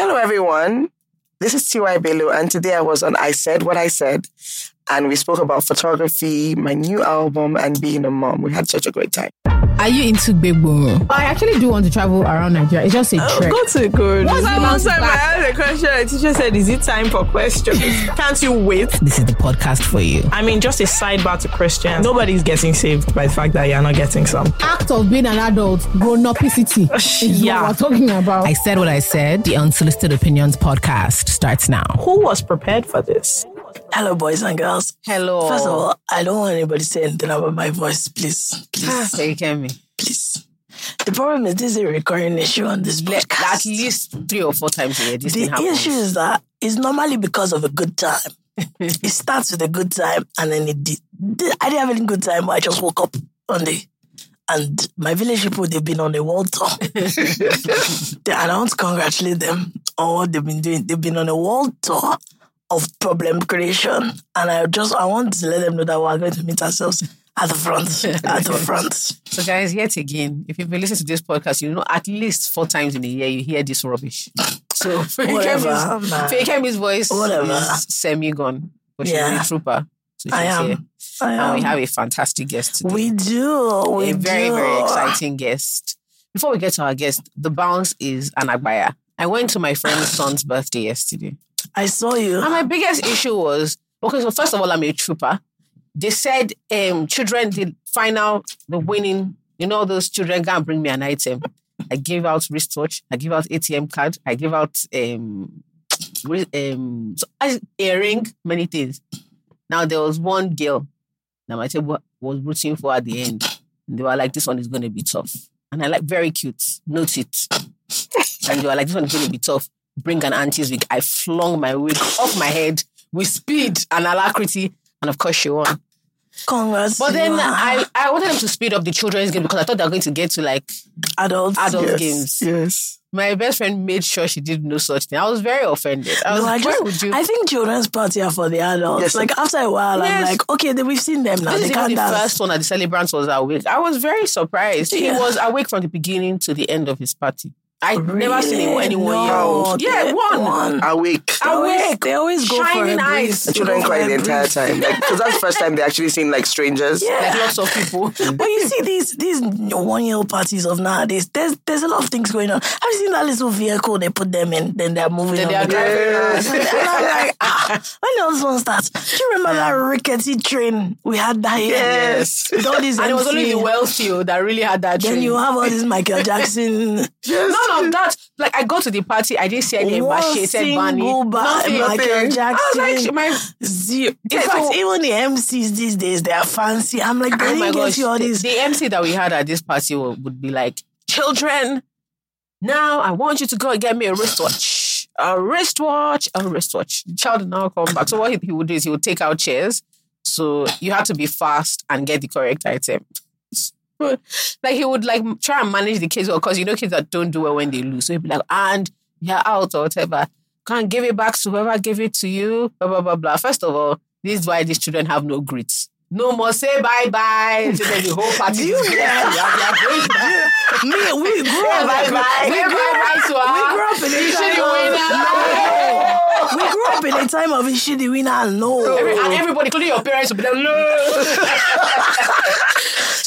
Hello, everyone. This is T.Y. Bello, and today I was on I Said What I Said, and we spoke about photography, my new album, and being a mom. We had such a great time. Are you into Bebo? I actually do want to travel around Nigeria. It's just a oh, trek. Go to good. What's the the last last time I asked a question? The teacher said, "Is it time for questions? Can't you wait?" This is the podcast for you. I mean, just a sidebar to Christians. Nobody's getting saved by the fact that you're not getting some. Act of being an adult, grown upicity. is yeah. what we're talking about. I said what I said. The Unsolicited Opinions podcast starts now. Who was prepared for this? Hello, boys and girls. Hello. First of all, I don't want anybody to say anything about my voice, please. Please, ah, you can me. please. The problem is this is a recurring issue on this podcast. At least three or four times a year. This the issue is that it's normally because of a good time. it starts with a good time, and then it did. I didn't have any good time. I just woke up one day, and my village people they've been on a world tour. They- and I want to congratulate them on what they've been doing. They've been on a world tour of problem creation, and I just I want to let them know that we're going to meet ourselves at the front. At the front. So, guys, yet again, if you've been listening to this podcast, you know at least four times in a year you hear this rubbish. So, Whatever, Feyikemi's, voice Whatever. is semi gone, but she's Yeah. a trooper. So she's I here. am. I And we have a fantastic guest today. We do. We a very, do. very exciting guest. Before we get to our guest, the bounce is an agbaya. I went to my friend's son's birthday yesterday. I saw you. And my biggest issue was okay, so first of all, I'm a trooper. They said um children the final, the winning, you know, those children and bring me an item. I gave out wristwatch, I give out ATM card, I give out um um so I, earring, many things. Now there was one girl that my table was rooting for at the end. And they were like, this one is gonna be tough. And I like very cute. Note it. and they were like, this one is gonna be tough. Bring an auntie's wig. I flung my wig off my head with speed and alacrity. And of course she won. Congrats. But then I, I wanted them to speed up the children's game because I thought they were going to get to like adults. adult yes. games. Yes. My best friend made sure she did no such thing. I was very offended. I was No, like, why just, would you? I think children's party are for the adults. Yes. Like after a while, I'm like, okay, then we've seen them now. this They is the dance. first one that the celebrant was awake. I was very surprised. He was awake from the beginning to the end of his party. I never seen Really? anyone No, yell. Yeah, one. one. Awake. They always- Awake. They always go for Shining a eyes. The They children go for the entire breeze. time. Because that's the first time they actually seen like strangers. Yeah. Like lots of people. But you see these these one year old parties of nowadays. There's there's a lot of things going on. Have you seen that little vehicle they put them in? Then they're moving. Then on they are the driving ground. around. And I'm like, ah, when the other one starts, do you remember that rickety train we had that year? Yes. With all these And it was only the wealthy that really had that Then you have all this Michael Jackson. None of that. Like I go to the party, I didn't see any bunny. single ba- Nothing. Michael I was like, my Zero. In fact, so- even the MCs these days, they are fancy. I'm like, they oh didn't gosh, you all the, these. the MC that we had at this party would, would be like, children, now I want you to go and get me a wristwatch. A wristwatch, a wristwatch. The child now come back. So what he, he would do is he would take out chairs. So you have to be fast and get the correct item. like he would like try and manage the kids well because you know kids that don't do well when they lose. So he'd be like, and you're out or whatever. Can't give it back to whoever gave it to you. Blah blah blah blah. First of all, this is why these children have no grits. No more say bye bye. So then the whole party. You is get- Me, we grew up. Bye bye. We grew to we grew up in a time of, no. We grew up in a time of Ishidi winner. No. Every- and everybody, including your parents, will be like, no.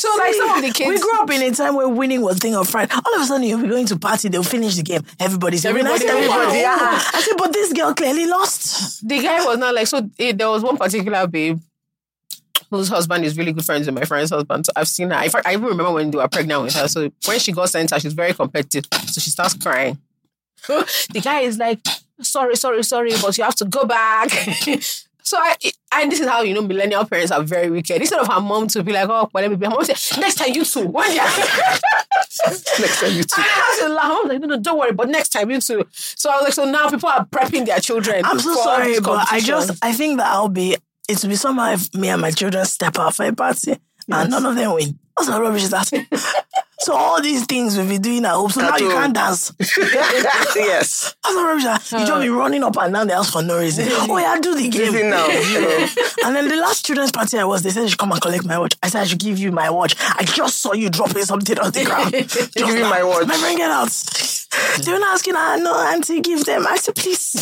So like some of the kids. We grew up in a time where winning was thing of pride. All of a sudden, you'll be going to party, they'll finish the game. Everybody's Everybody- everybody, everybody, yeah. I said, but this girl clearly lost. the guy was not like so. eh, there was one particular babe whose husband is really good friends with my friend's husband. So I've seen her. I, I even remember when they were pregnant with her. So when she got sent her, she's very competitive. So she starts crying. the guy is like, "Sorry, sorry, sorry, but you have to go back." So I, and this is how you know millennial parents are very wicked. Instead of her mom to be like, "Oh, well, me be," her mom say, "Next time you two, one year." Next time you two. I to laugh. I was like, no, no, don't worry. But next time you too. So I was like, so now people are prepping their children. I'm so sorry, but I just I think that I'll be it will be somehow if me and my children step out for a party and none of them win. What's the rubbish is that? So all these things we've been doing at home. So now you can't dance. yes. That's not rubbish. You just be running up and down the house for no reason. Oh yeah, do the game. Listen now. and then the last children's party I was, they said you should come and collect my watch. I said I should give you my watch. I just saw you dropping something on the ground. Just Give me my watch. My friend get out. They were not asking, ah, no, auntie, give them. I said, please.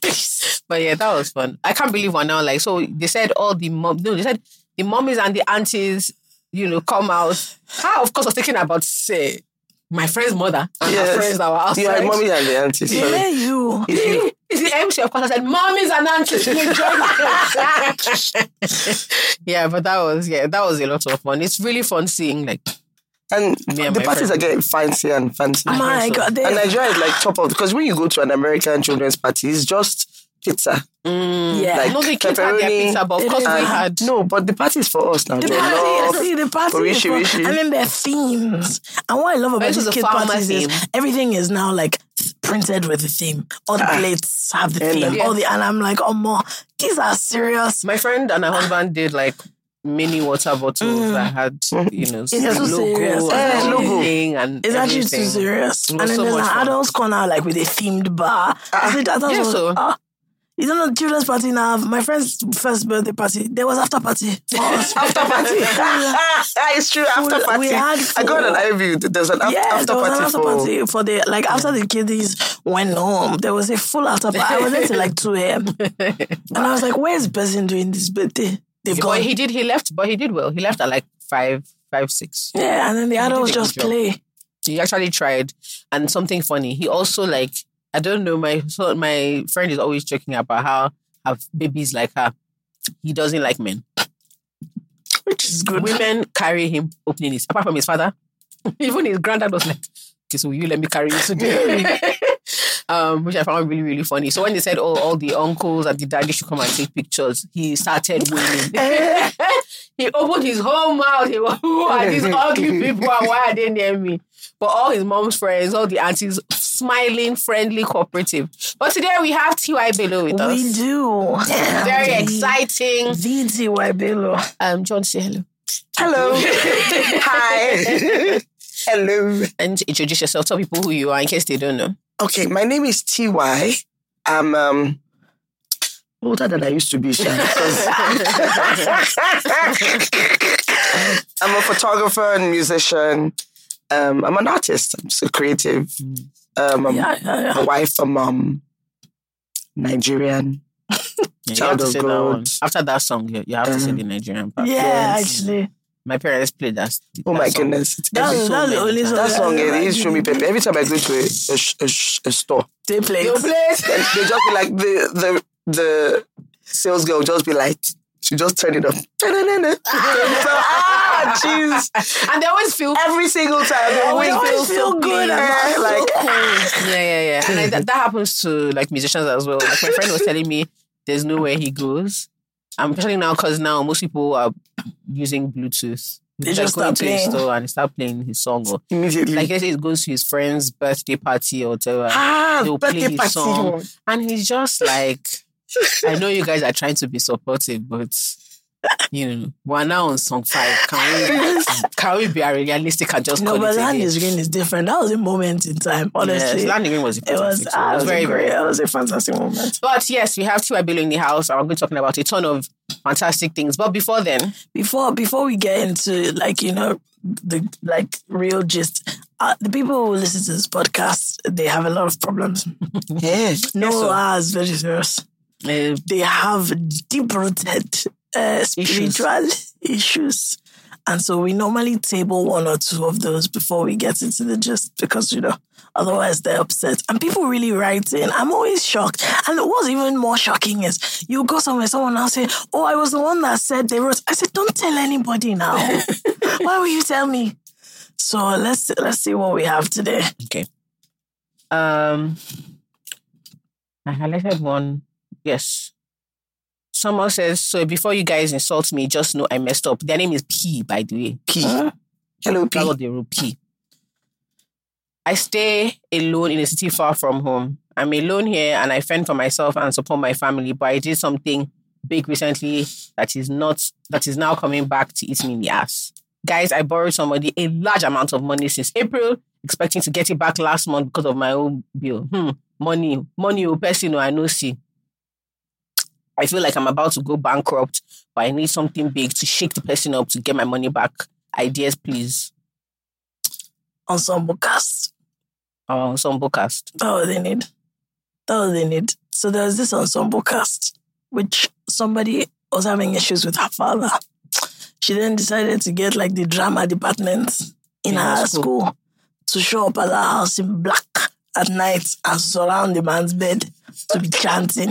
please. But yeah, that was fun. I can't believe one now. Like, so they said all the mom, no, they said the mummies and the aunties, you know, come out. How, of course, was thinking about say my friend's mother and her friends that were outside. Are mommy and the auntie. Yeah, Sorry. you. It's the MC, of course. I said, "Mommies and aunties, please join me." yeah, but that was yeah, that was a lot of fun. It's really fun seeing like And the parties friend. are getting fancy and fancy. Oh my. God. And Nigeria is like top of because when you go to an American children's party, it's just pizza. yeah. like no, the kids had their pizza, but of course we had no, but the party is for us now. The party, see, the party, is fun. Orishi. and then their themes. And what I love about This kid parties is everything is now like printed with the theme. All the plates have the theme. uh, All the, and I'm like, oh, more. These are serious. my friend and her husband did like mini water bottles that had you know It's logo Eh, and logo. everything and It's actually too serious. And then so there's an fun. adults corner like with a themed bar. I said, I Yeah, so- ah, you don't know children's party now. My friend's first birthday party, there was after party. After party. it's true. After We- party. we had I got an ivy. There's an Yeah, after there was party an after for. party for the like after the kiddies went home. There was a full after party. I was there till like two a.m. and I was like, "Where's person doing this birthday?" They've gone. he did. He left, but he did well. He left at like five, five, six. yeah, and then the adults just play. He actually tried, and something funny. He also like I don't know. My so my friend is always joking about how have babies like her. He doesn't like men. Which is good. Women carry him opening his apart from his father. Even his granddad was like, "Okay, so will you let me carry you today?" um, which I found really really funny. So when they said, "Oh, all the uncles and the daddy should come and take pictures," he started winning. he opened his whole mouth. He was, "Who are these ugly people? And why are they near me?" But all his mom's friends, all the aunties, smiling, friendly, cooperative. But today we have T.Y. Bello with us. we do. Very exciting. VTY Bello. Um, John, say hello. Hello. Hi. Hello. and introduce yourself. Tell people who you are in case they don't know. Okay, my name is Ty. I'm um older than I used to be, Sha, I'm a photographer and musician. Um, I'm an artist. I'm just a creative. Um, I'm Yeah, yeah, yeah. a wife, a mom, Nigerian. Child have to of say that one. After that song, you, you have to say Um, the Nigerian part. Yeah, Yes. actually. My parents played that. Oh that my song. goodness. It's That's, so that's the only song. that song, yeah, they like. show me paper. Every time I go to a, a, a, a store, They play it. play. and they just be like, the, the, the sales girl just be like, she just turn it up. And they always feel Every single time. They always always feel feel so good and so like, yeah, yeah, yeah. And I, that, that happens to like musicians as well. Like my friend was telling me, there's nowhere he goes. I'm especially now because now most people are using Bluetooth. They Like, just going to playing. store and start playing his song, or immediately. like let's say he goes to his friend's birthday party or whatever. ah, they'll play his party. song. And he's just like, I know you guys are trying to be supportive, but you know, we're now on song five. Can we can we be realistic and just No, but it Land is Green is different. That was a moment in time, honestly. Yes, Land Is Green was it was, fantastic. So ah, it was very, great. very It was a fantastic moment. But yes, we have Tiwa Bello in the house. and We're going to be talking about a ton of fantastic things. But before then, Before before we get into like you know the like real gist, uh, the people who listen to this podcast they have a lot of problems. Yeah. No, so. ah, it's very serious. uh, They have deep rooted uh, spiritual issues. And so we normally table one or two of those before we get into the gist because, you know, otherwise they're upset. And people really write in. I'm always shocked. And what's even more shocking is you go somewhere, someone else say, Oh, I was the one that said they wrote. I said, Don't tell anybody now. Why will you tell me? So let's let's see what we have today. okay. Um, I highlighted one. Yes. Someone says, so before you guys insult me, just know I messed up. Their name is P, by the way. P. Huh? Hello, P. They wrote, P. I stay alone in a city far from home. I'm alone here and I fend for myself and support my family, but I did something big recently that is not that is now coming back to eat me in the ass. guys, I borrowed somebody a large amount of money since April, expecting to get it back last month because of my own bill. Hmm. Money, money, oh, person, oh, I know, see. I feel like I'm about to go bankrupt, but I need something big to shake the person up to get my money back. Ideas, please. Ensemble cast. Oh, some bookcast. That's what they need. That what they need. So there's this ensemble cast, which somebody was having issues with her father. She then decided to get like the drama department in her her school. school. to show up at her house in black at night and surround the man's bed to be chanting.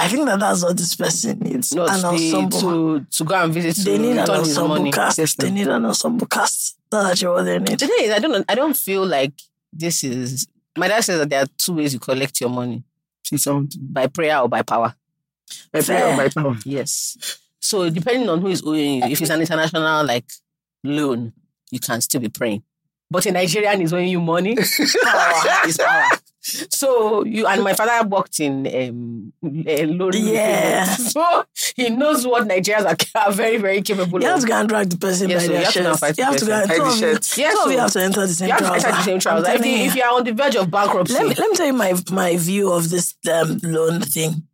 I think that that's what this person needs. Not an ensemble. to, to go and visit they need an ensemble cast. Yes, they need an ensemble cast. That's actually what they need. The thing is, I don't, I don't feel like this is. My dad says that there are two ways you collect your money: by prayer or by power. My prayer or my power. Yes. So depending on who is owing you, if it's an international like loan, you can still be praying. But a Nigerian is owing you money. power is power. So you and my father worked in um, a loan. Yeah. So he knows what Nigerians are, are very very capable You have of. to go and drag the person Yes, by so their you have to go and shirts. You have to go and two the of you, shirts. Yes, you so- have to enter the same You have to enter the same I'm trouser. If, you, if you are on the verge of bankruptcy, let me let me tell you my my view of this um, loan thing.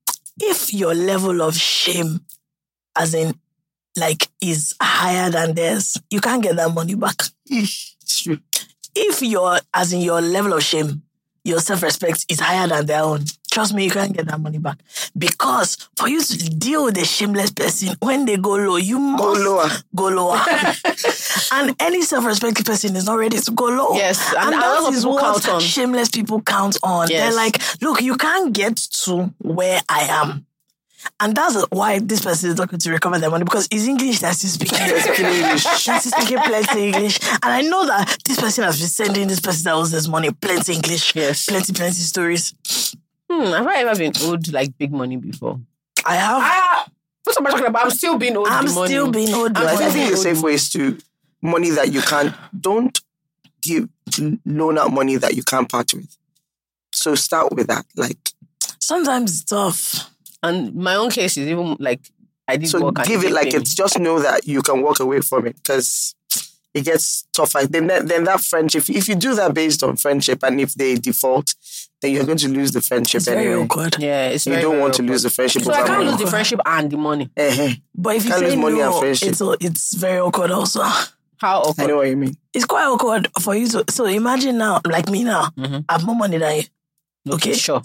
If your level of shame, as in, like, is higher than theirs, you can't get that money back. It's true. If your, as in your level of shame, your self respect is higher than their own, trust me, you can't get that money back. Because for you to deal with a shameless person, when they go low, you must Go lower. go lower. and any self-respecting person is not ready to go low. Yes, and a lot that is what count on. shameless people count on. Yes. They're like, look, you can't get to where I am. And that's why this person is not going to recover their money because it's English that's still speaking. speaking English. That's still speaking plenty English. And I know that this person has been sending this person that owes this money plenty English. Yes. Plenty, plenty stories. hmm, have I ever been owed like big money before? I have. Ah, what am I talking about? I'm still being owed I'm the money. still being owed I'm I still think being the owed safe way is to money that you can't. Don't give loan out money that you can't part with. So start with that. Like Sometimes it's tough. And my own case is even like I did so, work and give it like pay it's. Just know that you can walk away from it because it gets tougher. Then that, then that friendship. If you do that based on friendship, and if they default, then you're going to lose the friendship It's very awkward. Yeah, it's You very, don't very want to lose the friendship. So I over can't money. lose the friendship and the money. Eh-heh. But if you Can't say lose money and friendship. it's, it's very awkward also. How awkward. I know what you mean. It's quite awkward for you to. So imagine now, like me now, Mhm. I have more money than you. Okay. Sure.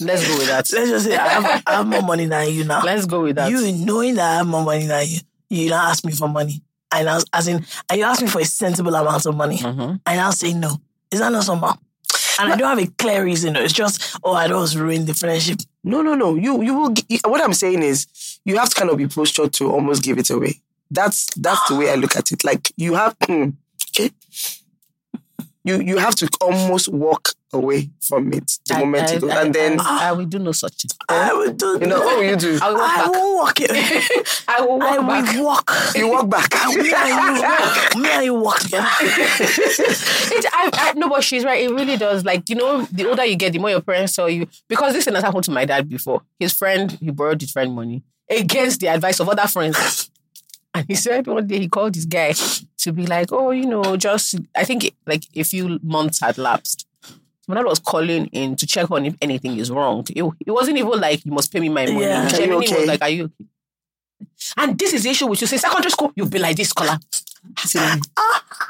Let's go with that. Let's just say I have, I have more money than you now. Let's go with that. You knowing that I have more money than you, you now ask me for money. And as, as in, and you ask me for a sensible amount of money. Mhm. And I'll say no. Is that not somehow? And I don't have a clear reason. It's just, oh, I don't want to ruin the friendship. No, no, no. You you will. What I'm saying is, you have to kind of be postured to almost give it away. That's that's the way I look at it. Like you have, hmm. You you have to almost walk away from it the I- moment I, you go, I- and then I, I will do no such. thing. I will do you know what will you do? I will walk I back. won't walk it. I will I walk back. will walk. You walk back. and you walk. Me and you walk. It, I, I, no, but she's right. It really does. Like, you know, the older you get, the more your parents tell you. Because this thing has happened to my dad before. His friend, he borrowed his friend money against the advice of other friends. And he said one day he called this guy to be like, oh, you know, just, I think like a few months had lapsed. When I was calling in to check on if anything is wrong. It, it wasn't even like, you must pay me my money. Yeah. He Are okay? was like, are you okay? And this is the issue with you. Say, secondary school, you've been like this, scholar.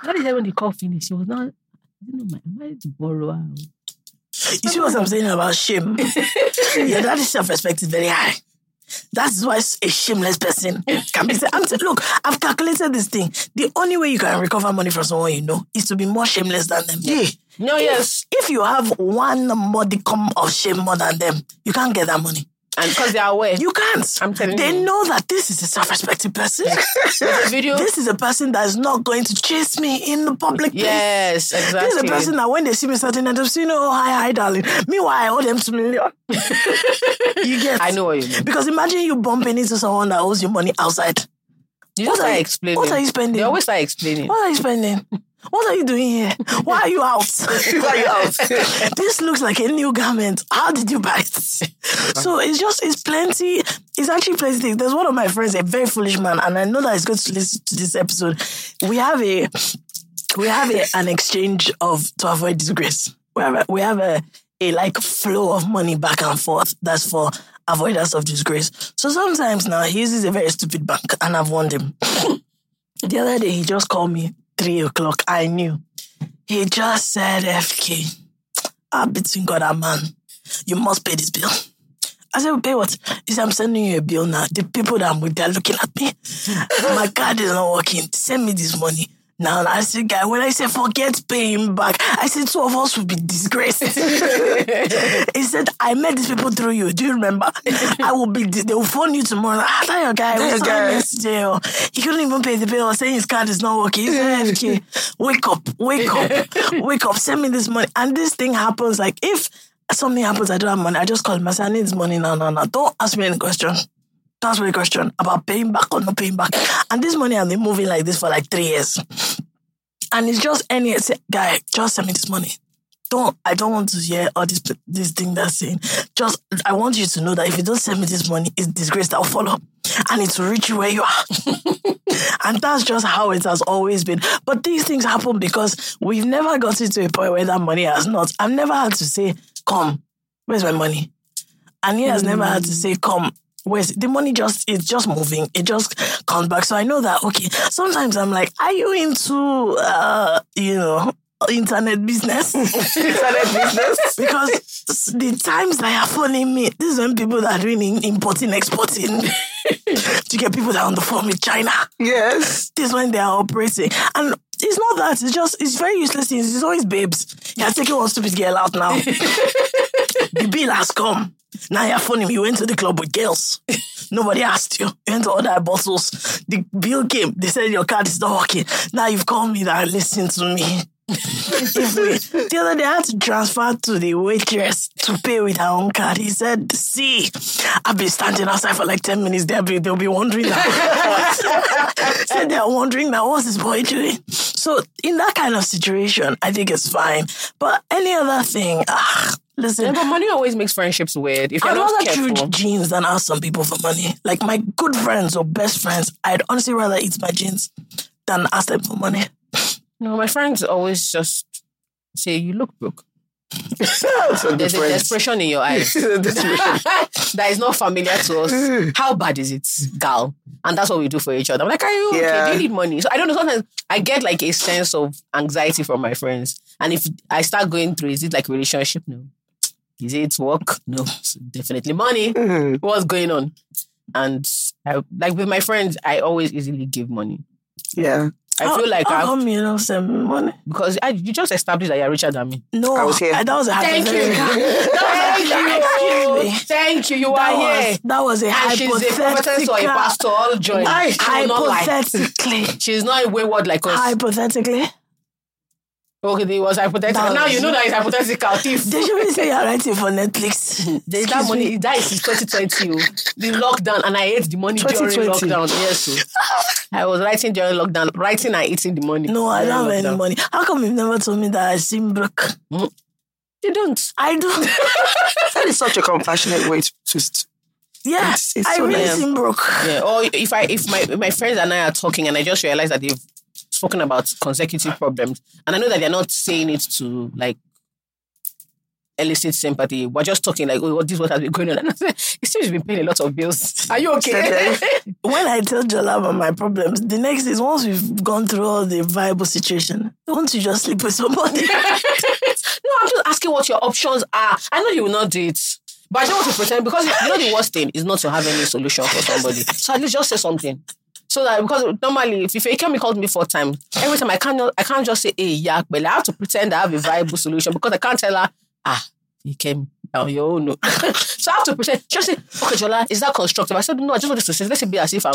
That is when the call finished. He was not, I don't know, my, am I the borrower? You see what I'm saying about shame? yeah, that is self-respect is very high. That's why a shameless person can be. Said, I'm saying, look, I've calculated this thing. The only way you can recover money from someone you know is to be more shameless than them. Yeah. No, yes. If you have one modicum of shame more than them, you can't get that money. And because they are aware. You can't. I'm telling they you. know that this is a self-respecting person. the video. this is a person that is not going to chase me in the public place. yes, exactly. This is a person that when they see me starting and they say, "Oh, hi, hi, darling." Meanwhile, I owe them two million. you get? I know what you mean. Because imagine you bumping into someone that owes you money outside. You What just are you- explaining. what are you spending? They always start explaining. What are you spending? What are you doing here? Why are you out? Why are you out? this looks like a new garment. How did you buy it? So it's just it's plenty. It's actually plenty. There's one of my friends, a very foolish man, and I know that he's going to listen to this episode. We have a we have a, an exchange of to avoid disgrace. We have a, we have a a like flow of money back and forth. That's for avoidance of disgrace. So sometimes now he uses a very stupid bank, and I've warned him. the other day he just called me three o'clock. I knew. He just said, "FK, I'm between God and man. You must pay this bill." I said, pay what? He said, I'm sending you a bill now. The people that I'm with, they're looking at me. My card is not working. Send me this money. Now, I said, guy, when I said, forget paying back, I said, two of us will be disgraced. he said, I met these people through you. Do you remember? I will be, they will phone you tomorrow. Ah, that your guy. That was your guy. yesterday. He couldn't even pay the bill, saying his card is not working. He said, FK, wake up, wake up, wake up, send me this money. And this thing happens, like, if something happens, I don't have money, I just call him. I say, I need this money now, now, now. Don't ask me any question. Me any question about paying back or not paying back. And this money, I've been moving like this for like three years. And it's just any guy, just send me this money. Don't I don't want to hear all this this thing that's saying. Just I want you to know that if you don't send me this money, it's disgrace that will follow. And it will reach you where you are. and that's just how it has always been. But these things happen because we've never gotten to a point where that money has not. I've never had to say, come, where's my money? And he has never had to mm. say, come, where's the money just it's just moving. It just comes back. So I know that okay. Sometimes I'm like, are you into uh, you know, internet business? Internet business. because the times that are phoning me, this is when people that are doing importing, exporting to get people that are on the phone with China. Yes. This is when they are operating. And it's not that, it's just, it's very useless things. It's always babes. You're taking one stupid girl out now. the bill has come. Now you're phoning me. You went to the club with girls. Nobody asked you. You went to order bottles. The bill came. They said your card is not working. Now you've called me that listen to me. The other day, I had to transfer to the waitress to pay with her own card. He said, "See, I've been standing outside for like ten minutes. They'll be, they'll be wondering now. said they're wondering now, what's this boy doing? So in that kind of situation, I think it's fine. But any other thing, ah, Yeah, listen. but money always makes friendships weird. If you're I'd not rather careful. chew jeans than ask some people for money. Like my good friends or best friends, I'd honestly rather eat my jeans than ask them for money. No, my friends always just say, You look broke. so There's a different. desperation in your eyes that is not familiar to us. How bad is it, gal? And that's what we do for each other. I'm like, Are you okay? Do you need money? So I don't know. Sometimes I get like a sense of anxiety from my friends. And if I start going through, is it like a relationship? No. Is it work? No. It's definitely money. Mhm. What's going on? And I, like with my friends, I always easily give money. Yeah. I feel like how I come you don't send money? because I, you just established that you're richer than me. No, I was here. that was a Thank you. hypothetical. Thank you. Excuse me. Thank you. You That are here. that was a And she's a hypothetical. prophetess or a pastor, all joined. Aye. She not lie. Hypothetically. She's not a wayward like us. Hypothetically. Okay, it was hypothetical. That now was- you know that it's hypothetical. Thief. They should really say you're writing for Netflix. There's that money. That is since 2020. oh. The lockdown, and I ate the money during 2020. lockdown. Yes. Oh. so. I was writing during lockdown, writing and eating the money. No, I don't have any money. How come you've never told me that I seem broke? Hmm? You don't. I don't. That is such a compassionate way to just. Yeah, It's- it's I so really nice. seem broke. Yeah. Or if I if my if my friends and I are talking and I just realize that they've spoken about consecutive problems and I know that they're not saying it to like elicit sympathy. We're just talking like, oh, this is what has been going on. And I said, it seems you've been paying a lot of bills. Are you okay? When I tell Jola about my problems, the next is once we've gone through all the viable situation, don't you just sleep with somebody? no, I'm just asking what your options are. I know you will not do it. But I don't want to pretend because you know the worst thing is not to have any solution for somebody. So at least just say something. So that because normally if Ifeikemi called me four times, every time I can't I can't just say, hey, yeah, but I have to pretend I have a viable solution because I can't tell her, ah, he came on your own. so I have to pretend, just say, okay, Jola, is that constructive? I said, no, I just wanted to say, let's be as if I'm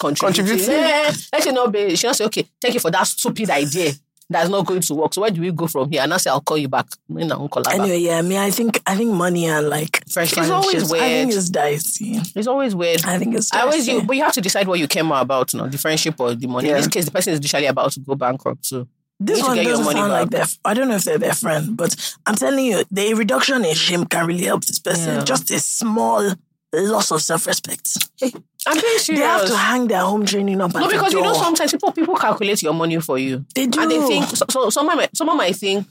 contributing. Contributing. Yeah, let it not be. She not say, okay, thank you for that stupid idea that's not going to work. So where do we go from here? And I say, I'll call you back. In our own collab. anyway, yeah, I mean, I think I think money and like Friendship is always weird. I think it's dicey. It's always weird. I think it's I always you, but you have to decide what you care more about, you know, the friendship or the money. Yeah. In this case, the person is literally about to go bankrupt. So This one doesn't money sound like back. their. I don't know if they're their friend, but I'm telling you, the reduction in shame can really help this person. Yeah. Just a small loss of self-respect. I'm being serious. They have to hang their home training up. No, at the because you know sometimes people people calculate your money for you. They do. And they think so, so someone might, someone might think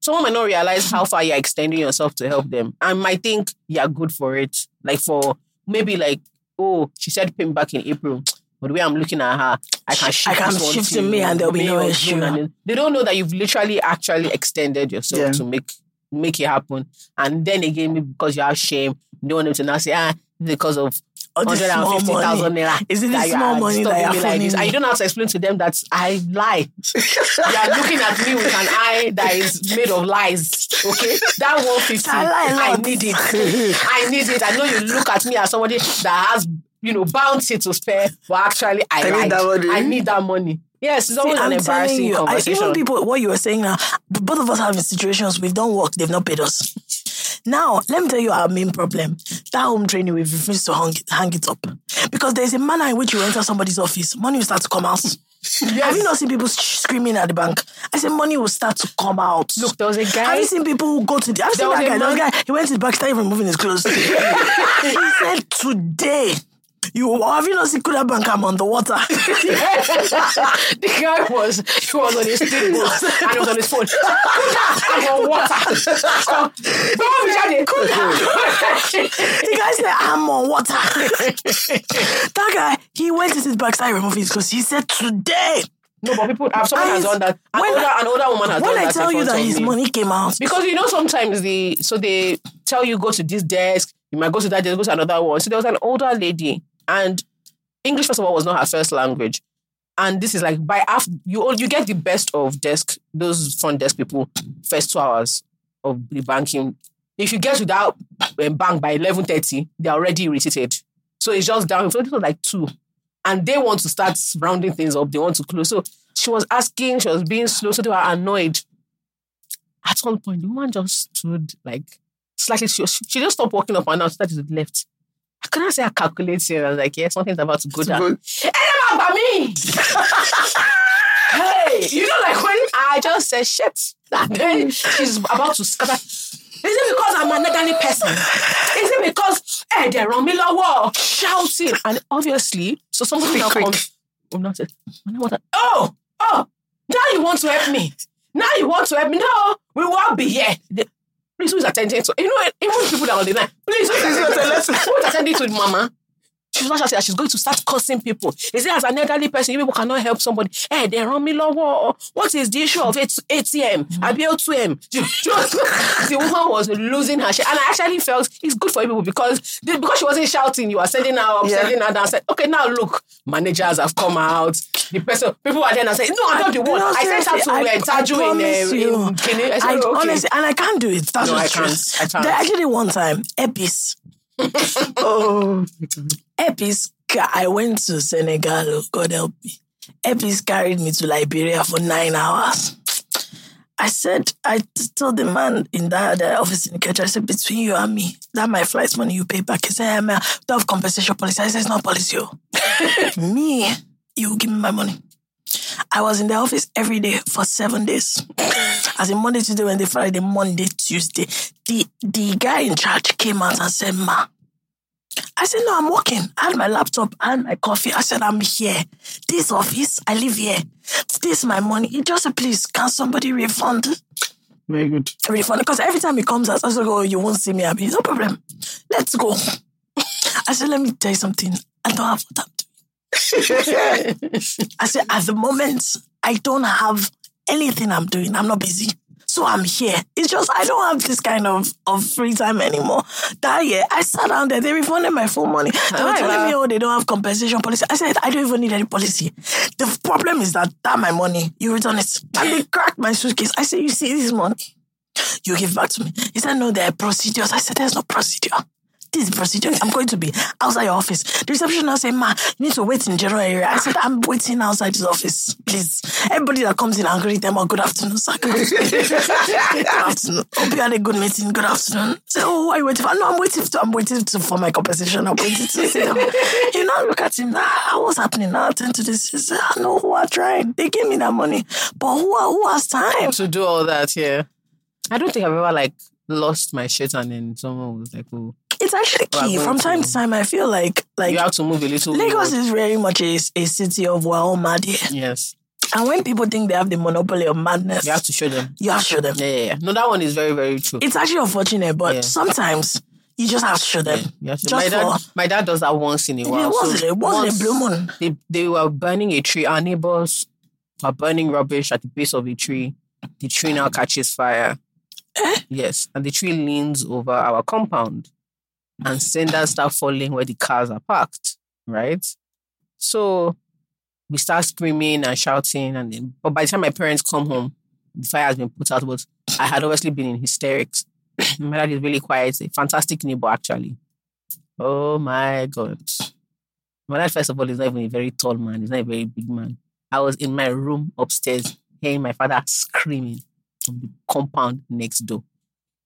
someone might not realize how far you're extending yourself to help them and might think you're good for it. Like for maybe like, oh, she said pay me back in April. But the way I'm looking at her, I can shift, can shift to to me and there'll be May no or June issue. and then- They don't know that you've literally actually extended yourself Yeah. to make make it happen. And then again, because you have shame, you don't want them to now say, ah, because of All this 150,000 naira. Is it this small money that you're me like this. And you don't have to explain to them that I lie. you are looking at me with an eye that is made of lies. Okay? That 150, I I need it. I need it. I know you look at me as somebody that has, you know, bounty to spare, but actually I, I need that money. I need that money. Yes, it's always See, an I'm embarrassing you, I, conversation. even people, what you were saying now, both of us have situations we've done work, they've not paid us. Now, let me tell you our main problem. That home training, we've refused to hang it, hang it up. Because there's a manner in which you enter somebody's office, money will start to come out. Have you not seen people screaming at the bank? I said money will start to come out. Look, there was a guy. Have you seen people who go to the? Have you seen that guy? There was a guy. He went to the bank, started removing his clothes. he said today. You have you not seen Kuda Bank? I'm on the water. the guy was he was on his speedboat and he was on his phone. I'm on water. So, don't be shouting, the guy said, I'm on water. that guy, he went to his backside removing his clothes. He said, Today. No, but people have someone has done that. An when older, I- an older woman has When I tell you that his me. money came out, Because you know sometimes the so they tell you go to this desk, you might go to that desk, go to another one. So there was an older lady, and English first of all was not her first language. And this is like by after you all you get the best of desk, those front desk people, first two hours of the banking. If you get to that um, bank by eleven thirty, they're already irritated. So it's just down. So this was like two, and they want to start rounding things up. They want to close. So she was asking, she was being slow, so they were annoyed at one point, the woman just stood like slightly. She, she just stopped walking up and down, started to the left. I couldn't say I calculated. I was like, yeah, something's about to go down. Good. Hey, about me! hey, you know, like when I just said shit, and then mm-hmm. she's about to scatter. Is it because I'm an elderly person? Is it because hey, they're on me lower shouting? And obviously, so somebody now comes. Oh, not it. Oh, oh, now you want to help me. Now you want to help me. No, we won't be here. The- Please, who's attending to? You know, even people that are on the line. Please, who's attending, to mama? She's not saying she's going to start cursing people. Is it as an elderly person, you people cannot help somebody? Hey, they run me low. What is the issue of AT- ATM? I be ATM. the woman was losing her shit. And I actually felt it's good for people because because she wasn't shouting, you were sending her up, Yeah. sending her down. I said, okay, now look, managers have come out. The person, people are there and saying, no, I'm not the one. No, I sent her to I- uh, I Taju promise you. uh, in Kenya. I said, I, okay. honestly, and I can't do it. That's No, I can't. I can't. There actually one time, Epis, Oh, Epis, I went to Senegal. God help me. Epis carried me to Liberia for nine hours. I said, I told the man in that the office in Kenya, I said, between you and me, that my flight money you pay back. He said, hey, man, don't have compensation policy. I said, it's not policy. oh. me, you give me my money. I was in the office every day for seven days. As in Monday, Tuesday, Wednesday, Friday, Monday, Tuesday. The the guy in charge came out and said, Ma. I said, no, I'm working. I had my laptop, I had my coffee. I said, I'm here. This office, I live here. This is my money. He just said, please, can somebody refund? very good. Refund. Because every time he comes out, I said, oh, you won't see me happy. No problem. Let's go. I said, let me tell you something. I don't have doing. I said, at the moment, I don't have anything I'm doing. I'm not busy. So I'm here. It's just I don't have this kind of, of free time anymore. That year, I sat down there. They refunded my full money. They were telling wow. me, oh, they don't have compensation policy. I said, I don't even need any policy. The problem is that that my money, you return it. And they cracked my suitcase. I said, you see this money? You give back to me. He said, no, there are procedures. I said, there's no procedure. This is procedure. I'm going to be outside your office. The reception now say, ma, you need to wait in general area. I said, I'm waiting outside his office, please. Everybody that comes in, I'll greet them. Oh, good afternoon, sir. Good afternoon. Hope you had a good meeting. Good afternoon. Say, oh, why are you waiting for? No, I'm waiting to, I'm waiting to, for my compensation. I'm waiting to see them. You know, look at him. Ah, what's happening now? Attend to this. He said, I know who are trying. They gave me that money. But who, who has time? to do all that, yeah. I don't think I've ever like lost my shit and then someone was like, oh, It's actually key. From time to- time, I feel like like you have to move a little. Lagos more. is very much a, a city of wow mad here. Yes. And when people think they have the monopoly of madness, You have to show them. you have to show them. Yeah, yeah, yeah. No, that one is very, very true. It's actually unfortunate, but Yeah. sometimes you just have to show them. Yeah, to- Just my dad, for my dad does that once in a while. it wasn't So it once a blue moon. They they were burning a tree. Our neighbors were burning rubbish at the base of a tree. The tree now catches fire. Eh? Yes, and the tree leans over our compound, and cinders start falling where the cars are parked. Right, so we start screaming and shouting, and then, but by the time my parents come home, the fire has been put out. But I had obviously been in hysterics. my dad is really quiet. A fantastic neighbor, actually. Oh my god. My dad, first of all, is not even a very tall man. He's not a very big man. I was in my room upstairs hearing my father screaming from the compound next door.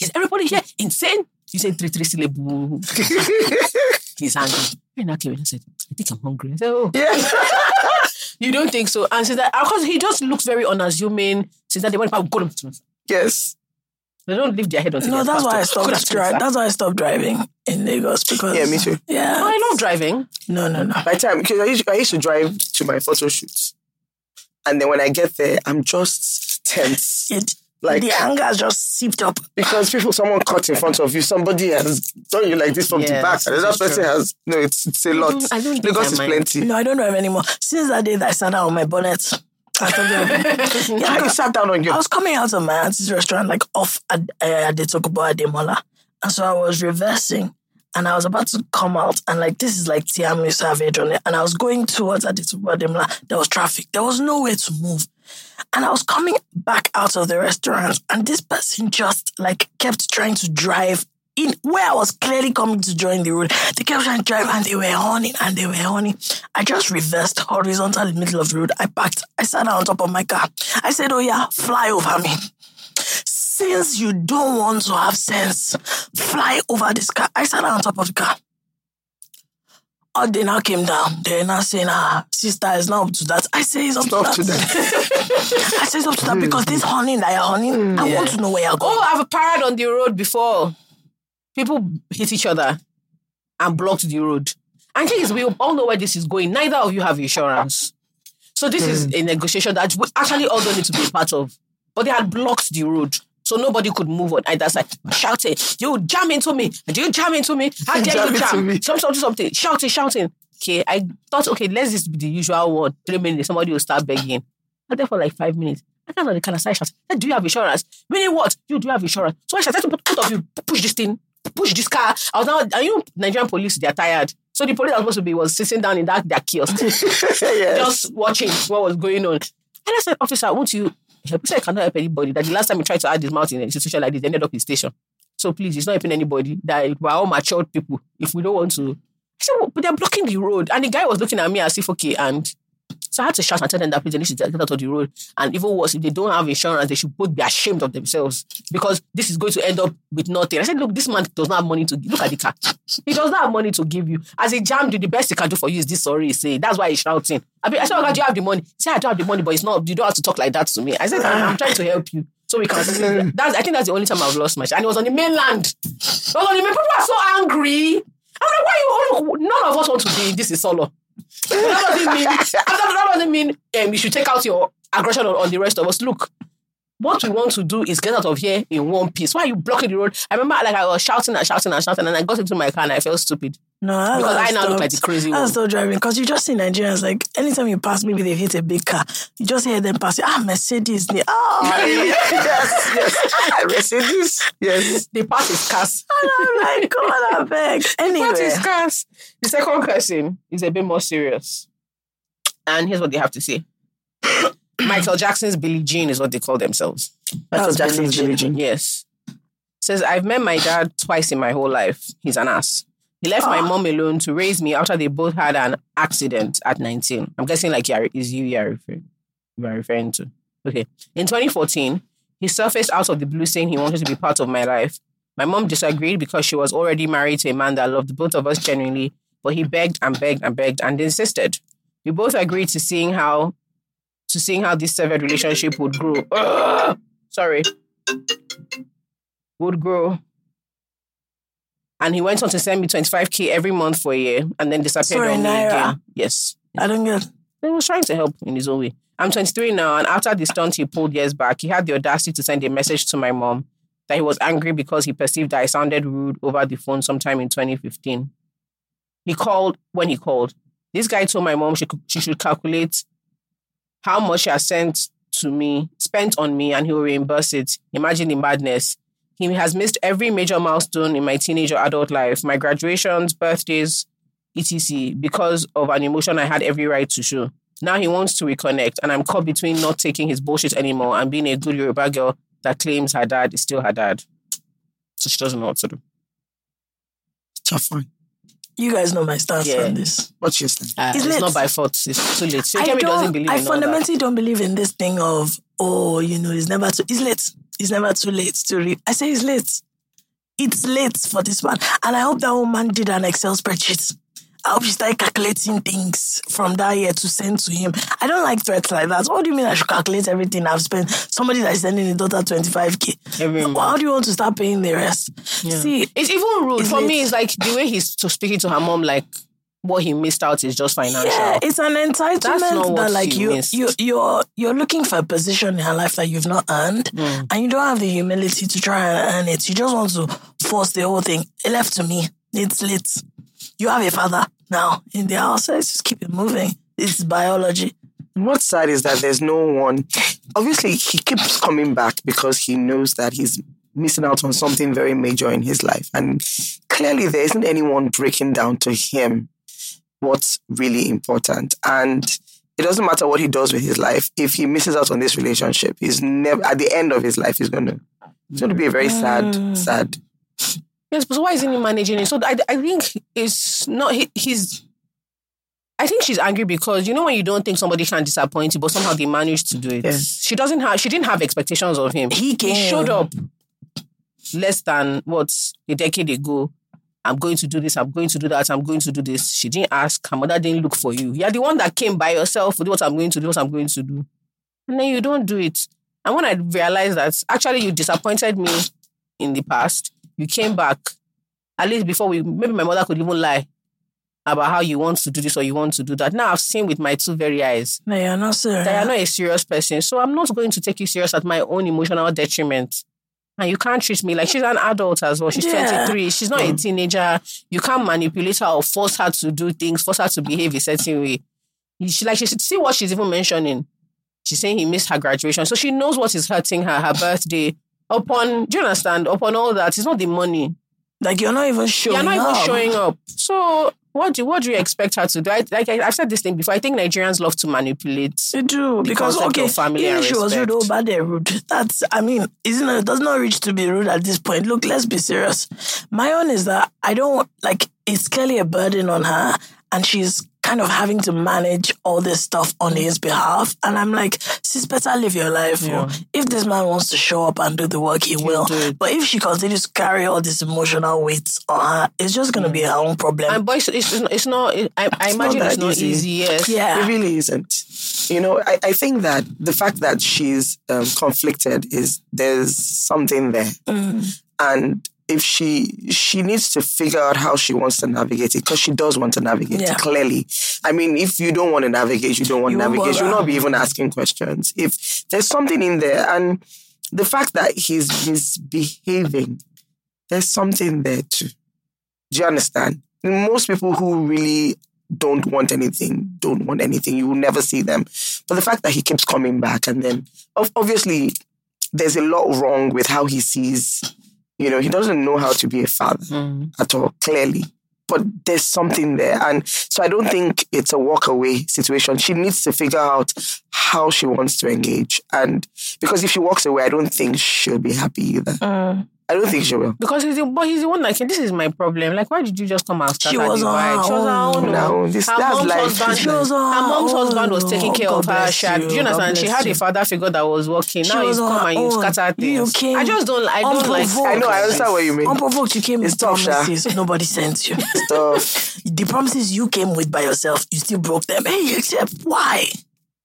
Is everybody here insane? You said three, three syllable. He's angry. And I came in and said, I think I'm hungry. I said, oh, Yeah. you don't think so? And since that, of course, he just looks very unassuming. Since that, they want to go to yes. They don't leave their head on. No, that's why I stopped driving. That's why I stopped driving in Lagos because Yeah, me too. Yeah, Oh, I love driving. no, no, no. By time, because I used, I used to drive to my photo shoots. And then when I get there, I'm just tense. It, Like, the anger has just seeped up. because people, someone cut in front of you, somebody has done you like this from the back. And another person has, no, it's, it's a lot. I don't think Lagos I is plenty. No, I don't drive anymore. Since that day that I sat down on my bonnet, I. Yeah, you sat down on you. I was coming out of my auntie's restaurant, like off at uh, Adetokunbo Ademola. And so I was reversing and I was about to come out. And like, this is like Tiamiyu Savage on it. And I was going towards Adetokunbo Ademola. There was traffic. There was no way to move. And I was coming back out of the restaurant. And this person just like kept trying to drive in where I was clearly coming to join the road. They kept trying to drive and they were honey and they were honey. I just reversed horizontal in the middle of the road. I parked. I sat down on top of my car. I said, Oh yeah, fly over me. Since you don't want to have sense, fly over this car. I sat down on top of the car. Oh, they now came down. They're now saying, ah, sister, it's not up to that. I say it's up, Up to to that. I say it's up to that because this hmm. honey that you're honey, I hmm. want to know where you're oh, going. Oh, I've parad on the road before. People hit each other and blocked the road. And thing is, we all know where this is going. Neither of you have insurance. So this is hmm. a negotiation that we actually all don't need to be a part of. But they had blocked the road. So nobody could move on either side. Shouting, you jam into me. Do you jam into me? How dare Jam you jam? me. Some, something, something. Shouting, shouting. Okay, I thought, okay, let's just be the usual one. Three minutes, somebody will start begging. I there for like five minutes. I can't the kind of side shout. Do you have insurance? Meaning what? You do have insurance. So I put both of you push this thing, push this car. I was now, and you know, Nigerian police, they're tired. So the police I was supposed to be was sitting down in that their kiosk, yes. just watching what was going on. And I said, officer, won't you? He said, I cannot help anybody. That the last time he tried to add his mouth in a situation like this, ended up in station. So please, it's not helping anybody. That we're all matured people. If we don't want to, but they're blocking the road. And the guy was looking at me as if, okay, and so I had to shout and tell them that please they need to get out of the road. And even worse, if they don't have insurance, they should both be ashamed of themselves because this is going to end up with nothing. I said, look, this man does not have money to look at the car. He does not have money to give you. As a jammed you, the best he can do for you is this sorry. Say that's why he's shouting. I mean, I said, oh God, do you have the money? He said, I don't have the money, but it's not. You don't have to talk like that to me. I said, I'm, I'm trying to help you. So we can. That's. I think that's the only time I've lost my. shit. And it was on the mainland. It was on the main. People are so angry. I'm like, why you? all None of us want to be. in This is solo. That doesn't mean. That doesn't mean um, you should take out your aggression on, on the rest of us. Look, what we want to do is get out of here in one piece. Why are you blocking the road? I remember like I was shouting and shouting and shouting, and I got into my car and I felt stupid No, that's because I now look like the crazy I one. still driving because you just see Nigerians like anytime you pass, maybe they've hit a big car. You just hear them pass. Ah, Mercedes. they- Oh, yes, yes. Mercedes. Yes. The part is cast. I'm like, God, I beg. Anyway, Part is cast. The second person is a bit more serious, and here's what they have to say. Michael Jackson's Billie Jean is what they call themselves. Michael That's Jackson's Billie Billie Jean. Yes. Says, I've met my dad twice in my whole life. He's an ass. He left my Ah. mom alone to raise me after they both had an accident at 19. I'm guessing like yeah, is you you are referring, you are referring to. Okay. In 2014, he surfaced out of the blue saying he wanted to be part of my life. My mom disagreed because she was already married to a man that loved both of us genuinely, but he begged and begged and begged and insisted. We both agreed to seeing how to seeing how this severed relationship would grow. Ugh! sorry. Would grow. And he went on to send me 25k every month for a year and then disappeared Sorry, on me Naira. again. Yes. I don't get. He was trying to help in his own way. I'm 23 now, and after the stunt he pulled years back, he had the audacity to send a message to my mom that he was angry because he perceived that I sounded rude over the phone sometime in 2015. He called when he called. This guy told my mom she, could, she should calculate how much she has sent to me, spent on me, and he will reimburse it. Imagine the madness. He has missed every major milestone in my teenage or adult life, my graduations, birthdays, etc., because of an emotion I had every right to show. Now he wants to reconnect, and I'm caught between not taking his bullshit anymore and being a good Yoruba girl that claims her dad is still her dad. So she doesn't know what to do. Tough one. You guys know my stance Yeah. on this. What's your stance? Uh, Isn't it's it- not by fault. It's too late. I Shekemi doesn't don't. believe I in all that. fundamentally don't believe in this thing of oh, you know, it's never too. It's late. It's never too late to read. I say it's late. It's late for this man, and I hope that woman did an Excel spreadsheet. I hope she started calculating things from that year to send to him. I don't like threats like that. What do you mean I should calculate everything I've spent? Somebody that is sending a daughter 25k. Every Well, How do you want to start paying the rest? See, It's even rude. It's For me, it's like the way he's speaking to her mom, like what he missed out is just financial. Yeah, it's an entitlement that like you missed. you you're you're looking for a position in her life that you've not earned, Mm. and you don't have the humility to try and earn it. You just want to force the whole thing. It left to me. It's lit. You have a father now in the house. Let's just keep it moving. It's biology. What's sad is that there's no one. Obviously, he keeps coming back because he knows that he's missing out on something very major in his life. And clearly, there isn't anyone breaking down to him what's really important. And it doesn't matter what he does with his life. If he misses out on this relationship, he's never, at the end of his life, he's going to, it's going to be a very sad, mm. sad. Yes, but why isn't he managing it? So I, I think it's not he, he's. I think she's angry because you know when you don't think somebody can disappoint you, but somehow they managed to do it. Yeah. She doesn't have. She didn't have expectations of him. He He showed up less than what a decade ago. I'm going to do this. I'm going to do that. I'm going to do this. She didn't ask. Her mother didn't look for you. You're the one that came by yourself. Do what I'm going to do. What I'm going to do, and then you don't do it. And when I realized that actually you disappointed me in the past, you came back. At least before we, maybe my mother could even lie about how you want to do this or you want to do that. Now I've seen with my two very eyes No, you're not serious. that you're not a serious person. So I'm not going to take you serious at my own emotional detriment. And you can't treat me like she's an adult as well. She's Yeah. 23. She's not a mm. teenager. You can't manipulate her or force her to do things, force her to behave a certain way. She like she should see what she's even mentioning. She's saying he missed her graduation. So she knows what is hurting her, her birthday. Upon do you understand? Upon all that, it's not the money. Like you're not even showing You're not even up. showing up. So what do what do you expect her to do? I, like I, I've said this thing before. I think Nigerians love to manipulate. They do the because okay, of family even if she was rude, oh, bad, they're rude. That's I mean, isn't it? Does not reach to be rude at this point. Look, let's be serious. My own is that I don't like. It's clearly a burden on her, and she's kind of having to manage all this stuff on his behalf. And I'm like, sis, better live your life. Yeah. If this man wants to show up and do the work, he will. do. But if she continues to carry all this emotional weight on her, it's just going to be her own problem. And boys, it's, it's not. It's not I, I imagine not it's not easy. easy. Yes. yeah. It really isn't. You know, I, I think that the fact that she's um, conflicted is there's something there. Mm. And if she she needs to figure out how she wants to navigate it because she does want to navigate Yeah. it clearly. I mean, if you don't want to navigate, you don't want You to navigate. You'll not be even asking questions. If there's something in there, and the fact that he's misbehaving, there's something there too. Do you understand? Most people who really don't want anything, don't want anything, you will never see them. But the fact that he keeps coming back and then obviously there's a lot wrong with how he sees, you know, he doesn't know how to be a father Mm. at all, clearly. But there's something there. And so I don't think it's a walk away situation. She needs to figure out how she wants to engage. And because if she walks away, I don't think she'll be happy either. Mm. I don't think she will. Because he's the, but he's the one that can. This is my problem. Like, why did you just come and start She was the on vibe? her She was on her own. own. No, oh. this- her that's mom's life. husband. She was on her her mom's husband was taking Oh, care of her. She had, you. do you understand? She bless had a father figure that was working. She now he's was on come her and you own. scatter You things. came I just don't. I don't like. I know, I understand what you mean. Unprovoked, you came It's with tough, sha. Nobody sent you. Stuff. the promises you came with by yourself, you still broke them. Hey, except why?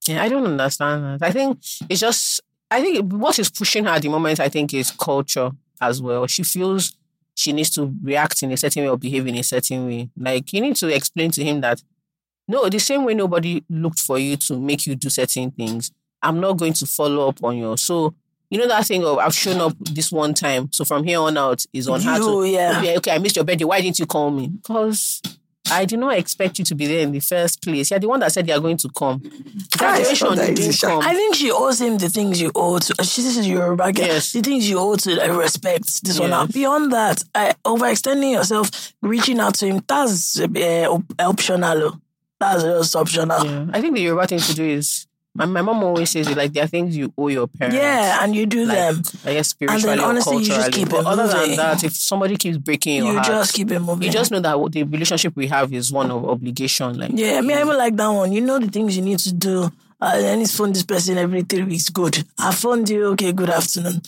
Yeah, I don't understand that. I think it's just. I think what is pushing her at the moment, I think, is culture as well. She feels she needs to react in a certain way or behave in a certain way. Like you need to explain to him that no, the same way nobody looked for you to make you do certain things, I'm not going to follow up on you. So you know that thing of I've shown up this one time, so from here on out is on her You, to yeah. Oh, okay, okay, I missed your birthday. Why didn't you call me? Because I did not expect you to be there in the first place. You're the one that said you're going to come. Graduation, not you didn't come. I think she owes him the things you owe to. She this is Yoruba girl. Yes. The things you owe to like, respect. This one. Yes. Now. Beyond that, I, overextending yourself, reaching out to him, that's uh, optional. That's just optional. Yeah. I think the Yoruba thing to do is my, my mom always says it like there are things you owe your parents. Yeah, and you do Like, them. I guess spiritually then or honestly, you just culturally. keep but it other than that, if somebody keeps breaking your You heart, just keep it moving. you just know that the relationship we have is one of obligation. Like Yeah, I mean, I even like that one. You know the things you need to do. Uh, I need to phone this person every three weeks. Good. I phoned you. Okay, good afternoon.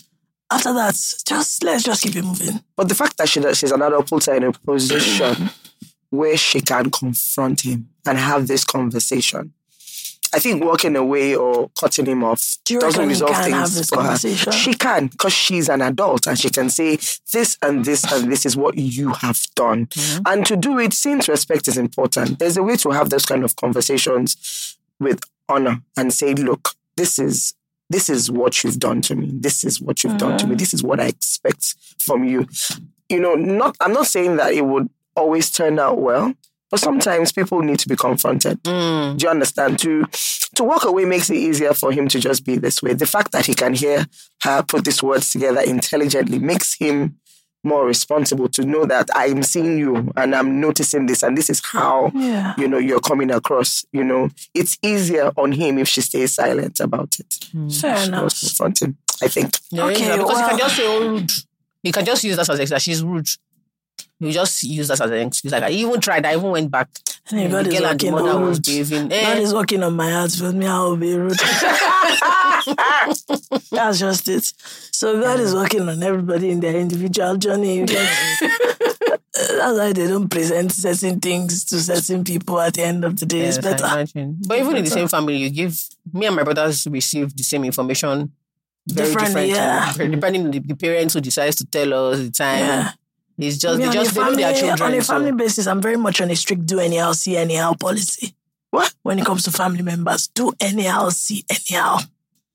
After that, just let's just keep it moving. But the fact that she does, she's an adult puts her in a position where she can confront him and have this conversation. I think walking away or cutting him off doesn't resolve things for her. She can because she's an adult and she can say this and this and this is what you have done. Mm-hmm. And to do it, since respect is important, there's a way to have those kind of conversations with honor and say, look, this is this is what you've done to me. This is what you've done Mm-hmm. to me. This is what I expect from you. You know, not I'm not saying that it would always turn out well, but sometimes people need to be confronted. mm, Do you understand? To to walk away makes it easier for him to just be this way. The fact that he can hear her put these words together intelligently makes him more responsible to know that I'm seeing you and I'm noticing this and this is how Yeah. you know you're coming across. You know, it's easier on him if she stays silent about it. Fair She enough. must confront him. I think. yeah, Okay, yeah, because you well- can just say oh rude. You can just use that as excuse. She's rude. You just use that as an excuse. Like I even tried. I even went back. And if God the is girl and the mother on was behaving. God Eh, is working on my heart with me. I will be rude. That's just it. So God is working on everybody in their individual journey. That's why they don't present certain things to certain people at the end of the day. yes, it's better. But even in the same family, you give me and my brothers receive the same information. Very Differently, different, yeah. depending on the, the parents who decides to tell us the time. Yeah. It's just Me they on just a they know family, their children. on a so- family basis, I'm very much on a strict do anyhow, see anyhow policy. What? When it comes to family members, do anyhow, see anyhow.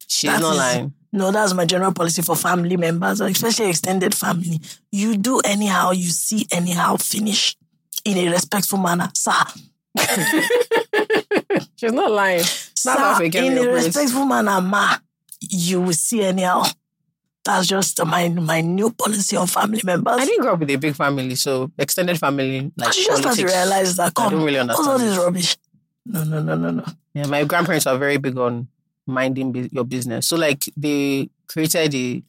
she's That not is- lying. No, that's my general policy for family members, especially extended family. You do anyhow, you see anyhow, finish in a respectful manner. Sir, She's not lying. sir Not half a girl in a respectful manner, ma, you will see anyhow. That's just my my new policy on family members. I didn't grow up with a big family, so extended family like you just have to realize that, I come, don't really what's all this rubbish? No, no, no, no, no. Yeah, my grandparents are very big on minding bu- your business. So like they created a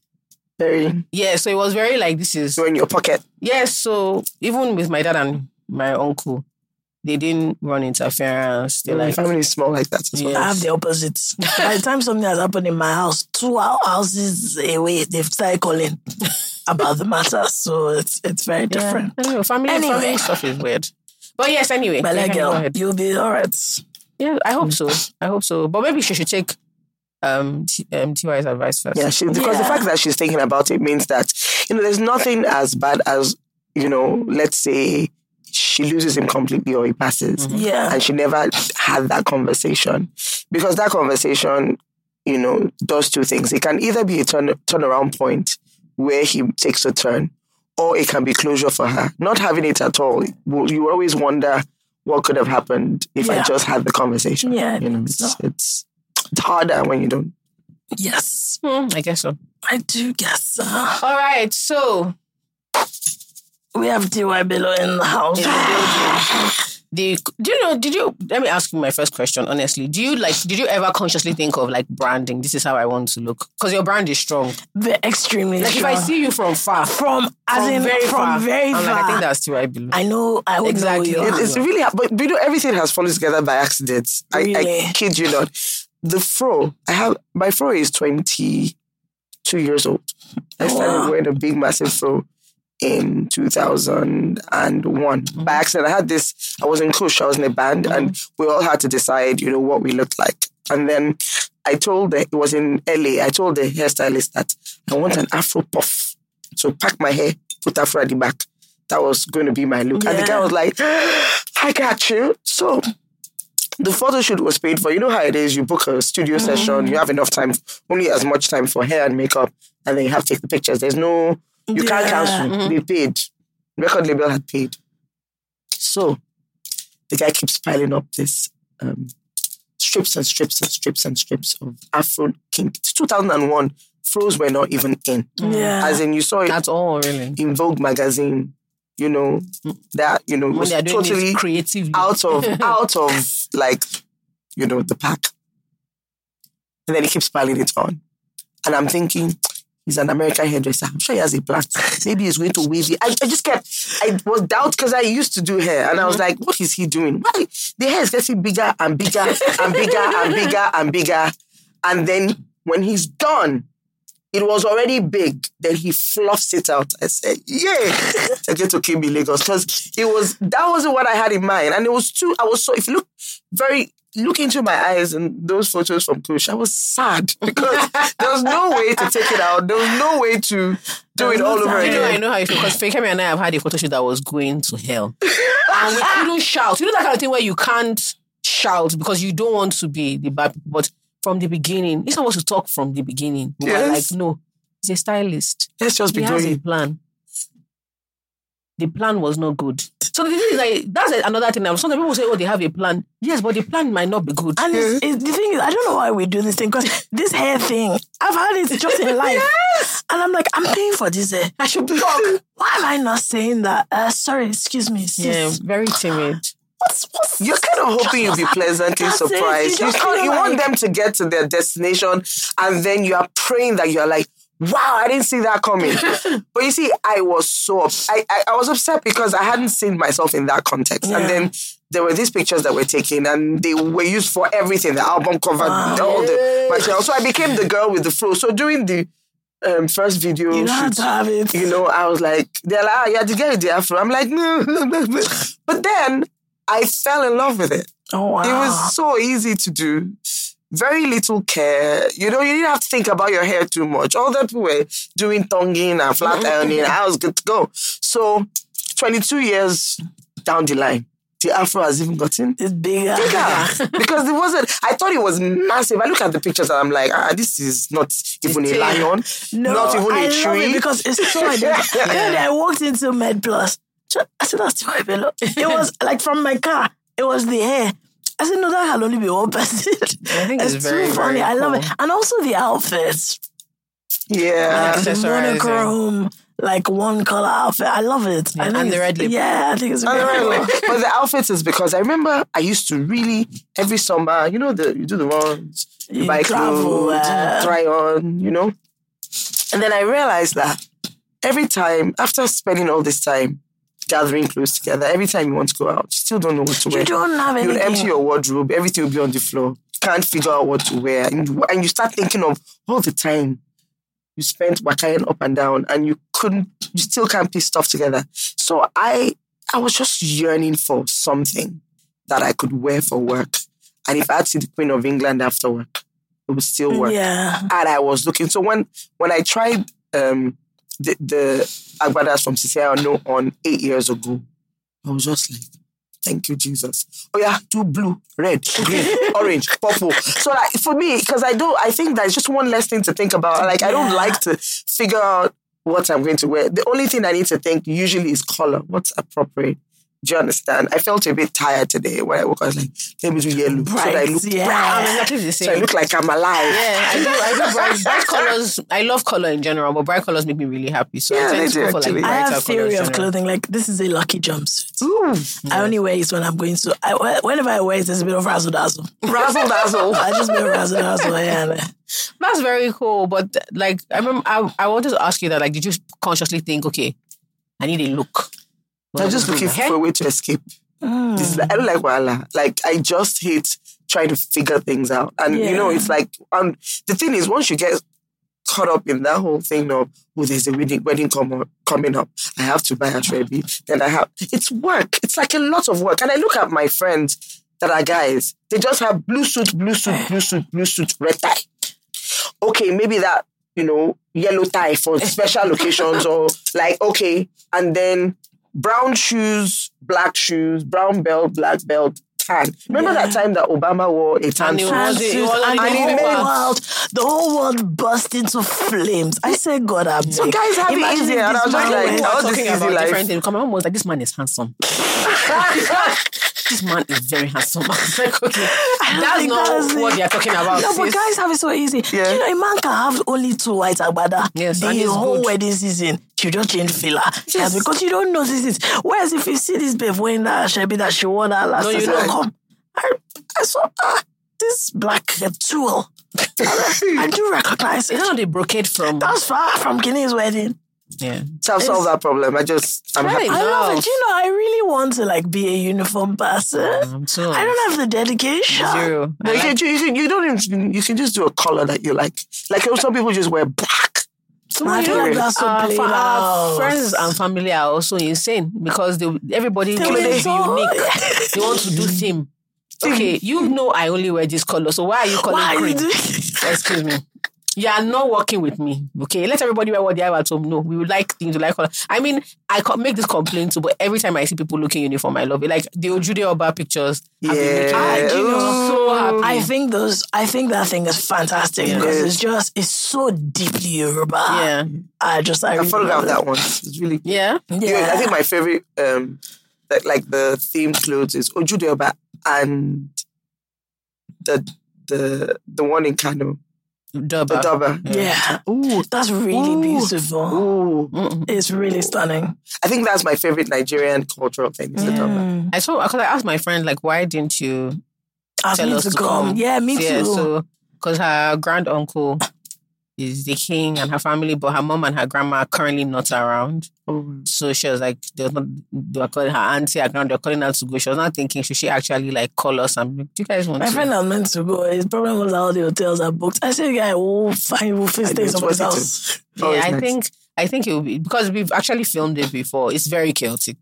Very yeah. So it was very like this is so in your pocket. yes. So even with my dad and my uncle, they didn't run interference. They My like family is small like that as well. Yeah. I have the opposite. By the time something has happened in my house, two houses away, they've started calling about the matter. So it's it's very yeah. different. I know, family Anyway. family stuff is weird. But yes, anyway. But like, girl, you'll be all right. Yeah, I hope so. I hope so. But maybe she should take um, T- um TY's advice first. Yeah, she, because the fact that she's thinking about it means that, you know, there's nothing as bad as, you know, let's say she loses him completely or he passes. Yeah. And she never had that conversation. Because that conversation, you know, does two things. It can either be a turn turnaround point where he takes a turn, or it can be closure for her. Not having it at all, well, you always wonder what could have happened if I just had the conversation. Yeah, you know, it's, so. it's it's harder when you don't. Yes, Hmm, I guess so. I do guess. Uh, All right, so we have TY Bello in the house. in the building. the do you know? Did you? Let me ask you my first question. Honestly, do you like? Did you ever consciously think of like branding? This is how I want to look because your brand is strong. Ve- extremely Like if I see you from far, from as from in very from far, very I'm far. like I think that's still I belong. I know I would Exactly. know you. It- it's really, hard, but you know, everything has fallen together by accident. I, Really? I kid you not. The fro, I have my fro is twenty two years old. I started Wow. wearing a big, massive fro in two thousand and one by accident. I had this. I was in Kush. I was in a band, and we all had to decide, you know, what we looked like. And then I told the, it was in LA. I told the hairstylist that I want an Afro puff. So pack my hair, put Afro at the back. That was going to be my look. And the guy was like, I got you. So the photo shoot was paid for. You know how it is. You book a studio mm-hmm. session. You have enough time, only as much time for hair and makeup, and then you have to take the pictures. There's no, you can't Yeah. cancel. Mm-hmm. They paid. Record label had paid. So the guy keeps piling up this um, strips and strips and strips and strips of Afro King. It's 2001. Fros were not even in. Mm. yeah. As in, you saw it That's all really. in Vogue magazine. You know mm. that you know When was totally creative out of out of like you know the pack. And then he keeps piling it on. And I'm thinking, he's an American hairdresser. I'm sure he has a plan. Maybe he's going to wave it. I, I just kept, I was doubt because I used to do hair. And I was mm-hmm. like, what is he doing? Why? The hair is getting bigger and bigger and bigger and bigger and bigger. And then when he's done, it was already big. Then he fluffs it out. I said, yeah. I get to Kimby Lagos because it was, that wasn't what I had in mind. And it was too, I was so, if you look very, look into my eyes and those photos from Kush, I was sad because there was no way to take it out. There was no way to do it all over again. You know, I know how you feel because Feyikemi and I have had a photo shoot that was going to hell. and we couldn't shout. You know that kind of thing where you can't shout because you don't want to be the bad people. But from the beginning, he's supposed to talk from the beginning. We Yes. like, no, he's a stylist. Let's just be He has a plan. The plan was not good. So the thing is, like, that's another thing. Now, some people say, oh, they have a plan. Yes, but the plan might not be good. And it's, it's, the thing is, I don't know why we do this thing because this hair thing, I've had it just in life. yes. And I'm like, I'm paying for this hair. I should talk. Why am I not saying that? Uh, sorry, excuse me. Sis. yeah, very timid. What's, what's, You're kind of hoping you'll be pleasantly That's it. surprised. You You, just can't- feel you want like- them to get to their destination, and then you are praying that you're like, "Wow, I didn't see that coming." but you see, I was so I, I I was upset because I hadn't seen myself in that context, Yeah. and then there were these pictures that were taken, and they were used for everything: the album cover, all the material. So I became the girl with the flow. So during the um, first video, you know shoot, to have it. you know, I was like, they're like, ah, yeah, the girl with the afro. I'm like, no. but then I fell in love with it. Oh, wow. It was so easy to do. Very little care. You know, you didn't have to think about your hair too much. All that people were doing tonguing and flat ironing. I was good to go. So, 22 years down the line, the afro has even gotten It's bigger. bigger because it wasn't. I thought it was massive. I look at the pictures and I'm like, ah, this is not even a lion, No, not even I a tree. it because it's so identical. And I walked into Med Plus. I said, that's pillow. It was like from my car. It was the hair. I said, no, that can only be one person. I think it's very, too funny. I love it. And also the outfits. yeah. Like the monochrome, like one color outfit. I love it. I Yeah, think and the it's- red lip. Yeah, I think it's And very cool. red- but the outfits is because I remember I used to really every summer, you know, the you do the ones, you You buy travel, clothes, uh, try on, you know. And then I realized that every time after spending all this time gathering clothes together, every time you want to go out, you still don't know what to wear. You don't have anything. You empty your wardrobe, everything will be on the floor. You can't figure out what to wear, and you, and you start thinking of all the time you spent wakaing up and down, and you couldn't, you still can't piece stuff together. So I, I was just yearning for something that I could wear for work, and if I had to see the Queen of England after work, it would still work. Yeah. And I was looking. So when when I tried um, the the agbadas from CCI no on eight years ago, I was just like, thank you, Jesus. Oh yeah, do blue, red, green, orange, purple. So like for me, because I do, I think that's just one less thing to think about. Like I don't like to figure out what I'm going to wear. The only thing I need to think usually is color. What's appropriate? Do you understand? I felt a bit tired today when I woke up. I was like, let me do yellow. so that I Bright, look yeah. I'm bright. exactly the So I look like I'm alive. Yeah, I do. I do bright, bright colors. I love color in general, but bright colors make me really happy. So Yeah, I they tend to do for like actually. brighter I have colors. theory of clothing. Like this is a lucky jumpsuit. Ooh, I only wear it when I'm going to. I, whenever I wear it, there's a bit of razzle dazzle. razzle dazzle. I just wear razzle dazzle. Yeah. That's very cool. But like, I remember, I, I wanted to ask you that. Like, did you consciously think, okay, I need a look? I'm just looking Okay. for a way to escape. mm. This I don't like Wala. Like I just hate trying to figure things out. And you know, it's like um the thing is once you get caught up in that whole thing of oh there's a wedding wedding coming up. I have to buy a baby. Then I have it's work. It's like a lot of work. And I look at my friends that are guys, they just have blue suit, blue suit, blue suit, blue suit, red tie. Okay, maybe that, you know, yellow tie for special occasions or like okay, and then brown shoes, black shoes, brown belt, black belt, tan. Remember that time that Obama wore a tan And it suit? was- And, and the whole whole world, the whole world burst into flames. I said, God, I'm So guys have it easy, and I was just like, People all this talking easy about life. different things. Come on, was like, this man is handsome. this man is very handsome. I was like, okay, that's not that's what it. they are talking about. No, but guys have it so easy. Yeah. You know, a man can have only two white agbada. Yes, the and whole good. wedding season. You just change filler. Yes. because you don't notice it. Whereas if you see this babe wearing that shabby that she wore that last No, you season, don't. come. I, I saw ah, this black tool. I do recognize You it. know, they brocade from. That's far from Guinea's wedding. Yeah. So I've solved that problem. I just I'm Right. happy. I love it. You know, I really want to like be a uniform person. I'm too. I don't have the dedication. Zero. No, I you, you, you don't even, you can just do a color that you like. Like some people just wear black. So I you feel know, that's so uh, our, friends and family are also insane because they everybody They wants to be so- unique. they want to do theme. Okay, you know I only wear this color, so why are you calling Why you doing? Excuse me. You are not working with me. Okay, let everybody wear what they have at home. No, we would like things to like color. I mean, I co- make this complaint too, but every time I see people looking uniform, I love it. Like the Ojude Oba pictures. have been making me Yeah. you know, so happy. I think those. I think that thing is fantastic Yeah. because it's just it's so deeply Yoruba. yeah, I just I, I really photographed that one. It's really yeah. Yeah, Yeah, I think my favorite, um, like, like the theme clothes is Ojude Oba and the the the one in Kano, the Durbar. Durbar. yeah. Ooh, That's really Ooh. beautiful. ooh. Mm-mm. It's really stunning. I think that's my favorite Nigerian cultural thing. Is the Durbar. Mm. I saw because I asked my friend like, why didn't you Ask tell me us to to come. come? Yeah, me yeah, too. so because her grand uncle is the king and her family, but her mom and her grandma are currently not around. Oh. So she was like, they were, not, they were calling her auntie, her grandma, they were calling her to go. She was not thinking, should she actually like call us? And do you guys want My to? friend was meant to go. His problem was all the hotels are booked. I said, guy, we'll find, we'll fit I stay know, it's somewhere worth it else. Oh, yeah, I nice. think I think it will be because we've actually filmed it before. It's very chaotic.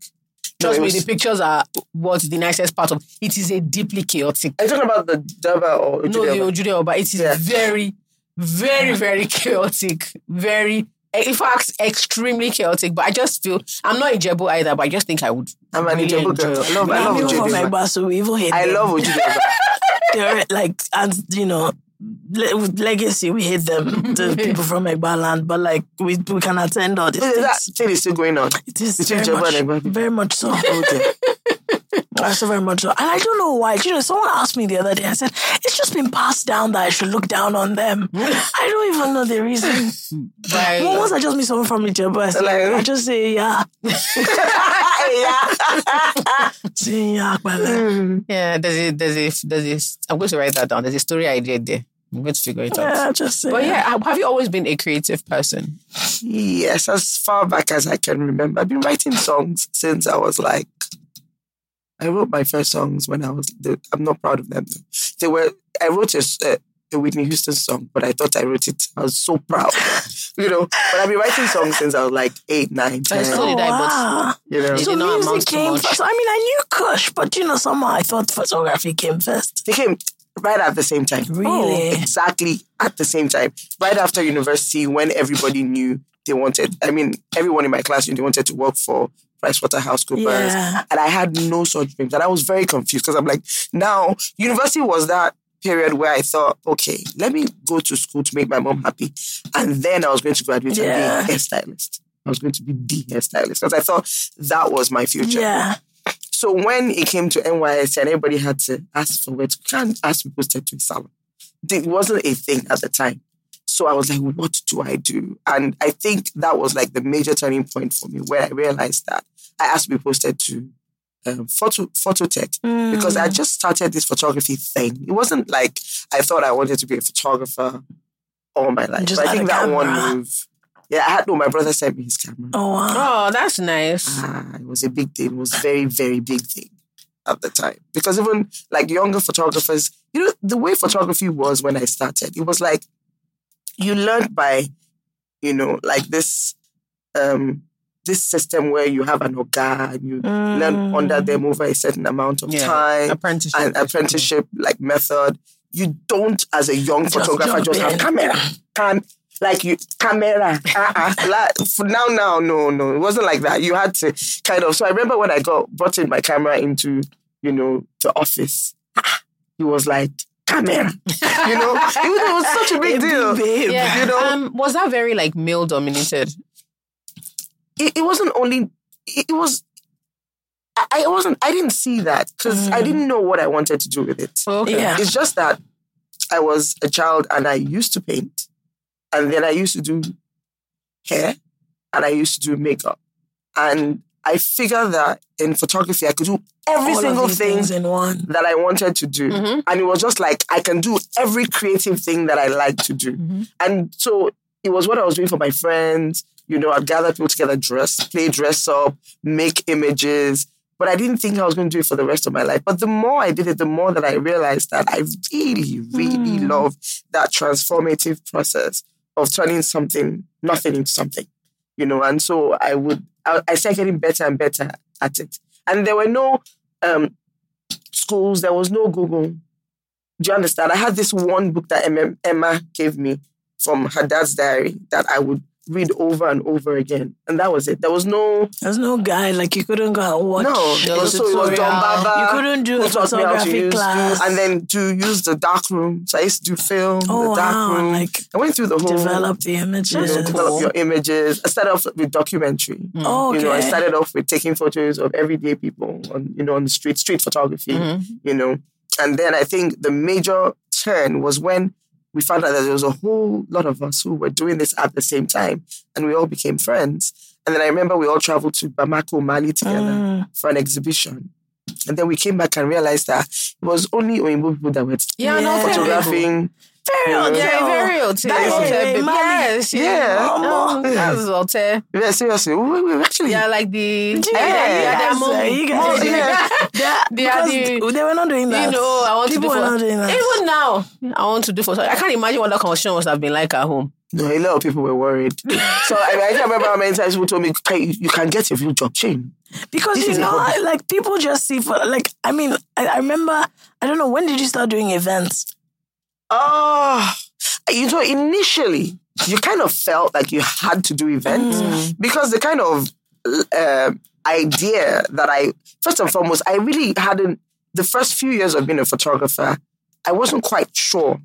Trust it me, was- the pictures are what's the nicest part of it is a deeply chaotic. Are you talking about the Durbar or No, Ojude the Oba? Ojude Oba. It is Yeah. very, very, very chaotic. Very, in fact, extremely chaotic. But I just feel I'm not Ijebu either, but I just think I would. I'm an really Ijebu girl. I love, I love people from Ojude so we even hate I them. love Ojude Oba. They're like, and you know, le- with legacy, we hate them, the people from Egba land, but like, we, we can attend all these that things. thing is still going on. It is between very much, and Egba people. very much so. Oh, dear. So very much so. And I don't know why. You know, someone asked me the other day, I said, it's just been passed down that I should look down on them. I don't even know the reason. By, Well, once I just meet someone from Ijebu, I, say, Like- I just say, yeah. yeah. Say, yeah, pẹ̀lẹ́. Hmm. yeah, there's a, there's a, there's a. I'm going to write that down. There's a story I did there. I'm going to figure it out. Yeah, just say, But yeah, have you always been a creative person? Yes, as far back as I can remember. I've been writing songs since I was like, I wrote my first songs when I was, I'm not proud of them. Though. They were, I wrote a Whitney Houston song, but I thought I wrote it. I was so proud, you know. But I've been writing songs since I was like eight, nine, ten. That's totally Oh, that, but wow. You know, So did music to came much. first. I mean, I knew Kush, but you know, somehow I thought photography came first. they came right at the same time. Really? Oh, exactly at the same time. Right after university, when everybody knew they wanted, I mean, everyone in my class knew they wanted to work for PricewaterhouseCoopers. Yeah. And I had no such dreams. And I was very confused because I'm like, now, university was that period where I thought, okay, let me go to school to make my mom happy. And then I was going to graduate Yeah. and be a hairstylist. I was going to be the hairstylist because I thought that was my future. Yeah. so when it came to NYSC and everybody had to ask for it, can't ask to be posted to a salon. It wasn't a thing at the time. So I was like, what do I do? And I think that was like the major turning point for me where I realized that I asked to be posted to um, photo photo tech because I just started this photography thing. It wasn't like I thought I wanted to be a photographer all my life. just But I think a that one move. Yeah, I had no. My brother sent me his camera. Oh wow. Oh, that's nice. Ah, it was a big thing. It was very, very big thing at the time. Because even like younger photographers, you know, the way photography was when I started, it was like you learn by, you know, like this um this system where you have an oga and you learn under them over a certain amount of Yeah, time apprenticeship. and apprenticeship like method. You don't, as a young photographer, jump just have camera. Cam, like you camera. Uh-uh. like, now, now, no, no, it wasn't like that. You had to kind of. So I remember when I got brought in my camera into, you know, the office. He was like camera. You know, it was, it was such a big A deal. babe. yeah. you know- um, was that very like male dominated? it, it wasn't only it, it was I, I wasn't I didn't see that because I didn't know what I wanted to do with it. Okay. Yeah. It's just that I was a child and I used to paint, and then I used to do hair, and I used to do makeup, and I figured that in photography I could do every All single thing things in one. that I wanted to do. Mhm. And it was just like I can do every creative thing that I like to do. And so it was what I was doing for my friends. You know, I'd gather people together, dress, play dress up, make images. But I didn't think I was going to do it for the rest of my life. But the more I did it, the more that I realized that I really, really love that transformative process of turning something, nothing into something. You know, and so I would, I, I started getting better and better at it. And there were no um, schools, there was no Google. Do you understand? I had this one book that Emma, Emma gave me from her dad's diary that I would read over and over again. And that was it. There was no, There's no guy like you couldn't go and watch. no. There was so it was John tutorial. Baba. You couldn't do who a taught me how to photography class. and then to use the dark room. So I used to do film, Oh, the dark wow, room. like, I went through the whole develop the you know, images. develop your images. I started off with documentary. Mm. Oh, You know, I started off with taking photos of everyday people on, you know, on the street, street photography, mm-hmm. you know. And then I think the major turn was when we found out that there was a whole lot of us who were doing this at the same time and we all became friends. And then I remember we all traveled to Bamako, Mali together Mm. for an exhibition. And then we came back and realized that it was only Oyinbo people that were Yeah, Yeah. no, photographing. Very Yeah. Yeah, very hotel. That is hotel a babe. Mali. Yes, Yeah. Oh, oh. that's hotel. Yeah, seriously. We, we actually. Yeah, like the Yeah, yeah, you they are guys, more- you guys- yeah. Yeah, They are the- they were not doing that. You know, I want People to do were for, not doing that. Even now, I want to do for. I can't imagine what that conversation must have been like at home. No, a lot of people were worried. so I, I can't remember how many times people told me, "Hey, you can get a real job chain." Because This you know. I- like people just see for like. I mean, I, I remember. I don't know when did you start doing events? Oh, you know, initially you kind of felt like you had to do events because the kind of uh, idea that I, first and foremost, I really hadn't. The first few years of being a photographer, I wasn't quite sure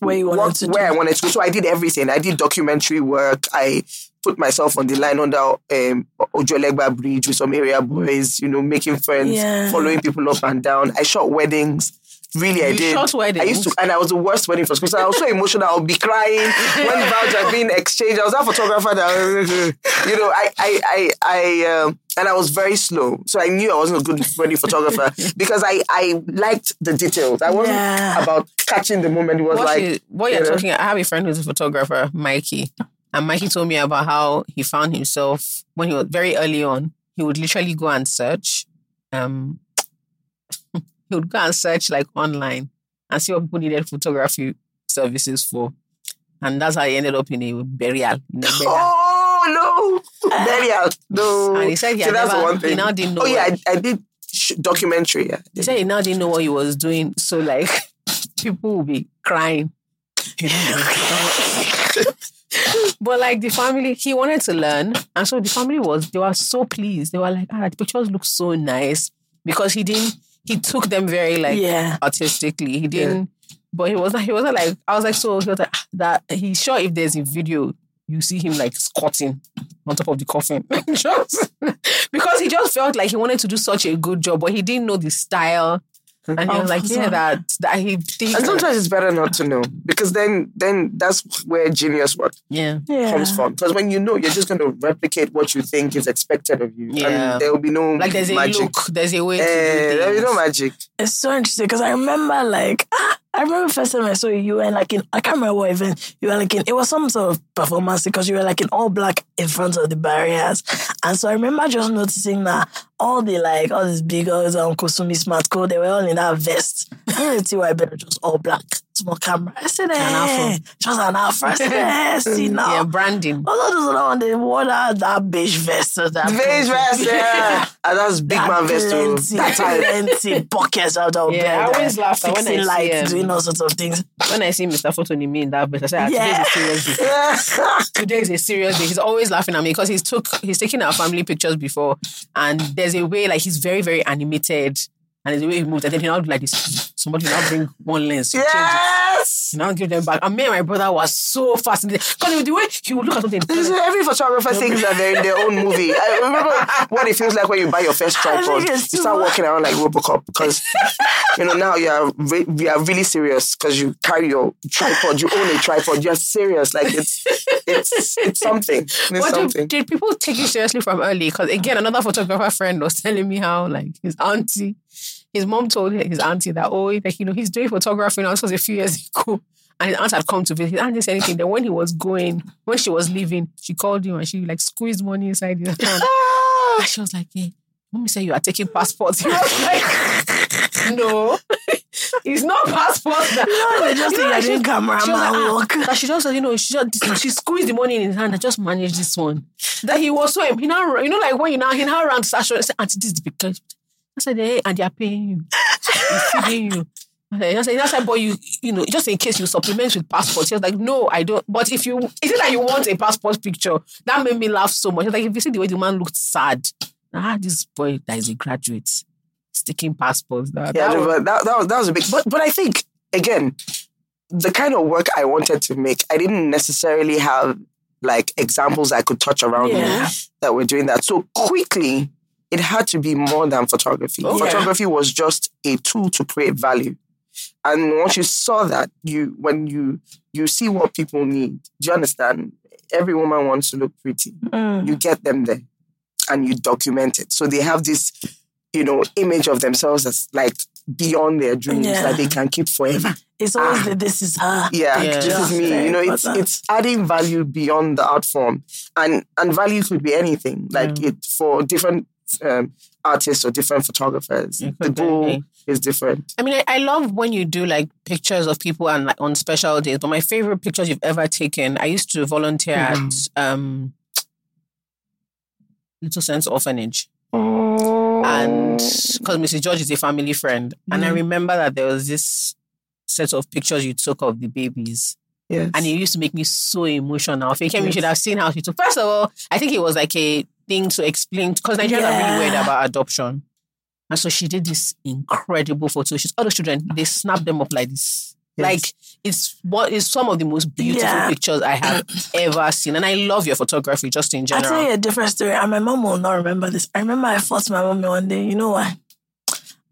Where you wanted what, to where do? I wanted to go. So I did everything. I did documentary work. I put myself on the line under um, Ojuelegba Bridge with some area boys, you know, making friends, Yeah. following people up and down. I shot weddings. Really, I did. weddings? I used to, and I was the worst wedding photographer. I was so emotional. I would be crying when vows are being exchanged. I was that photographer that, you know, I, I, I, I, um, and I was very slow. So I knew I wasn't a good wedding photographer because I, I liked the details. I wasn't Yeah. about catching the moment. It was What, like, you, what you you're know. talking, I have a friend who's a photographer, Mikey, and Mikey told me about how he found himself when he was very early on. He would literally go and search. Um, he would go and search like online and see what people needed photography services for, and that's how he ended up in a burial. In a burial. Oh no, burial. No. And he said he had that's never- one he now didn't know Oh yeah, I, I did sh- documentary. Yeah. He said he now didn't know what he was doing, so like people will be crying. but like the family, he wanted to learn, and so the family was they were so pleased. They were like, "Ah, the pictures look so nice," because he didn't. He took them very like Yeah. artistically. He didn't. But he wasn't. He wasn't like. I was like, so he was like "Ah, that. He's sure if there's a video, you see him like squatting on top of the coffin. just because he just felt like he wanted to do such a good job, but he didn't know the style. And he was like, yeah, that that he thinks And sometimes it's better not to know because then then that's where genius work yeah. Yeah. comes from. Because when you know, you're just going to replicate what you think is expected of you, Yeah. and there will be no Like there's a magic. look, there's a way to Eh, do there will be no magic. It's so interesting because I remember like ah, I remember first time I saw you, you were like in I can't remember what event you were like in. It was some sort of performance because you were like in all black in front of the barriers, and so I remember just noticing that all the like all these big girls on Kusumi Smart Co. They were all in that vest. I didn't see why I better just all black small camera. I said, An eh, just an afro. I said, eh, see now. Yeah, branding. All those other one they wore that, that beige vest. So that Beige vest, yeah. And that's big man vest too. plenty, That plenty buckets out of Yeah, bed, I always uh, laugh when I fixing see, lights, um, doing all sorts of things. When I see Mr. Photonimi in that bed, I say, ah, today's Yeah. a serious day. Today is a serious day. He's always laughing at me because he's took he's taken our family pictures before, and there's a way like he's very very animated, and a way he moves, and then he now do like this. Somebody now bring one lens, to change it. yes. He now give them back. And me and my brother was so fascinated because the way he would look at something. This is- Every photographer thinks that they're in their own movie. I remember what it feels like when you buy your first tripod. You start walking around like Robocop because you know now you are re- we are really serious because you carry your tripod. You own a tripod. You're serious. Like it's it's it's something. It's What something. did, did people take you seriously from early? Because again, another photographer friend was telling me how like his auntie, his mom told his auntie that oh, like you know he's doing photography now. This was a few years ago, and his aunt had come to visit. His aunt didn't say anything. Then when he was going, when she was leaving, she called him and she like squeezed money inside his hand. And she was like, "Hey, mommy said you are taking passports." He was like, "No." It's not passport. That, No, they just You know, think I she- didn't cameraman she like, ah, work. that she just said, you know, she just she squeezed the money in his hand and just managed this one. That he was so he now you know like when you now he now ran to Sasha and said, Auntie, this is the picture. I said, hey, and they are paying you. He's feeding you. I said, I said, but you, you know, just in case you supplement with passport. He was like, no, I don't. But if you, is it that you want a passport picture? That made me laugh so much. Like, if you see the way the man looked sad, ah, this boy that is a graduate, he's taking passports. That, Yeah, that no, was- but that, that, was, that was a big. But but I think again, the kind of work I wanted to make, I didn't necessarily have like examples I could touch around Yeah. me that were doing that. So quickly, it had to be more than photography. Oh, yeah. photography was just a tool to create value. And once you saw that, you when you you see what people need, do you understand? Every woman wants to look pretty Mm. you get them there and you document it. So they have this, you know, image of themselves as like beyond their dreams Yeah. that they can keep forever. It's always Ah. this is her. Yeah, Yeah. this is me. You know, it's it's adding value beyond the art form, and and value could be anything. Like Yeah. it for different um, artists or different photographers. The goal is different. I mean, I, I love when you do like pictures of people and like on special days. But my favorite pictures you've ever taken, I used to volunteer at um, Little Saints Orphanage, and because Mrs. George is a family friend, and I remember that there was this set of pictures you took of the babies. yes, And it used to make me so emotional. If you came, you should have seen how she took. First of all, I think it was like a thing to explain because Nigerians are really worried about adoption. And so she did this incredible photo. She's the children, they snap them up like this. Yes. Like it's what is some of the most beautiful Yeah. pictures I have ever seen. And I love your photography just in general. I'll tell you a different story, and my mom will not remember this. I remember I fought my mom one day. You know why?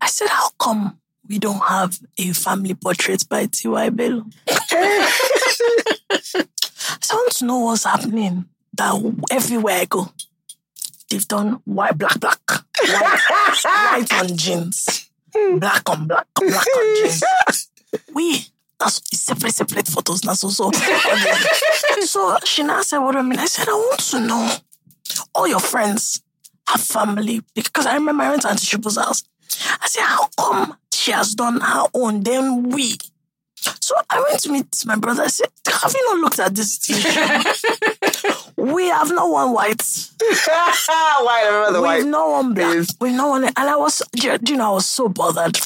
I said, How come we don't have a family portrait by T.Y. Bello? I want to know what's happening. That everywhere I go, they've done white, black, black, white, white on jeans, black on black, black on jeans. We that's separate, separate photos now. So, so, so she now said, "What do I mean?" I said, "I want to know all your friends have family because I remember I went to Auntie Shubu's house. I said, "How come she has done her own? Then we." So I went to meet my brother. I said, "Have you not looked at this? we have no one white. Why I remember the We've white? no one black. Please. We've no one." And I was, do you know, I was so bothered.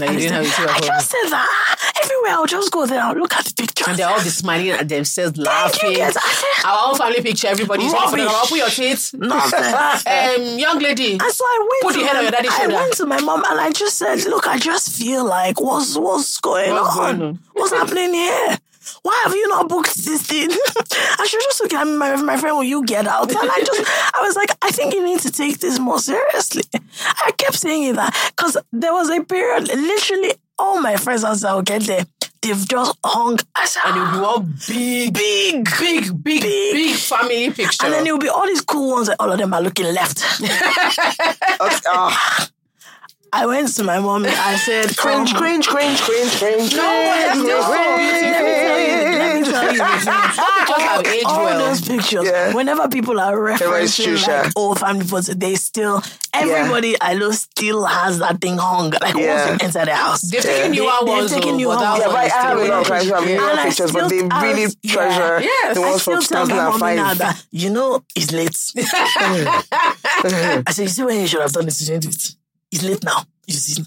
Like, you didn't have I just said that everywhere. I'll just go there. I'll look at the pictures. And they're all be smiling at themselves, laughing. said, Our own family picture, everybody's Rubbish. put your. Nothing. Um, young lady. And so I went Put to your head my, on your daddy's I shoulder. went to my mom and I just said, look, I just feel like what's what's going What's on? going on? What's happening here? Why have you not booked this thing? I should just look at me, my, my friend, will you get out? And I just, I was like, I think you need to take this more seriously. I kept saying that because there was a period, literally all my friends as I would get there, they've just hung. Said, And it'll be one big, big, big, big, big family picture. And then it'll be all these cool ones, and all of them are looking left. Okay, ah, I went to my mom and I said, cringe, "Come cringe, cringe, cringe, cringe. No, that's cringe, just so cringe. Let me tell you this. just have aged all well. those pictures. Yeah. Whenever people are referencing true, like sha. old oh, family photos, they still everybody I know still has that thing hung. Like Yeah. once you enter the house, They've taken They- newer they've ones. taken though, newer but ones. Yeah, but I have a lot of friends who have And pictures, but they really was- treasure Yes. the I ones still from tell my mommy now 2005. that you know it's late. I said, you see when you should have done this, you didn't do it. It's late now. You see.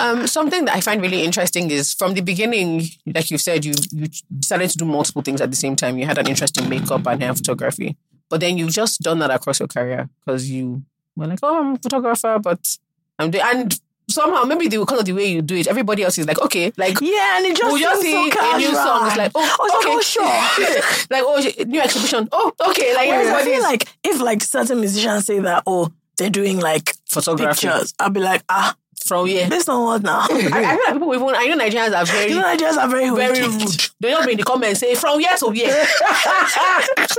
Um, something that I find really interesting is from the beginning, like you said, you you decided to do multiple things at the same time. You had an interest in makeup and hair photography, but then you've just done that across your career because you were like, "Oh, I'm a photographer," but I'm doing and somehow maybe the because of the way you do it, everybody else is like, "Okay, like." Yeah, and it just We'll just see so a new song. It's like, oh, I was okay, like, oh, sure. like, oh, new exhibition. Oh, okay. Like I everybody feel like if like certain musicians say that, oh, they're doing like photography pictures, I'll be like, ah, from here. based on what now? I, I feel like people even I know Nigerians are very you know, just are very very wicked. rude. They just be in the comments say from here to here.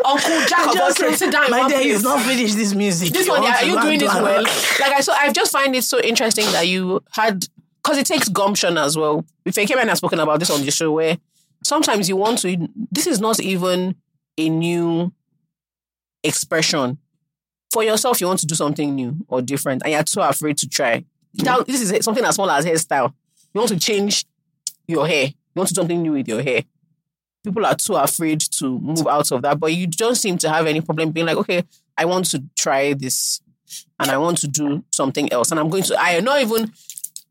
Uncle Jack of all Just trades, sit down my day is not finished this music. this You one, want are you doing this well? Like I so I just find it so interesting that you had because it takes gumption as well. If I came and has spoken about this on the show where sometimes you want to this is not even a new expression. For yourself, you want to do something new or different, and you're too afraid to try. Now, this is something as small as hairstyle. You want to change your hair. You want to do something new with your hair. People are too afraid to move out of that, but you don't seem to have any problem being like, okay, I want to try this and I want to do something else. And I'm going to, I not even,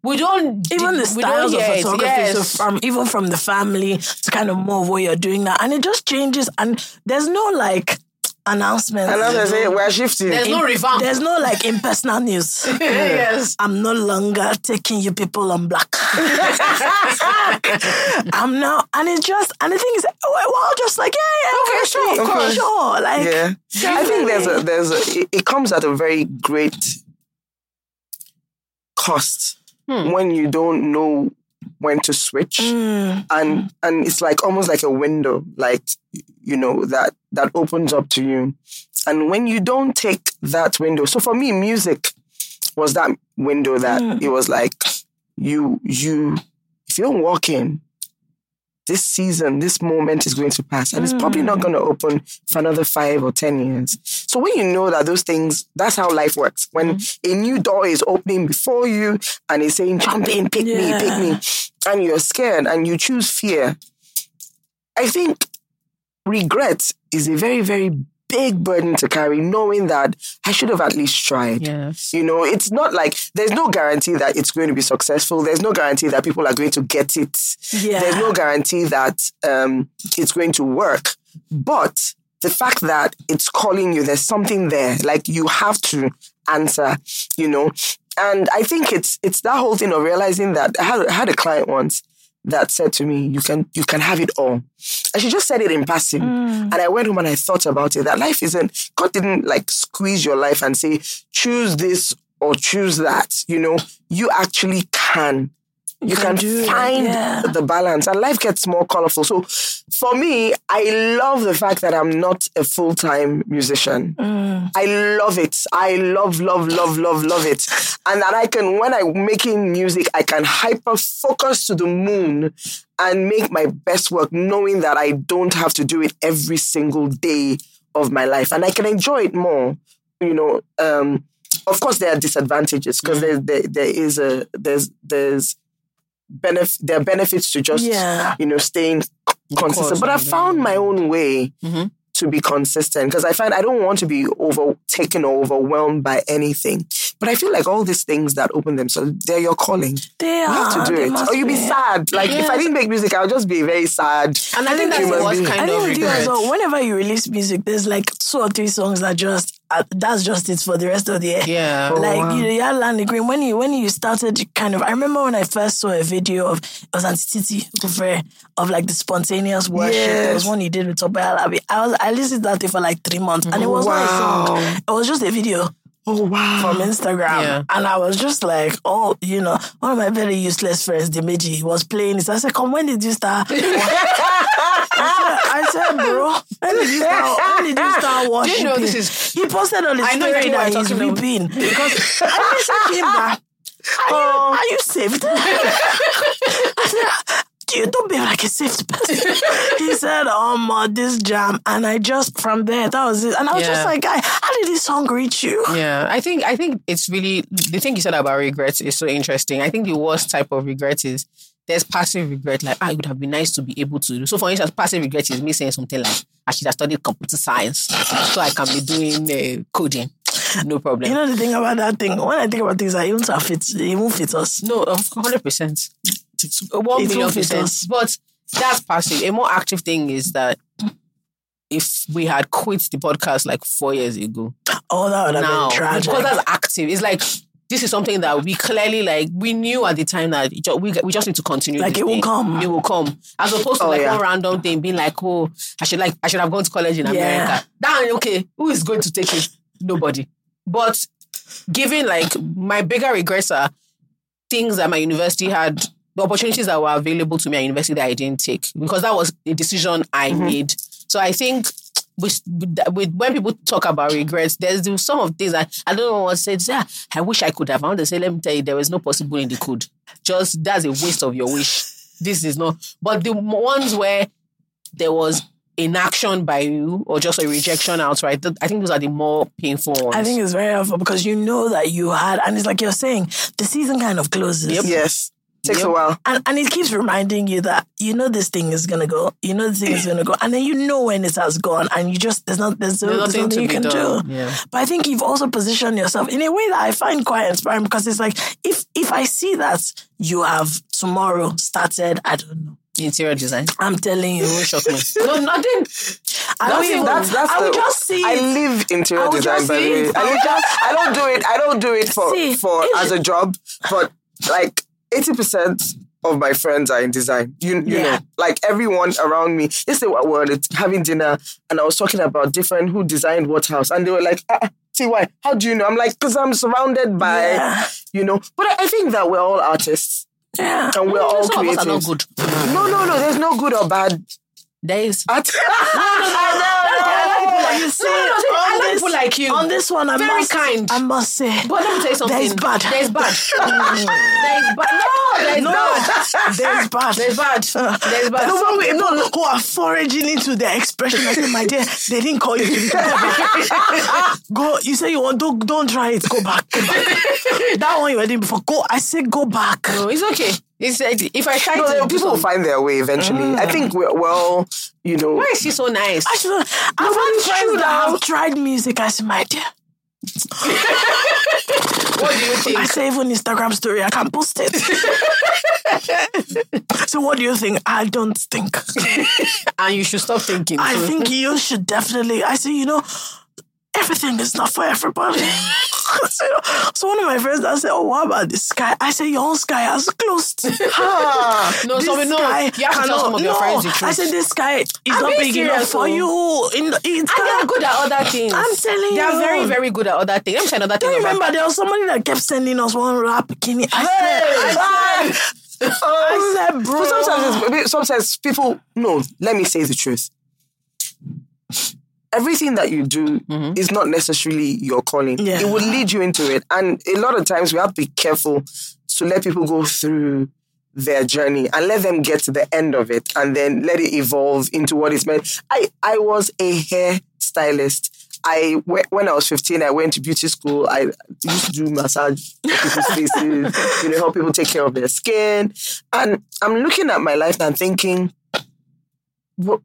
we don't, even the styles of photography, Yes. so from even from the family to kind of more of what you're doing now, and it just changes, and there's no like announcement. And as I say, we're shifting. There's no revamp. There's no like impersonal news. yes. I'm no longer taking you people on black. I'm now, and it's just, and the thing is, we're all just like, yeah, yeah, okay, sure, of course, sure, like, yeah. I think there's a there's a it, it comes at a very great cost Hmm. when you don't know when to switch. Mm, and and it's like almost like a window like you know that that opens up to you. And when you don't take that window so for me music was that window that Mm. it was like you you if you don't walk in this season this moment is going to pass and it's probably not mm. going to open for another five or ten years. So when you know that those things that's how life works. When mm. a new door is opening before you and it's saying jump in pick me pick me and you're scared and you choose fear i think regret is a very very big burden to carry knowing that i should have at least tried Yes. you know, it's not like there's no guarantee that it's going to be successful. There's no guarantee that people are going to get it. Yeah. There's no guarantee that um, it's going to work. But the fact that it's calling you, there's something there. Like you have to answer, you know. And I think it's it's that whole thing of realizing that I had, I had a client once that said to me, "You can you can have it all," and she just said it in passing. Mm. And I went home and I thought about it. That life isn't God didn't like squeeze your life and say choose this or choose that. You know, you actually can. You, can find yeah. the balance, and life gets more colorful. So, for me, I love the fact that I'm not a full time musician. mm, I love it. I love, love, love, love, love it. And that I can, when I'm making music, I can hyper focus to the moon and make my best work, knowing that I don't have to do it every single day of my life. And I can enjoy it more. You know, um, of course there are disadvantages because there, there there is a there's there's benefit there are benefits to just Yeah. you know staying consistent. course, But I found my own way Mhm. to be consistent because I find I don't want to be overtaken or overwhelmed by anything. But I feel like all these things that open themselves, they're your calling. they You have to do it. Or you'll be sad. Like if I didn't make music, I would just be very sad. And I think that's Human what's being. kind I think of with you as well, whenever you release music, there's like two or three songs that just uh, that's just it for the rest of the year. Yeah. Oh, like wow. you know, you had land green when you when you started kind of I remember when I first saw a video of it was Auntie Titi Kufre, of like the spontaneous worship. There was one he did with Tope Alabi. I was I listened to that thing for like three months and it was not a song. It was just a video Oh wow. from Instagram. Yeah. And I was just like, oh, you know, one of my very useless friends, Dimeji, was playing this. I said, come, when did you start? I said, I said, bro, when did you start, when did you start watching? Do you know this is- He posted on his I know story that he's talking weeping. Because I messaged him that, are you, oh. are you saved? I you don't behave like a saved person. he said, um, uh, this jam. And I just, from there, that was it. And I was Yeah. just like, guy, how did this song reach you? Yeah, I think I think it's really the thing you said about regrets is so interesting. I think the worst type of regret is there's passive regret, like ah, it would have been nice to be able to do. So, for instance, passive regret is me saying something like I should have studied computer science so I can be doing uh, coding. No problem. You know the thing about that thing. When I think about things, I won't fit. It won't fit us. no, hundred percent, one It million percent. But that's passive. A more active thing is that if we had quit the podcast like four years ago, Oh, that would have now been tragic. because that's active. It's like this is something that we clearly like. We knew at the time that we we just need to continue. Like, it will thing. come. It will come. As opposed to Oh, like yeah. one random thing being like, oh, I should like I should have gone to college in Yeah. America. Then okay, who is going to take it? Nobody. But given like my bigger regrets are things that my university had. The opportunities that were available to me at university that I didn't take because that was a decision I Mm-hmm. made. So I think with, with, with when people talk about regrets, there's some of things I, I don't know what to say. Yeah, I wish I could have. I want to say, let me tell you, there was no possible in the code. Just that's a waste of your wish. This is not. But the ones where there was inaction by you or just a rejection outright, th- I think those are the more painful ones. I think it's very helpful because you know that you had, and it's like you're saying, the season kind of closes. Yes. Takes Yep. a while. And, and it keeps reminding you that you know this thing is gonna go, you know this thing is gonna go, and then you know when it has gone, and you just there's not there's, There's there's nothing nothing you can done. do. Yeah. But I think you've also positioned yourself in a way that I find quite inspiring because it's like if if I see that you have tomorrow started, I don't know. Interior design. I'm telling you, It won't shock me. no, nothing. I don't That's, even. that's, that's I would the, just see I live interior design, just by the way. I, live just, I don't do it. I don't do it for See, for if- as a job. But like eighty percent of my friends are in design. You you Yeah. know, like everyone around me. Yesterday we were having dinner, and I was talking about different who designed what house, and they were like, ah, "Ty, how do you know?" I'm like, "Cause I'm surrounded by." Yeah. You know, but I think that we're all artists Yeah. and we're all Some of us are not creative. No, no, no. There's no good or bad There is. art. You see, No, no, no, I on like this, people like you. on this one, I Very must, kind. I must say, But let me tell you something. There's bad. There's bad. there's bad. No, there's no, bad. there's bad. There's bad. Uh, there's bad. No, some people who are foraging into their expression. I say, my dear, they didn't call you to Go. You say you want. Don't don't try it. Go back. Go back. that one you were doing before. Go. I say go back. No, it's okay. It's if I try No, to there- do people will find their way eventually. I think mm. we're well, you know. Why is she so nice? I should. I've had friends that have tried music. I say, my dear. What do you think? I think? say even Instagram story. I can post it. so what do you think? I don't think. And you should stop thinking. I So- think you should definitely. I say, you know, everything is not for everybody. so, so one of my friends, I said, "Oh, what about the sky?" I said, "Your sky has closed." No, so we This know. guy You have to tell some of your no. friends the truth. I said, "This guy is I'm not big enough for oh. you." In it's And they are good at other things. I'm telling you. They are very, very good at other things. Let me say another thing. Do you remember there was somebody that kept sending us one rap bikini? I said, I said, oh. I said, bro. But sometimes, it's, sometimes people, no, let me say the truth. Everything that you do mm-hmm. is not necessarily your calling. Yeah. It will lead you into it. And a lot of times we have to be careful to let people go through their journey and let them get to the end of it and then let it evolve into what it's meant. I, I was a hair stylist. I when I was 15, I went to beauty school. I used to do massage people's faces, you know, help people take care of their skin. And I'm looking at my life and thinking, well,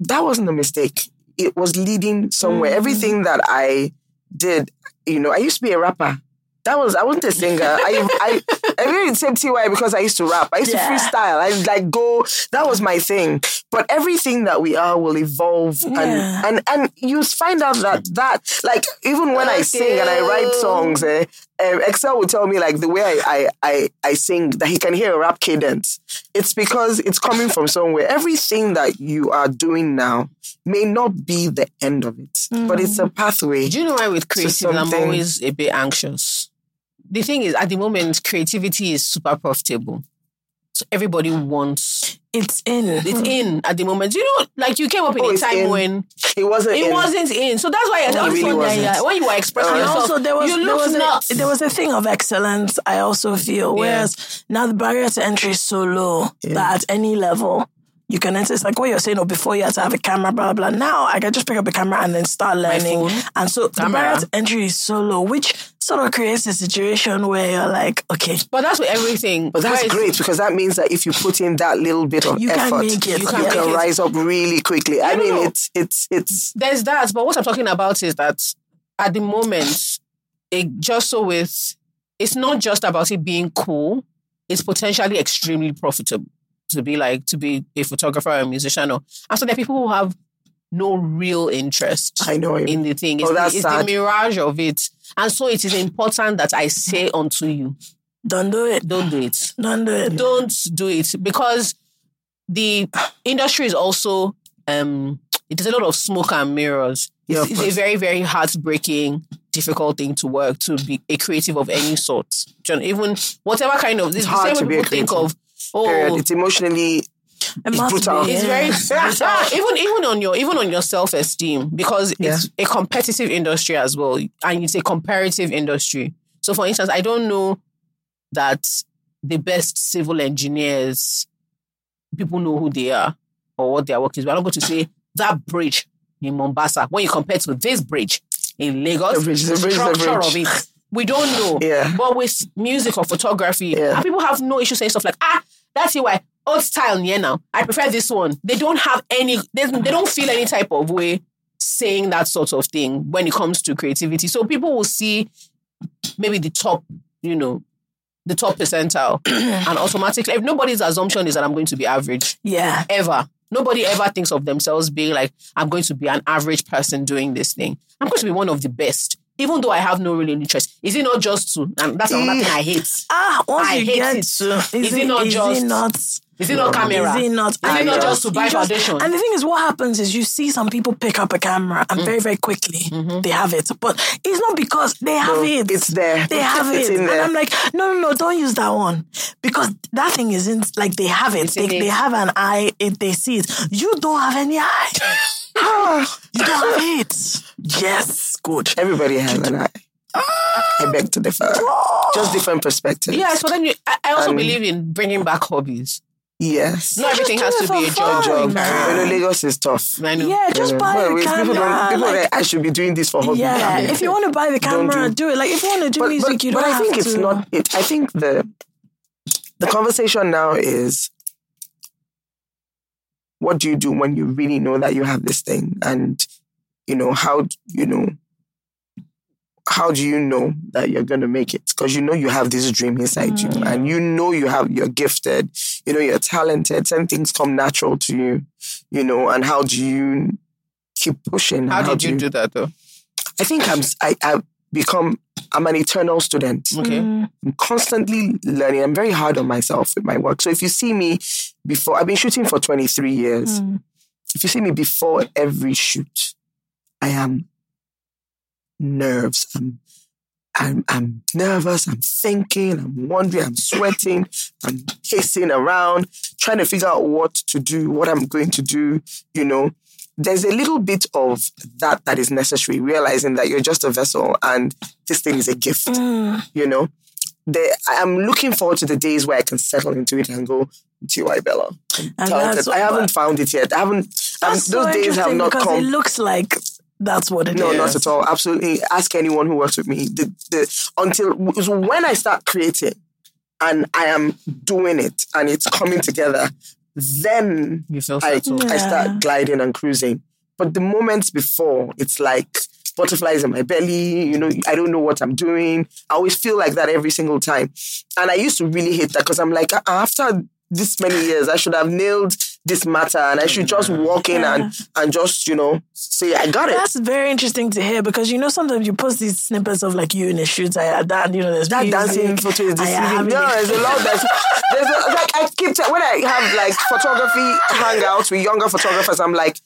that wasn't a mistake. It was leading somewhere. Everything that I did, you know, I used to be a rapper. That was I wasn't a singer. I I I really same TY because I used to rap. I used Yeah. to freestyle. I like go. That was my thing. But everything that we are will evolve, Yeah. and and and you find out that that like even when I sing and I write songs, eh, um, Excel will tell me like the way I, I I I sing that he can hear a rap cadence. It's because it's coming from somewhere. Everything that you are doing now may not be the end of it, but it's a pathway. Do you know why with creative I'm always a bit anxious? The thing is, at the moment, creativity is super profitable. So everybody wants It's in. it's in at the moment. You know, like you came up in Oh, a time in. when It wasn't. it in. wasn't in. So that's why I it also really wasn't. yeah, when you were expressing Uh, yourself, also, there was you there was, nuts. a, there was a thing of excellence. I also feel, whereas now the barrier to entry is so low that at any level you can enter. It's like what you're saying. Oh, before you had to have a camera, blah blah. blah. Now I can just pick up a camera and then start learning. And so the barrier to entry is so low, which sort of creates a situation where you're like, okay, but that's with everything. But that's Whereas- great because that means that if you put in that little bit of You can effort, make it, you yeah. can, make it. rise up really quickly. I no, mean, no. it's it's it's There's that, but what I'm talking about is that at the moment, it just so with it's not just about it being cool. It's potentially extremely profitable to be like to be a photographer or a musician. Or and so there are people who have no real interest I know him. in the thing. It's, Oh, the, that's it's the mirage of it. And so it is important that I say unto you, don't do it, don't do it don't do it. don't do it because the industry is also um it is a lot of smoke and mirrors. Yeah, It's, it's a very, very heartbreaking, difficult thing to work to be a creative of any sort. John, even whatever kind of it's the hard same to way be a people think creative. of oh period. It's emotionally It it's must brutal. be, it's very brutal. even even on your even on your self esteem because it's a competitive industry as well, and it's a comparative industry. So, for instance, I don't know that the best civil engineers people know who they are or what their work is. But I'm not going to say that bridge in Mombasa when you compare to this bridge in Lagos, The bridge, the the bridge, the structure bridge. of it. We don't know. Yeah. But with music or photography, Yeah. and people have no issue saying stuff like, ah, that's why old style yeah now. I prefer this one. They don't have any, they, they don't feel any type of way saying that sort of thing when it comes to creativity. So people will see maybe the top, you know, the top percentile and automatically if nobody's assumption is that I'm going to be average Yeah. ever. Nobody ever thinks of themselves being like, I'm going to be an average person doing this thing. I'm going to be one of the best, even though I have no real interest. Is it not just to? And that's another thing I hate. Ah, once I you hate get it. to, is, Is it not is just- it not? Is it not camera? Is it not? Is it not just to buy you foundation? And the thing is, what happens is you see some people pick up a camera and very, very quickly they have it. But it's not because they have No, it. it's there. They have it. And. I'm like, no, no, no, don't use that one. Because that thing isn't like they have it. They, they have an eye, it, they see it. You don't have any eye. you don't have it. Yes, good. everybody has an eye. I beg to differ. Just different perspectives. Yeah, so then you, I, I also Um, believe in bringing back hobbies. Yes. Not everything has to be a for job. fun, Job. man. Know, Lagos is tough. I know. Yeah, just Yeah. buy Well, a it's camera. people don't, people like- like, I should be doing this for hobby. yeah, if you want to buy the camera, do- do. it. Like if you want to do but, music, but, you but don't I have think to. it's not. It, I think the the conversation now is what do you do when you really know that you have this thing, and you know how you know how do you know that you're going to make it? Because you know you have this dream inside you, and you know you have you're gifted. You know you're talented. Some things come natural to you. You know, and how do you keep pushing? How And did you do do that though? I think I'm. i've become. I'm an eternal student. Okay. Mm. I'm constantly learning. I'm very hard on myself with my work. So if you see me before, I've been shooting for 23 years. Mm. If you see me before every shoot, I am nerves. I'm, I'm, I'm nervous. I'm thinking. I'm wondering. I'm sweating. I'm pacing around, trying to figure out what to do, what I'm going to do. You know, there's a little bit of that that is necessary, realizing that you're just a vessel and this thing is a gift Mm. you know. The, I'm looking forward to the days where I can settle into it and go, T.Y. Bello. I'm And talented. that's I haven't found it yet. I haven't, um, That's those so days have not come. It looks like that's what it is. no, not at all. Absolutely. Ask anyone who works with me. The, the, until so when I start creating and I am doing it and it's coming together, then You feel I, settled. I start gliding and cruising. But the moments before, it's like butterflies in my belly. You know, I don't know what I'm doing. I always feel like that every single time. And I used to really hate that because I'm like, "Ah, after this many years, I should have nailed this matter and I should just walk in and, and just, you know, say, I got it. That's very interesting to hear because you know sometimes you post these snippets of like you in a shoot. I that you know there's that music, dancing photo is deceiving. No, there's a lot. There's, there's a, like I keep t- when I have like photography hangouts with younger photographers. I'm like,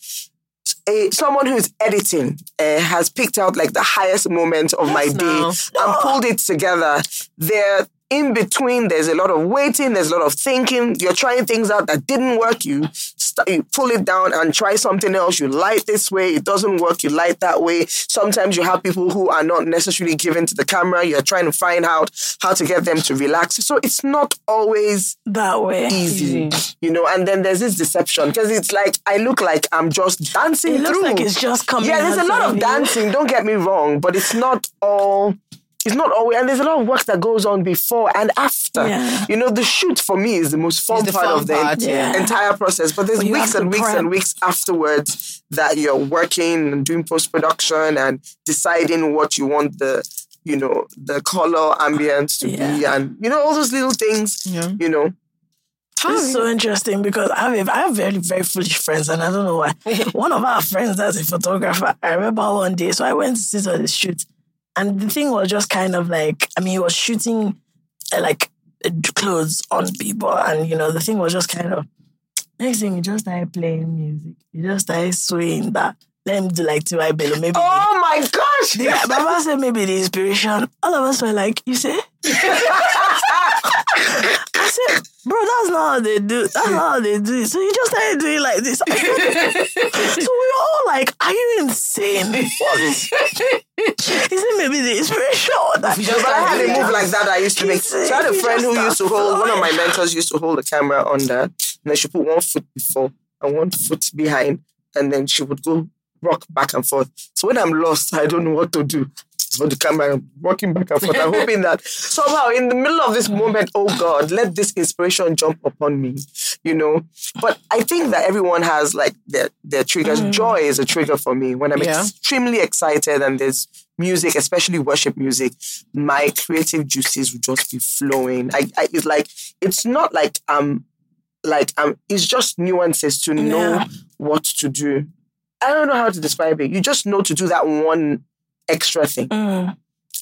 a, someone who's editing uh, has picked out like the highest moment of my day now. and pulled it together. There, in between, there's a lot of waiting. There's a lot of thinking. You're trying things out that didn't work. You st- you pull it down and try something else. You light this way. It doesn't work. You light that way. Sometimes you have people who are not necessarily given to the camera. You're trying to find out how to get them to relax. So it's not always that way. easy, you know. And then there's this deception because it's like I look like I'm just dancing It looks through. like it's just coming. yeah, there's a lot of dancing. Don't get me wrong, but it's not all. It's not always, and there's a lot of work that goes on before and after. Yeah. You know, the shoot for me is the most fun the part fun of the part, yeah. entire process. But there's you weeks and weeks and weeks afterwards that you're working and doing post production and deciding what you want the, you know, the color ambience to be, and you know all those little things. Yeah. You know, it's so interesting because I have, I have very, very foolish friends and I don't know why. one of our friends that's a photographer, I remember one day, so I went to sit on the shoot and the thing was just kind of like, I mean, he was shooting uh, like uh, clothes on people and, you know, the thing was just kind of, next thing he just started playing music. He just started swaying that. Let him do like T.Y. Bello, maybe. Oh my gosh! yeah, Baba said maybe the inspiration. All of us were like, you say? I said, bro, that's not how they do. That's not how they do it. So you just started doing like this. So we were all like, are you insane? What is Is it maybe the inspiration that? But I had a move like that I used to make. So I had a friend who used to hold, one of my mentors used to hold the camera on that. And then she put one foot before and one foot behind. And then she would go rock back and forth. So when I'm lost, I don't know what to do. So the camera, I'm walking back and forth. I'm hoping that somehow in the middle of this moment, oh God, let this inspiration jump upon me, you know. But I think that everyone has like their, their triggers. Joy is a trigger for me. When I'm Yeah. extremely excited and there's music, especially worship music, my creative juices will just be flowing. I, I it's like it's not like I'm like um it's just nuances to know what to do. I don't know how to describe it. You just know to do that one extra thing. Mm.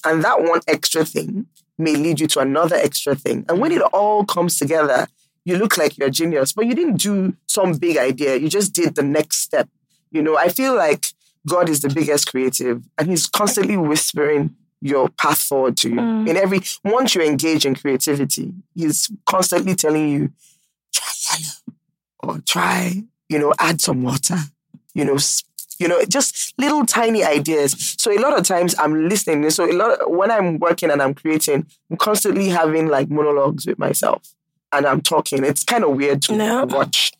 And that one extra thing may lead you to another extra thing. And when it all comes together, you look like you're a genius, but you didn't do some big idea. You just did the next step. You know, I feel like God is the biggest creative and he's constantly whispering your path forward to you. In every once you engage in creativity, he's constantly telling you, try yellow or try, you know, add some water, you know, you know, just little tiny ideas. So a lot of times I'm listening. So a lot when I'm working and I'm creating, I'm constantly having like monologues with myself and I'm talking. It's kind of weird to No. watch.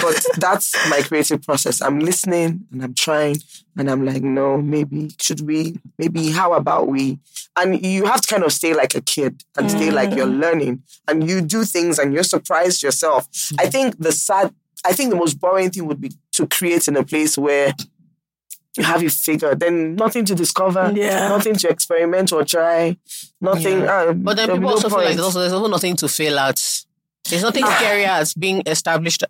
But that's my creative process. I'm listening and I'm trying and I'm like, no, maybe should we? Maybe how about we? And you have to kind of stay like a kid and stay like you're mm. learning and you do things and you're surprised yourself. I mm. think the sad, I think the most boring thing would be to create in a place where you have it figured, then nothing to discover, Yeah. nothing to experiment or try, nothing. uh, But then there'll people no also feel like there's also there's also nothing to fail at. There's nothing scarier as being established.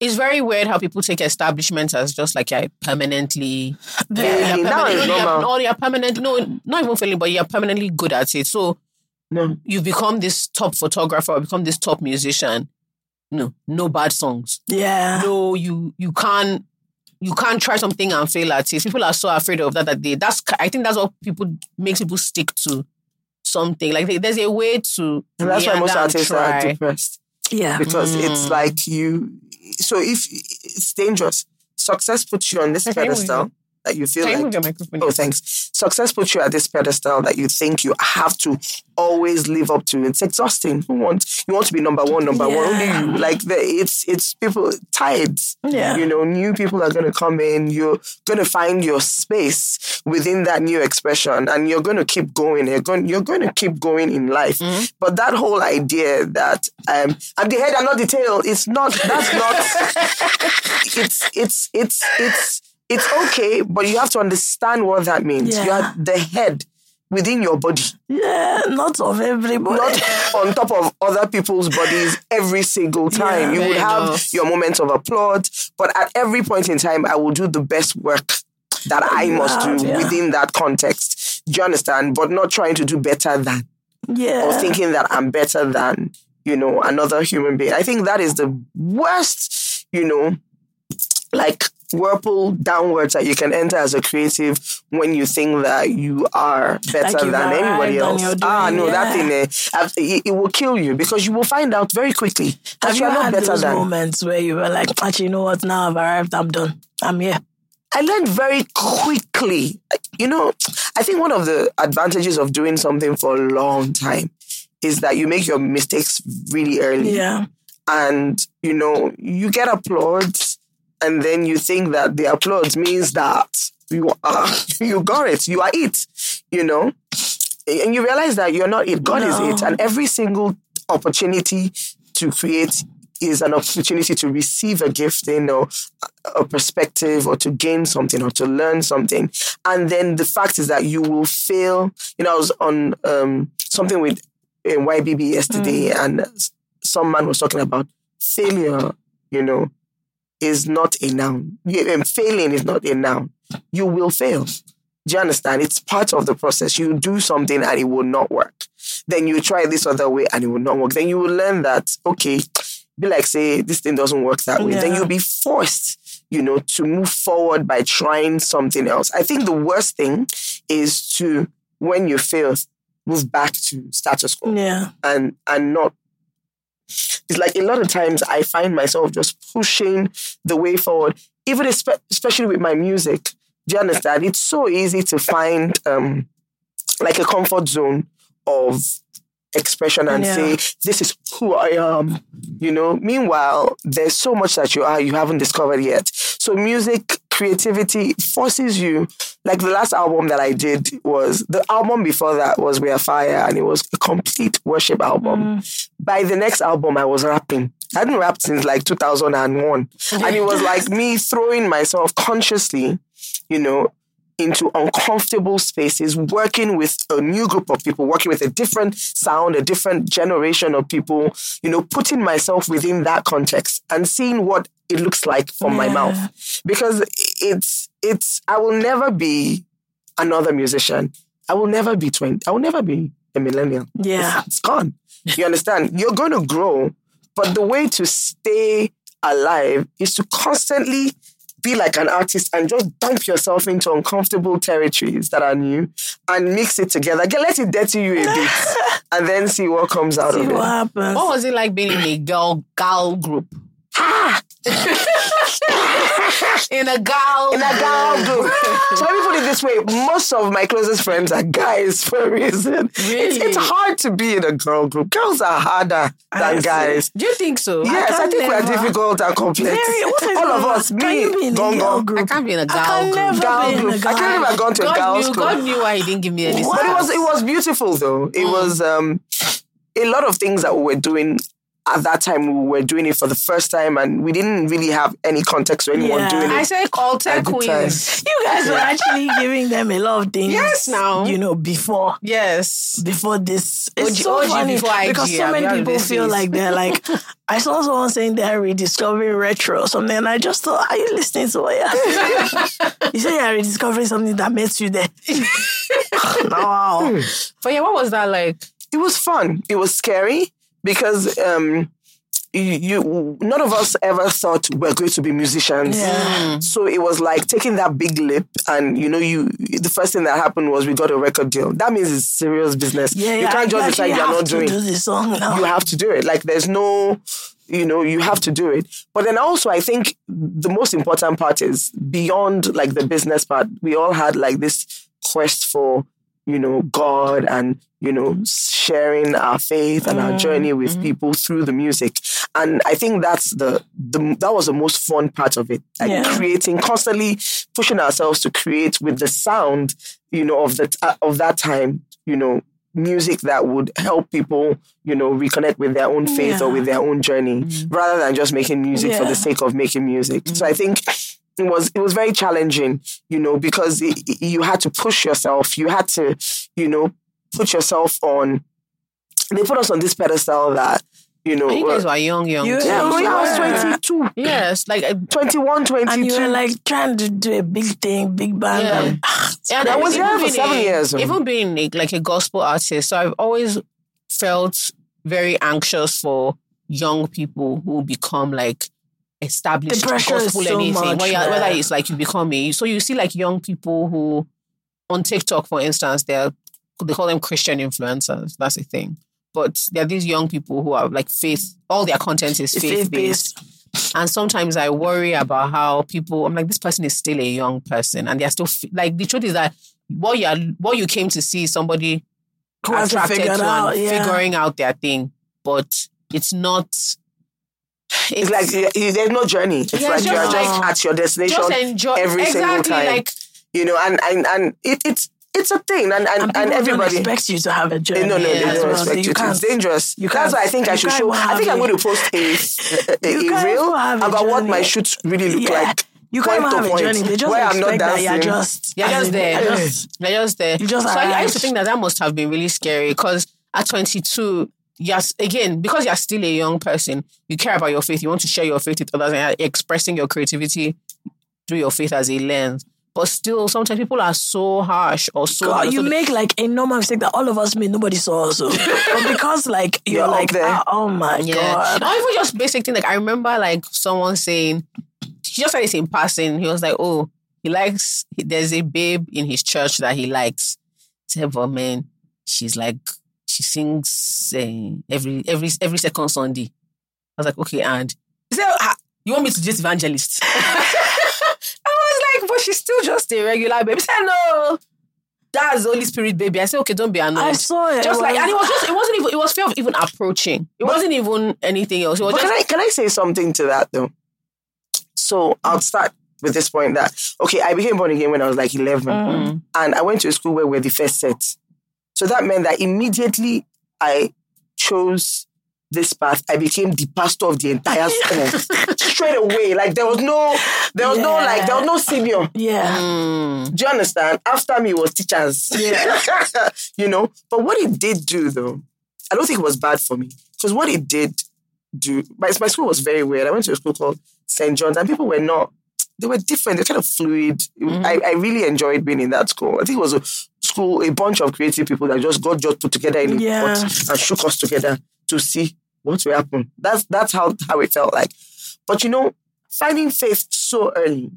It's very weird how people take establishments as just like you're permanently. Yeah, you're now permanent- it's no, you're, normal. no, you're permanent. No, not even failing, but you're permanently good at it. So No. you've become this top photographer, or become this top musician. No, no bad songs. Yeah. No, you you can't you can't try something and fail at it. People are so afraid of that that they that's I think that's what people makes people stick to something. Like there's a way to And that's why most artists are depressed. Yeah. because it's Mm. like you. So if it's dangerous, success puts you on this Okay, can you pedestal that you feel Can like. your? Oh, thanks. Success puts you at this pedestal that you think you have to always live up to. It's exhausting. Who wants you want to be number one, number one? Only you. Like the, it's it's people tides. Yeah. You know, new people are going to come in. You're going to find your space within that new expression, and you're going to keep going. You're going you're going to keep going in life. But that whole idea that um, I'm the head, I'm not the tail. It's not. That's not. it's it's it's it's it's okay, but you have to understand what that means. You Yeah. are the head within your body, Yeah, not of everybody. not on top of other people's bodies every single time. Yeah. you would have enough. your moments of applause, but at every point in time, I will do the best work that I must do yeah. within that context. Do you understand? But not trying to do better than yeah. or thinking that I'm better than, you know, another human being. I think that is the worst, you know, like whirlpool downwards that you can enter as a creative when you think that you are better you've than anybody else. ah, doing- no, that thing, eh, it, it will kill you because you will find out very quickly that Have you are not had better those than. moments where you were like, actually, you know what? Now I've arrived. I'm done. I'm here. I learned very quickly. You know, I think one of the advantages of doing something for a long time is that you make your mistakes really early. Yeah. And, you know, you get applause and then you think that the applause means that you are, you got it. You are it, you know? And you realize that you're not it. God No. is it. And every single opportunity to create is an opportunity to receive a gifting or a perspective or to gain something or to learn something. And then the fact is that you will fail. You know, I was on um, something with uh, YBB yesterday and s- some man was talking about failure, you know, is not a noun. Yeah, um, failing is not a noun. You will fail. Do you understand? It's part of the process. You do something and it will not work. Then you try this other way and it will not work. Then you will learn that, okay, be like, say, this thing doesn't work that way. Then you'll be forced, you know, to move forward by trying something else. I think the worst thing is to, when you fail, move back to status quo Yeah. and and not it's like a lot of times I find myself just pushing the way forward, even espe- especially with my music. Do you understand? It's so easy to find um, like a comfort zone of expression and Yeah. say, This is who I am. You know, meanwhile, there's so much that you are you haven't discovered yet. So music creativity forces you. Like the last album that I did was the album before that was We Are Fire, and it was a complete worship album. By the next album, I was rapping. I hadn't rapped since like 2001. and it was like me throwing myself consciously, you know, into uncomfortable spaces, working with a new group of people, working with a different sound, a different generation of people, you know, putting myself within that context and seeing what it looks like from my mouth. Because it's, it's, I will never be another musician. I will never be 20. I will never be a millennial. Yeah. It's gone. You understand? You're going to grow, but the way to stay alive is to constantly be like an artist and just dump yourself into uncomfortable territories that are new and mix it together. Get let it dirty you a bit and then see what comes out See of what it. happens. What was it like being in a girl girl group? In a gal In a girl group. so let me put it this way: most of my closest friends are guys for a reason. It's, Really? it's hard to be in a girl group. Girls are harder than see. guys. Do you think so? Yes, I, can think we're difficult and complex. Very- All of us, Can me, you be in a Gong girl Gong. group? I can't be in a gal can group. never Gal be in group. I can't even believe I've gone to a God girls knew, group. God knew why he didn't give me any But it was it was beautiful though. It was um a lot of things that we were doing at that time. We were doing it for the first time, and we didn't really have any context or anyone Yeah. doing I it. said altar at the time. queens. You guys were actually giving them a lot of things. Yes, now. You know, before Yes. before this. It's OG so funny before IG, because so many heard people feel is- like they're like. I saw someone saying they're rediscovering retro or something, and I just thought, are you listening to what you're saying? you say you're rediscovering something that makes you there. no. But yeah, what was that like? It was fun. It was scary because um you, you none of us ever thought we're going to be musicians. Yeah. So it was like taking that big leap, and you know, you the first thing that happened was we got a record deal. That means it's serious business. Yeah, you yeah, can't just decide you're have not to doing. do this song now. you have to do it. Like there's no, you know, you have to do it. But then also, I think the most important part is beyond like the business part. We all had like this quest for, you know, God and you know sharing our faith and our mm-hmm. journey with mm-hmm. people through the music. And I think that's the the that was the most fun part of it. Like Yeah. creating, constantly pushing ourselves to create with the sound, you know, of the uh, of that time, you know, music that would help people, you know, reconnect with their own faith or with their own journey, mm-hmm. rather than just making music for the sake of making music. So I think it was it was very challenging, you know, because it, it- you had to push yourself. You had to, you know, put yourself on. They put us on this pedestal that, you know, And you guys uh, were young, young. You- yeah, you when I was 22, Yes, like uh, 21, 22. And you were like trying to do a big thing, big band. Yeah. and- ah, Yeah, I was there for seven a- years. Even being a, like a gospel artist, so I've always felt very anxious for young people who become like established The pressure gospel so anything. much Whether, whether it's like you become a so you see like young people who on TikTok, for instance, they're they call them Christian influencers. That's the thing. But there are these young people who are like faith. All their content is faith based. And sometimes I worry about how people, I'm like, this person is still a young person and they're still, like, the truth is that what you are, what you came to see is somebody Who has to attracted to out, and yeah. figuring out their thing. But it's not, It's like yeah, there's no journey. It's Yeah, like you are just just at your destination, just enjoy every single exactly time. like, you know, and and and it, it's it's a thing, and and, And, and, people don't everybody. expect you to have a journey. No, no, Yeah, they don't well, expect you you to. It's dangerous. you That's can't- why I think I should show. I think have I'm going to post a, a, a, You a can't reel even have a about what my shoots really look Yeah. like. You can't Point even to have a point, journey. They just where I'm not expect that you're just. You're just in- there. I just- they're just there. You just so I, I used to think that that must have been really scary because at 22, yes, again, because you're still a young person, you care about your faith. You want to share your faith with others and you're expressing your creativity through your faith as a lens. But still, sometimes people are so harsh or so. God, you they- make like a normal mistake that all of us made. Nobody saw us. oh. but because like you're, You're like, there. ah, oh my Yeah. god. Or even just basic thing. Like I remember like someone saying, he just said this in passing. He was like, oh, he likes, there's a babe in his church that he likes. He said, but man, she's like, she sings uh, every, every, every second Sunday. I was like, okay, and he said, ah, you want me to just evangelist? I was like, but she's still just a regular baby. He said, no, that's the Holy Spirit baby. I said, okay, don't be annoyed I saw it. just like, and it was just, it wasn't even, it was fear of even approaching. It wasn't even anything else. But just, can I can I say something to that though? So I'll start with this point that okay, I became born again when I was like 11, Mm. and I went to a school where we're the first set. So that meant that immediately I chose this path. I became the pastor of the entire school straight away. Like there was no, there was no like there was no senior. yeah. Mm. Do you understand? After me was teachers. Yeah. you know? But what it did do though, I don't think it was bad for me. Because what it did do, my, my school was very weird. I went to a school called St. John's and people were not, they were different. They're kind of fluid. I, I really enjoyed being in that school. I think it was a school, a bunch of creative people that just got just put together in a Yeah. pot and shook us together to see what will happen. That's that's how, how it felt like. But you know, finding faith so early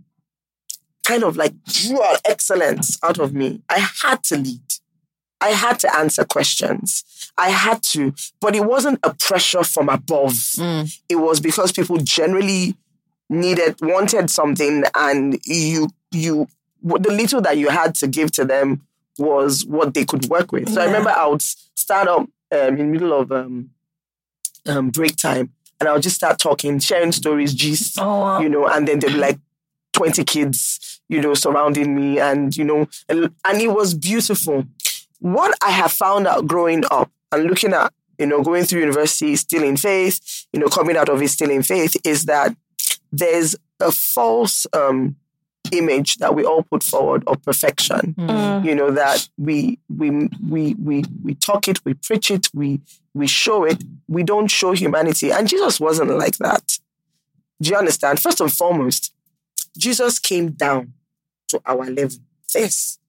kind of like drew excellence out of me. I had to lead. I had to answer questions. I had to, but it wasn't a pressure from above. Mm. It was because people generally needed, wanted something, and you, you, the little that you had to give to them was what they could work with. So I remember I would start up um, in the middle of um, um, break time, and I would just start talking, sharing stories, gist, Oh, wow. you know, and then there'd be like 20 kids, you know, surrounding me and, you know, and, and it was beautiful. What I have found out growing up and looking at, you know, going through university, still in faith, you know, coming out of it still in faith is that there's a false um, image that we all put forward of perfection. Mm. you know that we we we we we talk it we preach it we we show it. We don't show humanity. And jesus wasn't like that. Do you understand? First and foremost jesus came down to our level. Yes.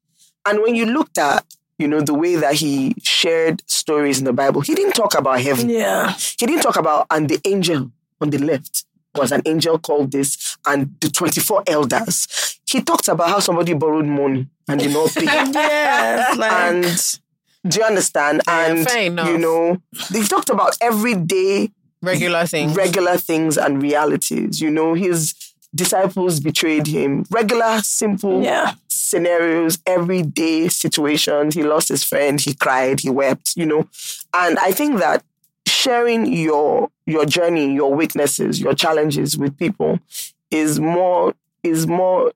And when you looked at you know the way that he shared stories in the bible he didn't talk about heaven. Yeah. he didn't talk about and the angel on the left was an angel called this and the 24 elders he talked about how somebody borrowed money and did not pay yes. Like, and do you understand? And you know, they talked about everyday, Regular things, regular things and realities. You know, his disciples betrayed him. Regular, simple yeah. scenarios, everyday situations. He lost his friend. He cried. He wept. You know, and I think that sharing your your journey, your weaknesses, your challenges with people is more is more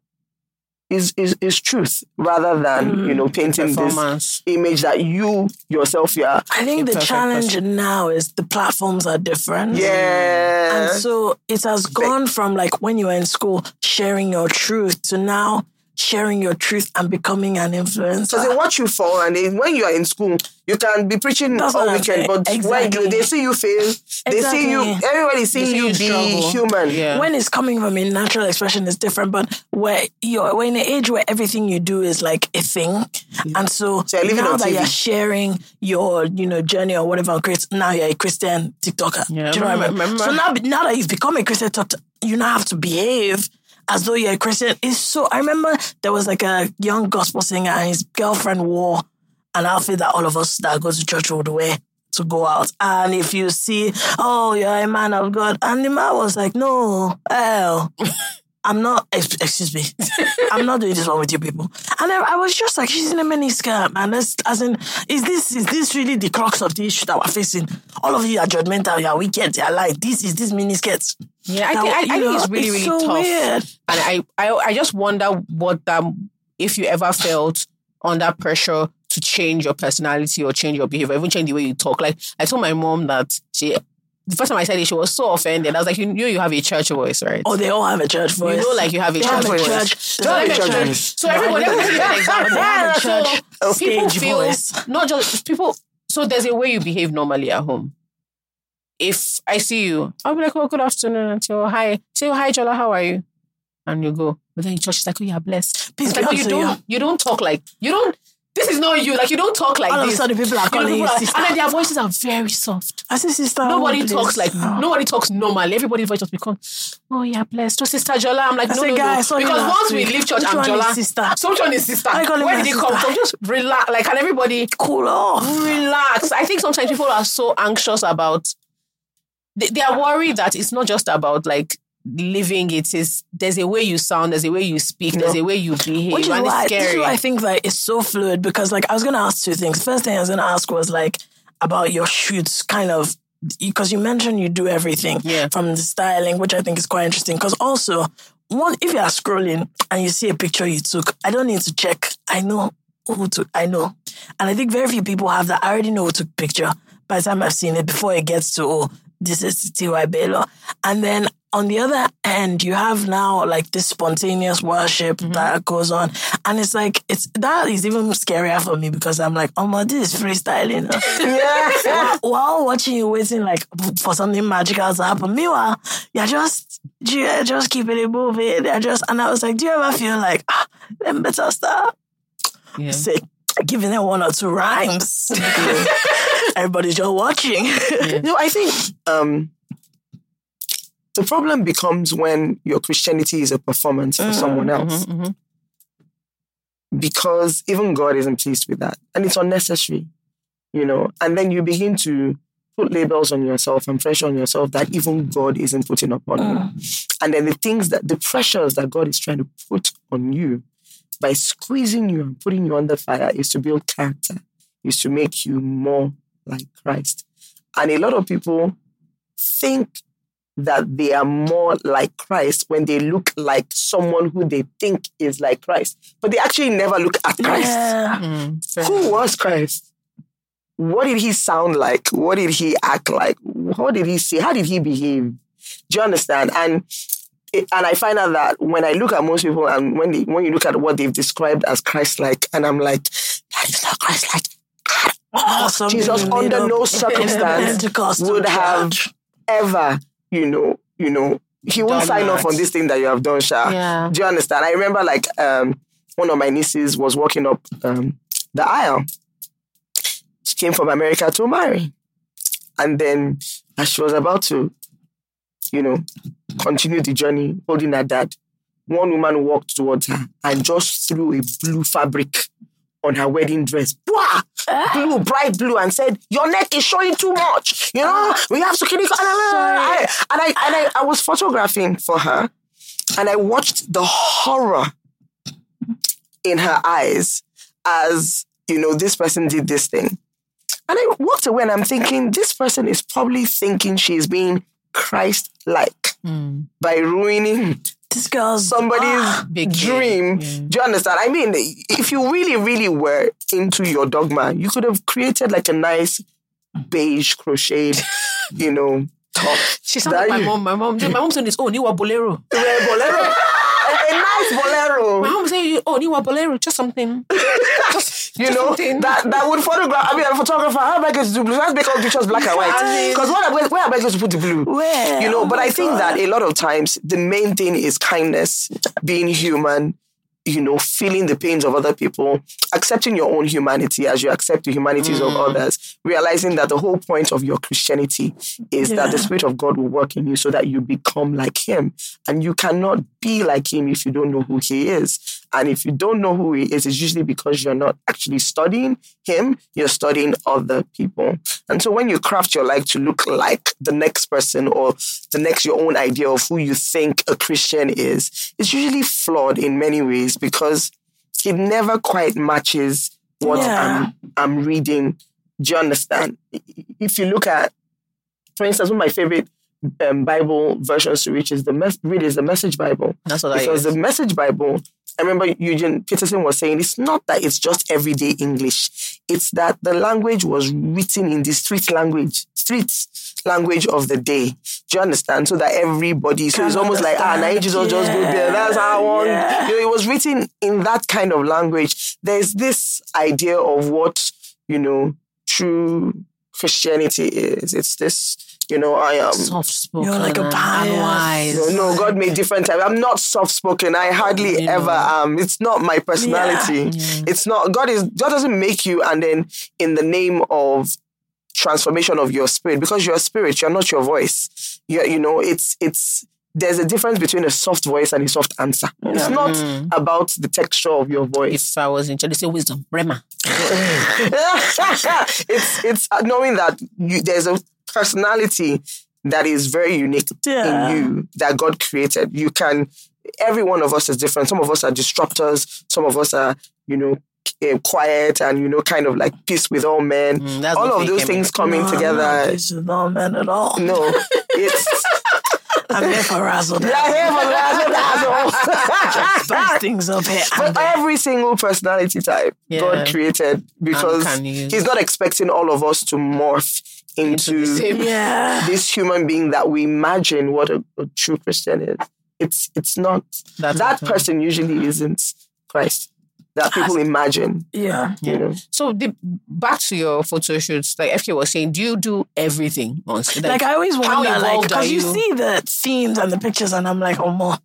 is is is truth rather than mm. you know painting this image that you yourself you are. I think the challenge now is the platforms are different. Yeah. And so it has gone from like when you were in school sharing your truth to now sharing your truth and becoming an influencer. So they watch you fall, and they, when you are in school, you can be preaching That's all weekend, saying. but when Exactly. you, they see you fail, they see you. Everybody seeing see you, you be human. Yeah. when it's coming from a natural expression is different, but where you're we're in an age where everything you do is like a thing. And so, So you're now on that TV. you're sharing your, you know, journey or whatever now you're a Christian TikToker. Yeah, Do you know what I mean? remember- So now, now that you've become a Christian TikToker, you now have to behave as though you're a Christian. It's so I remember there was like a young gospel singer and his girlfriend wore an outfit that all of us that go to church would wear to go out. And if you see, oh, you're a man of God. And the man was like, no, hell. I'm not, excuse me, I'm not doing this one with you people. And I, I was just like, she's in a mini man. That's, as in, is this is this really the crux of the issue that we're facing? All of you are judgmental, you're wicked, you're like, this is this mini skirt. Yeah, I think, I, I you think it's really, really so tough. weird. And I, I, I just wonder what um, if you ever felt under pressure to change your personality or change your behavior, even change the way you talk. Like I told my mom that she, the first time I said it, she was so offended. I was like, you know, you have a church voice, right? Oh, they all have a church voice. you know, like you have a they church have a voice. church. So, have a me church so let me an example. Have a So church people stage feel voice. not just people. So there's a way you behave normally at home. If I see you, I'll be like, "Oh, good afternoon," until oh, hi, say, oh, "Hi, Jola, how are you?" And you go, but then in church, it's like, "Oh, you are blessed." It's like, "Oh, you don't, you." you don't talk like you don't. This is not you. Like you don't talk like All of a this. sudden, people are You know, calling you are- sister. and then their voices are very soft. I say, sister. Oh, nobody oh, talks like Oh. nobody talks normally. Everybody's voice just becomes, "Oh, yeah, blessed." So, Sister Jola, I'm like, I no, say, no, guy, I no. Because once we leave church, I'm Jola. sister? So which one is sister? I call him Where did they come from? Just relax. Like, can everybody cool off. relax? I think sometimes people are so anxious about. They, they are worried that it's not just about like living. It is there's a way you sound, there's a way you speak, there's a way you behave, Which is and why it's this is why I think that it's so fluid because like I was gonna ask two things. First thing I was gonna ask was like about your shoots, kind of because you mentioned you do everything Yeah. from the styling, which I think is quite interesting. Because also, one if you are scrolling and you see a picture you took, I don't need to check. I know who took. I know, and I think very few people have that. I already know who took picture by the time I've seen it before it gets to oh this is T.Y. Bello, and then. On the other end, you have now like this spontaneous worship that goes on, and it's like it's that is even scarier for me because I'm like, oh my, this is freestyling. Yeah. while watching you waiting like for something magical to happen. Meanwhile, you're just you're just keeping it moving. They're just and I was like, do you ever feel like ah, them better start Yeah. say giving them one or two rhymes? Everybody's just watching. You know, I think um, the problem becomes when your Christianity is a performance for someone else. Mhm, mhm. because even God isn't pleased with that. And it's unnecessary, you know. And then you begin to put labels on yourself and pressure on yourself that even God isn't putting upon you. And then the things that, the pressures that God is trying to put on you by squeezing you and putting you under fire is to build character, is to make you more like Christ. And a lot of people think that they are more like Christ when they look like someone who they think is like Christ, but they actually never look at Christ. Yeah. Mm, Who was Christ? What did he sound like? What did he act like? What did he say? How did he behave? Do you understand? And it, and I find out that when I look at most people and when they, when you look at what they've described as Christ-like, and I'm like, that is not Christ-like. Oh, something Jesus, under no circumstance would have ever, you know, you know, he won't sign off on this thing that you have done, Sha. Yeah. Do you understand? I remember like um, one of my nieces was walking up um, the aisle. She came from America to marry. And then as she was about to, you know, continue the journey holding her dad, one woman walked towards her and just threw a blue fabric on her wedding dress. Bwah! Blue, bright blue, and said, Your neck is showing too much. You know, we have to kill it. And I, and I, and I, I was photographing for her and I watched the horror in her eyes as, you know, this person did this thing. And I walked away and I'm thinking, this person is probably thinking she's being Christ like Mm. by ruining This girl's somebody's ah, Big dream. yeah. Do you understand? I mean, if you really, really were into your dogma, you could have created like a nice beige crocheted, you know, top. She sounds like my you- mom. My mom, my mom's saying this. Oh, Niwa Bolero. A bolero. a, a nice bolero. My mom saying, oh, Niwa Bolero, just something. Just, You know that that would photograph. I mean, a photographer. How am I going to do blue? Let's make all pictures black and white. Because am where am I going to put the blue? Where? You know, Oh but I oh think God. that a lot of times the main thing is kindness, being human, you know, feeling the pains of other people, accepting your own humanity as you accept the humanities of mm. others, realizing that the whole point of your Christianity is that the Spirit of God will work in you so that you become like Him. And you cannot be like Him if you don't know who He is. And if you don't know who He is, it's usually because you're not actually studying Him, you're studying other people. And so when you craft your life to look like the next person or the next your own idea of who you think a Christian is, it's usually flawed in many ways because it never quite matches what Yeah. I'm I'm reading. Do you understand? If you look at, for instance, one of my favorite um, Bible versions to reach is the mes- read is the Message Bible That's what I because use. the Message Bible. I remember Eugene Peterson was saying it's not that it's just everyday English. It's that the language was written in the street language, street language of the day. Do you understand? So that everybody, so Can it's almost like ah, now. Jesus just go there. That's how I want. Yeah. You know, it was written in that kind of language. There's this idea of what you know true Christianity is. It's this, you know, I am. Soft spoken. You're like a uh, and bias. No, no, God made different types. I'm not soft spoken. I hardly You know. ever am. It's not my personality. Yeah. It's not God is God doesn't make you and then in the name of transformation of your spirit, because you're a spirit, you're not your voice. You you know, it's it's there's a difference between a soft voice and a soft answer. It's not mm-hmm. about the texture of your voice. If I was in church, they say wisdom, Rema. it's it's uh, knowing that you, there's a personality that is very unique Yeah. in you that God created. You can. Every one of us is different. Some of us are disruptors. Some of us are, you know, eh, quiet and you know, kind of like peace with all men. Mm, all of those things coming No, together. this is not man at all. No, it's I'm here for razzle. yeah, here for last Spice things up here. But every single personality type Yeah. God created because He's not expecting all of us to morph into, same- yeah. this human being that we imagine what a, a true Christian is. It's it's not That's that okay. person usually isn't Christ. That people imagine, Yeah. you know. So the, back to your photo shoots, like FK was saying, do you do everything on stage? Like I always how wonder, like, because you you? see the themes and the pictures, and I'm like, oh, more.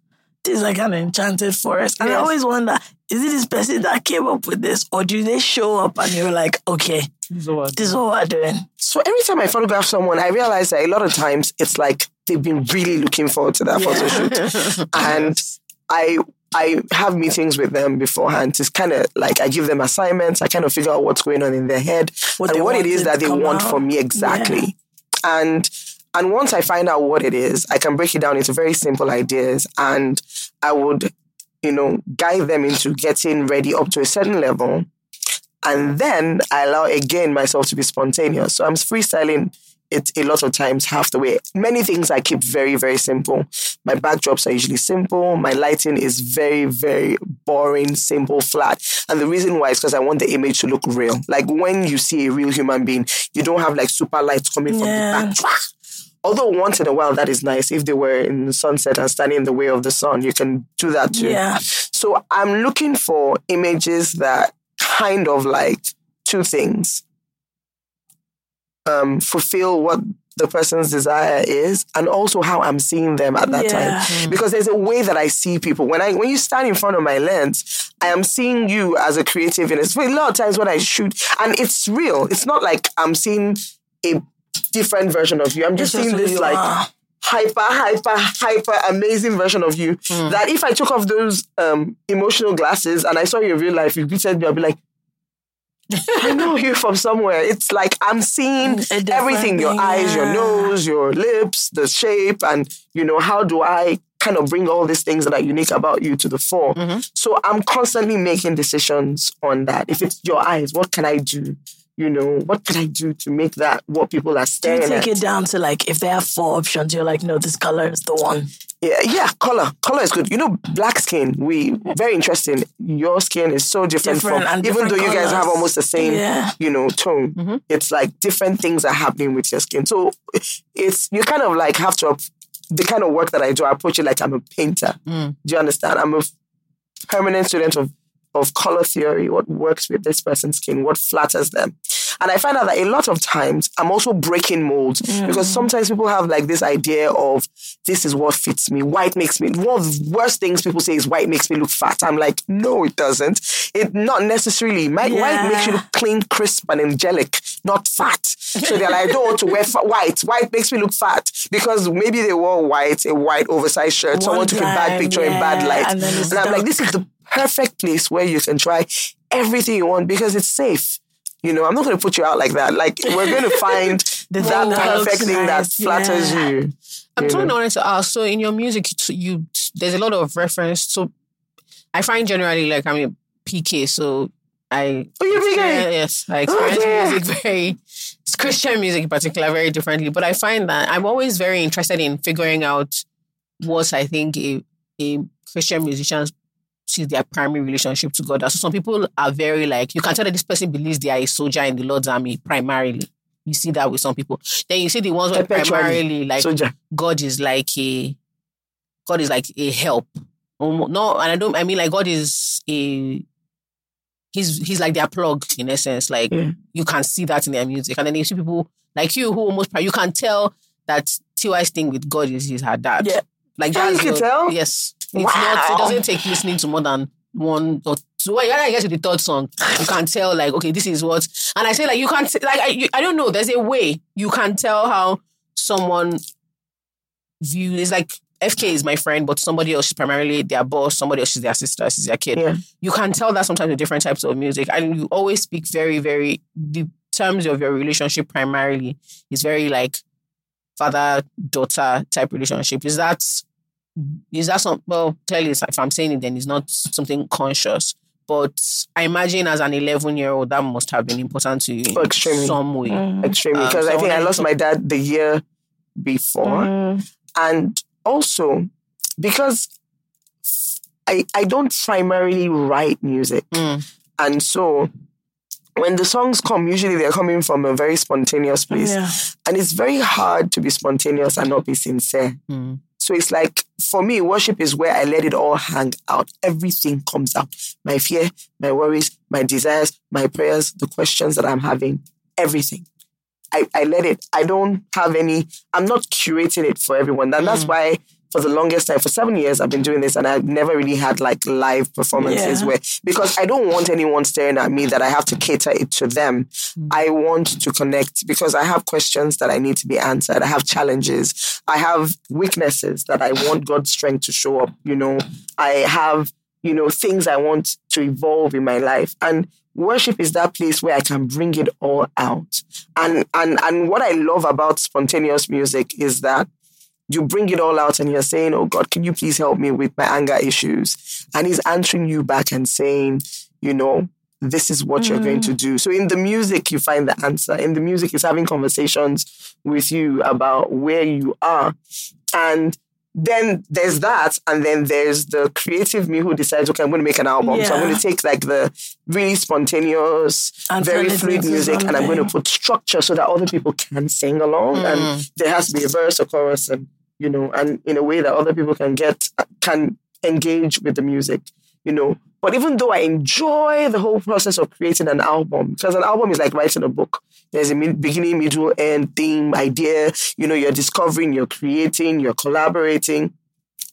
This is like an enchanted forest. And I always wonder, is it this person that came up with this? Or do they show up and you're like, okay, this is what we're doing? So every time I photograph someone, I realize that a lot of times it's like they've been really looking forward to that photo shoot. and I I have meetings with them beforehand. It's kind of like I give them assignments. I kind of figure out what's going on in their head What and what it want is it that they want out. from me exactly. And and once I find out what it is, I can break it down into very simple ideas, and I would, you know, guide them into getting ready up to a certain level. And then I allow again myself to be spontaneous. So I'm freestyling it a lot of times half the way. Many things I keep very, very simple. My backdrops are usually simple. My lighting is very, very boring, simple, flat. And the reason why is because I want the image to look real. Like when you see a real human being, you don't have like super lights coming from the back. Although once in a while that is nice. If they were in the sunset and standing in the way of the sun, you can do that too. Yeah. So I'm looking for images that kind of like two things. Um, fulfill what the person's desire is and also how I'm seeing them at that Yeah. time. Because there's a way that I see people. When I when you stand in front of my lens, I am seeing you as a creative in it. A lot of times when I shoot, and it's real. It's not like I'm seeing a different version of you. I'm just It's just seeing who this like are. Hyper, hyper, hyper amazing version of you. Hmm. That if I took off those um, emotional glasses and I saw you in real life, you greeted me, I'd be like, I know you from somewhere. It's like I'm seeing everything your eyes, your nose, your lips, the shape, and you know, how do I kind of bring all these things that are unique about you to the fore? Mm-hmm. So I'm constantly making decisions on that. If it's your eyes, what can I do You know, what can I do to make that what people are Do you take at? it down to like if they have four options, you're like, no, this color is the one. Yeah, yeah, color. Color is good. You know, black skin, we very interesting. Your skin is so different, Different from even though you guys have almost the same, Yeah. you know, tone. Mm-hmm. It's like different things are happening with your skin. So it's you kind of like have to the kind of work that I do, I approach it like I'm a painter. Mm. Do you understand? I'm a permanent student of of color theory, what works with this person's skin, what flatters them. And I find out that a lot of times I'm also breaking molds mm. because sometimes people have like this idea of this is what fits me. White makes me one of the worst things people say is white makes me look fat. I'm like, no, it doesn't. It not necessarily. My, White makes you look clean, crisp, and angelic, not fat. So they're like, I don't want to wear white. White makes me look fat because maybe they wore white, a white oversized shirt. Someone One took a bad time, picture in bad light. and and I'm like, this is the perfect place where you can try everything you want because it's safe. You know, I'm not going to put you out like that. Like, we're going to find The that perfect thing that flatters yeah. you. I'm totally wanted to ask. So in your music, you- you there's a lot of reference. So I find generally like I'm a PK, so I Oh, you're PK? Yes, I experience oh, yeah. music very it's Christian music in particular very differently. But I find that I'm always very interested in figuring out what I think a a Christian musician sees their primary relationship to God. So some people are very like you can tell that this person believes they are a soldier in the Lord's army primarily. You see that with some people. Then you see the ones Perpetually. primarily like Soldier. God is like a God is like a help. Um, No, and I don't I mean like God is a he's he's like their plug in essence. Like Yeah. you can see that in their music. And then you see people like you who almost you can tell that TY's thing with God is is her dad. Yeah. Like Yeah, you can tell? Yes. It's Wow. not it doesn't take listening to more than one or two. When I get to the third song, you can tell like, okay, this is what and I say like you can't like I, you, I don't know, there's a way you can tell how someone views it's like FK is my friend, but somebody else is primarily their boss, somebody else is their sister, She's their kid. Yeah. You can tell that sometimes with different types of music. And you always speak very, very the terms of your relationship primarily is very like father daughter type relationship. Is that is that some well clearly it's, if I'm saying it then it's not something conscious. But I imagine as an 11 year old that must have been important to you in extremely. some way. Extremely. Um, Because so I think I lost talk- my dad the year before. And also because I I don't primarily write music. Mm. And so when the songs come, usually they're coming from a very spontaneous place. Yeah. And it's very hard to be spontaneous and not be sincere. Mm. So it's like, for me, worship is where I let it all hang out. Everything comes out. My fear, my worries, my desires, my prayers, the questions that I'm having, everything. I, I let it, I don't have any, I'm not curating it for everyone. And that's mm. why for the longest time, for seven years, I've been doing this and I've never really had like live performances Yeah. where, because I don't want anyone staring at me that I have to cater it to them. Mm. I want to connect because I have questions that I need to be answered. I have challenges. I have weaknesses that I want God's strength to show up. You know, I have, you know, things I want to evolve in my life. And worship is that place where I can bring it all out. And and and what I love about spontaneous music is that you bring it all out and you're saying, Oh God, can you please help me with my anger issues? And he's answering you back and saying, you know, this is what you're going to do. So in the music, you find the answer. In the music, it's having conversations with you about where you are. And then there's that, and then there's the creative me who decides, okay, I'm going to make an album. So I'm going to take like the really spontaneous, And very fluid music, and I'm going to put structure so that other people can sing along, Mm. and there has to be a verse, a chorus, and you know, and in a way that other people can get can engage with the music, you know. But even though I enjoy the whole process of creating an album, because an album is like writing a book. There's a beginning, middle, end, theme, idea. You know, you're discovering, you're creating, you're collaborating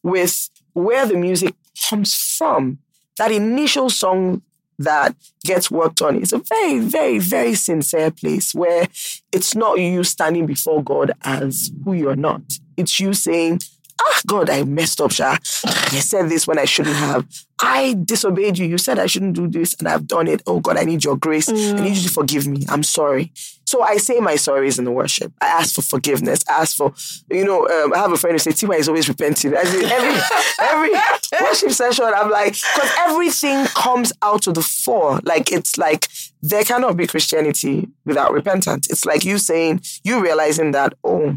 with where the music comes from. That initial song that gets worked on is a very, very, very sincere place where it's not you standing before God as who you're not. It's you saying, Ah, God, I messed up, Sha. I said this when I shouldn't have. I disobeyed you. You said I shouldn't do this, and I've done it. Oh God, I need your grace. I need you to forgive me. I'm sorry. So I say my sorries in the worship. I ask for forgiveness. I ask for, you know, um, I have a friend who says Tiwa is always repenting. As in every every worship session, I'm like, because everything comes out to the fore. Like it's like there cannot be Christianity without repentance. It's like you saying, you realizing that, oh,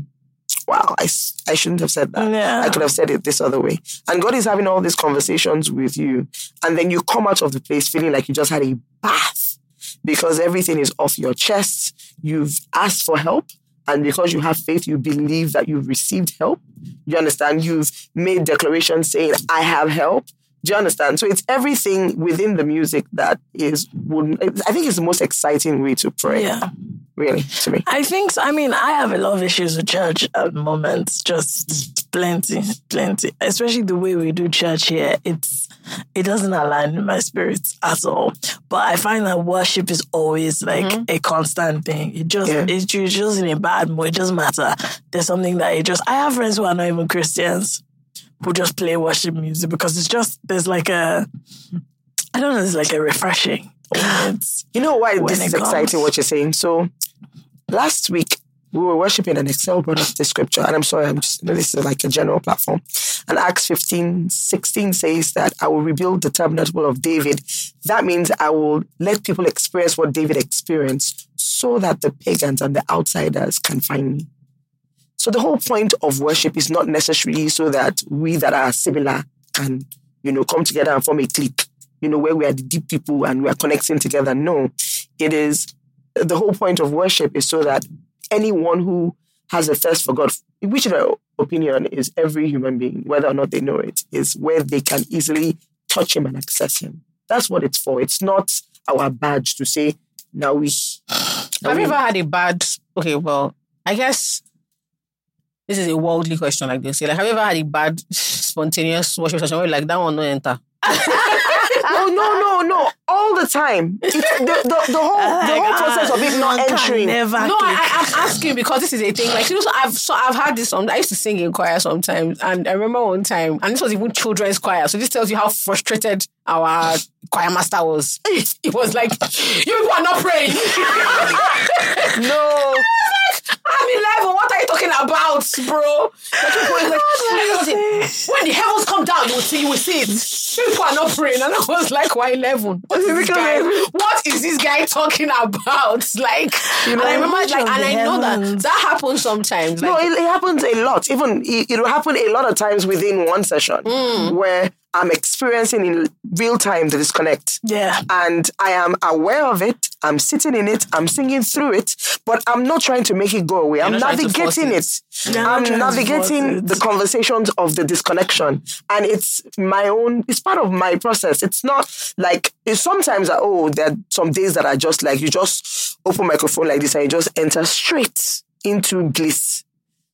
wow, I, I shouldn't have said that. Yeah. I could have said it this other way. And God is having all these conversations with you. And then you come out of the place feeling like you just had a bath because everything is off your chest. You've asked for help. And because you have faith, you believe that you've received help. You understand? You've made declarations saying, I have help. Do you understand? So it's everything within the music that is, would, I think it's the most exciting way to pray, Yeah. really, to me. I think, so. I mean, I have a lot of issues with church at the moment, just plenty, plenty. Especially the way we do church here. It's, it doesn't align with my spirits at all. But I find that worship is always like mm-hmm. a constant thing. It just, Yeah. it's you're just in a bad mood. It doesn't matter. There's something that it just, I have friends who are not even Christians who just play worship music because it's just, there's like a, I don't know, it's like a refreshing. You know why this is exciting what you're saying? So last week we were worshiping an Excel brought up the scripture, and I'm sorry, I'm just this is like a general platform. And Acts 15, 16 says that I will rebuild the tabernacle of David. That means I will let people experience what David experienced so that the pagans and the outsiders can find me. So the whole point of worship is not necessarily so that we that are similar can, you know, come together and form a clique, you know, where we are the deep people and we are connecting together. No, it is the whole point of worship is so that anyone who has a thirst for God, which in my opinion is every human being, whether or not they know it, is where they can easily touch Him and access Him. That's what it's for. It's not our badge to say, now we. now Have we- you ever had a bad? Okay, well, I guess this is a worldly question, like they say. Like, have you ever had a bad spontaneous worship session where you're like that one no enter? no, no, no, no. All the time. It's the, the, the whole the whole process of it not man entering. Never No, click. I, I'm asking because this is a thing. Like, seriously, I've so I've had this. Um, I used to sing in choir sometimes, and I remember one time, and this was even children's choir. So this tells you how frustrated our choir master was. It was like, you people are not praying. No. I'm 11. What are you talking about, bro? Like, like, when the heavens come down, you will see, you will see it. People are not praying. And I was like, why 11? What is this guy? What is this guy talking about? Like, you and I remember, like, and I know that heavens? that happens sometimes. No, it, it happens a lot. Even it, it will happen a lot of times within one session mm. where I'm experiencing in real time the disconnect. yeah. And I am aware of it. I'm sitting in it. I'm singing through it, but I'm not trying to make it go away. I'm not trying to force navigating it. it. I'm trying to force navigating the conversations of the disconnection. And it's my own, it's part of my process. It's not like, it's sometimes, that, oh, there are some days that are just like, you just open microphone like this and you just enter straight into bliss.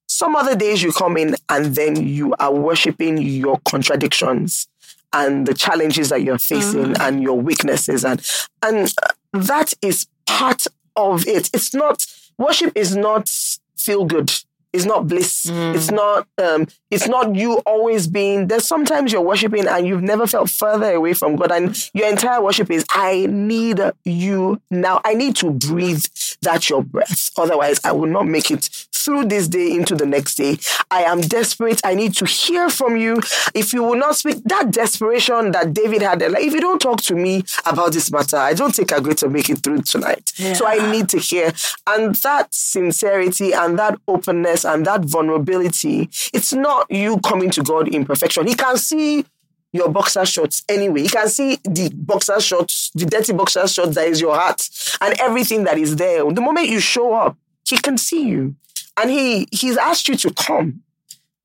Some other days you come in and then you are worshiping your contradictions and the challenges that you're facing and your weaknesses and and that is part of it. It's not worship is not feel good. It's not bliss. It's not um it's not you always being there's sometimes you're worshiping and you've never felt further away from God and your entire worship is I need you now. I need to breathe that your breath. Otherwise I will not make it through this day into the next day. I am desperate. I need to hear from you. If you will not speak, that desperation that David had, like, if you don't talk to me about this matter, I don't think I'm going to make it through tonight. So I need to hear. And that sincerity and that openness and that vulnerability, it's not you coming to God in perfection. He can see your boxer shorts anyway. He can see the boxer shorts, the dirty boxer shorts that is your heart and everything that is there. The moment you show up, he can see you. And he he's asked you to come.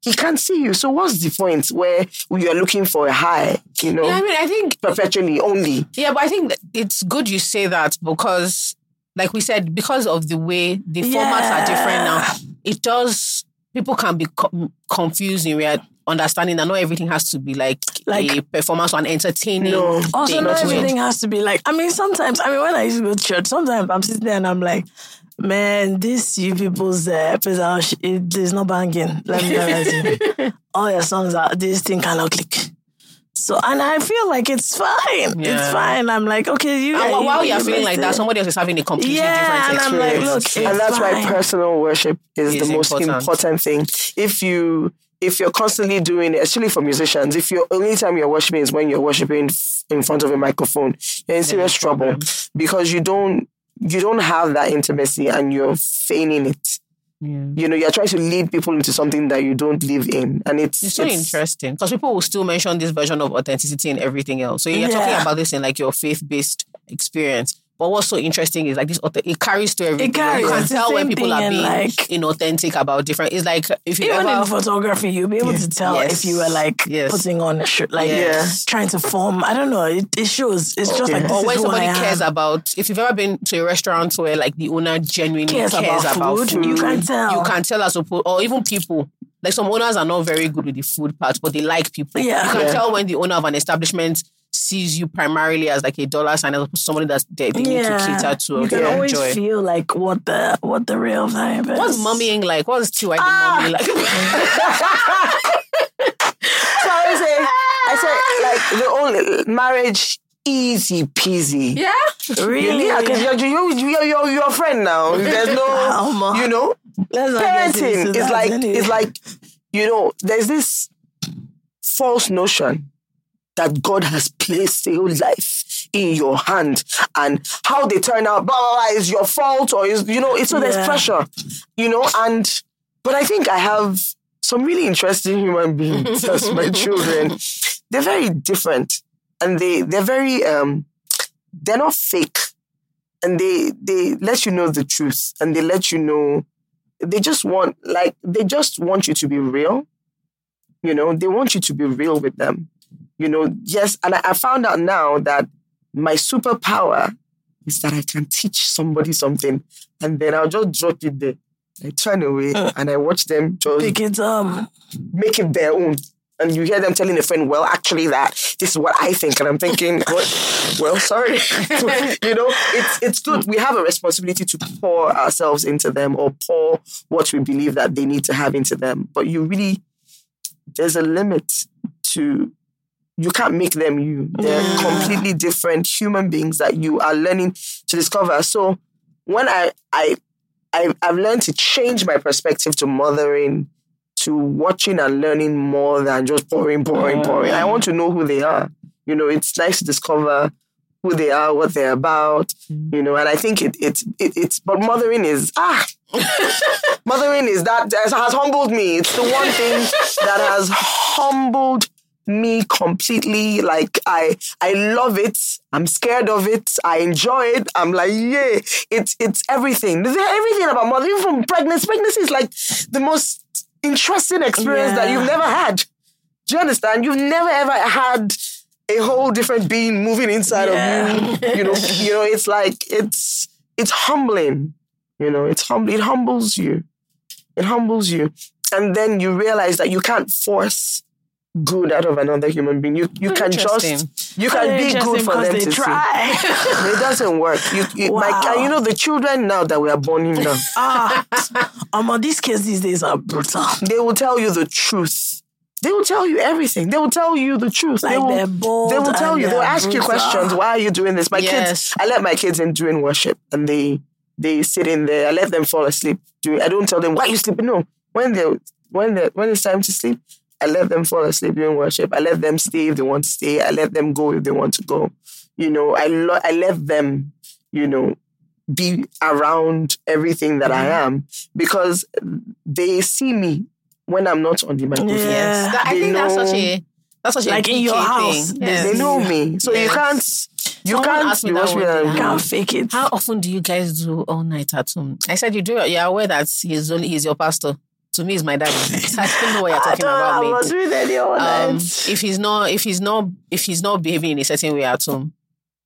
He can't see you. So what's the point where you are looking for a high, you know, yeah, I mean, I think perpetually only? Yeah, but I think it's good you say that because, like we said, because of the way the formats are different now, it does people can be co- confused in real understanding that not everything has to be like, Like- a performance or an entertaining. No. Also, thing not everything has to be like. I mean, sometimes. I mean, when I used to go to church, sometimes I'm sitting there and I'm like, "Man, this you people's uh, episode sh- it is not banging." Let me tell you, all your songs are this thing cannot click. So and I feel like it's fine. It's fine. I'm like, okay, you. And while you're you feeling like that, somebody else is having a completely Yeah, different and I'm like, experience. look, it's and that's why personal worship is Is the most important. important. thing. If you if you're constantly doing it, especially for musicians, if your only time you're worshiping is when you're worshiping in front of a microphone, you're in serious trouble because you don't you don't have that intimacy and you're feigning it. Yeah. You know, you're trying to lead people into something that you don't live in, and it's It's so interesting because people will still mention this version of authenticity and everything else. So you're talking about this in like your faith based experience. But what's so interesting is like this, auth- it carries to everything. carries. You can tell when people are being like- inauthentic about different. It's like if you Even ever in photography, you'll be able to tell Yes. if you were like Yes. putting on a shirt, like Yes. trying to form. I don't know. It, it shows. It's just like yeah. this or is when who somebody I am. cares about if you've ever been to a restaurant where like the owner genuinely Cares cares, about about, food, food, you can tell. you can tell as opposed or even people like some owners are not very good with the food part but they like people Yeah. you can Yeah. tell when the owner of an establishment sees you primarily as like a dollar sign as opposed to somebody that they, they need to cater to or you can to always enjoy feel like what the what the real vibe is. What's mummying like? What's TY the Ah. mummy like? So I say, I say, like the only marriage easy peasy. yeah. really? Yeah, because you're, you're, you're, you're your friend now. There's no, you know, Let's not get into parenting is like anyway. it's like you know there's this false notion that God has placed a whole life in your hand. And how they turn out blah blah blah is your fault or is you know it's so there's pressure you know and but I think I have some really interesting human beings as my children. They're very different and they they're very um they're not fake. And they they let you know the truth and they let you know they just want like they just want you to be real you know they want you to be real with them you know yes and i, I found out now that my superpower is that i can teach somebody something and then i'll just drop it there i turn away and i watch them just pick it up. make it their own. And you hear them telling a friend, well, actually, that this is what I think. And I'm thinking, what? well, sorry. you know, it's, it's good. We have a responsibility to pour ourselves into them or pour what we believe that they need to have into them. But you really, there's a limit to, you can't make them you. They're Yeah. completely different human beings that you are learning to discover. So when I, I, I, I've learned to change my perspective to mothering, to watching and learning more than just pouring, pouring, pouring. Mm. I want to know who they are. You know, it's nice to discover who they are, what they're about. Mm. You know, and I think it, it, it it's but mothering is ah, mothering is that that has humbled me. It's the one thing that has humbled me completely. Like I, I love it. I'm scared of it. I enjoy it. I'm like, yeah, it's it's everything. There's everything about mother. Even from pregnancy, pregnancy is like the most interesting experience that you've never had. Do you understand? You've never ever had a whole different being moving inside Yeah. of you. You know, you know, it's like it's it's humbling. You know, it's hum- it humbles you. It humbles you. And then you realize that you can't force good out of another human being. You you can just you can be good for them to see. try. It doesn't work. You, you Wow. and you know the children now that we are born in now, ah, um, these kids these days are brutal. they will tell you the truth. They will tell you everything. They will tell you the truth. Like they will, they're bold They will tell you. They'll ask you questions. Why are you doing this? My Yes. kids. I let my kids in doing worship, and they they sit in there. I let them fall asleep. Doing. I don't tell them why are you sleeping. No, when they when they when it's time to sleep, I let them fall asleep during worship. I let them stay if they want to stay. I let them go if they want to go. You know, I lo- I let them. You know, be around everything that Mm-hmm. I am because they see me when I'm not on the microphone. Yeah. Yes. That- I They think that's know- such a that's such a Like in your house, Thing. they- Yes. They know me, so you can't. You Someone can't asked me be that watching me one day. Can't fake it. How often do you guys do all night at home? I said you do. You're aware that he's only he's your pastor. To me, he's my daddy. I don't know what you're talking about. I was reading any other um, if he's not if he's not if he's not behaving in a certain way at home,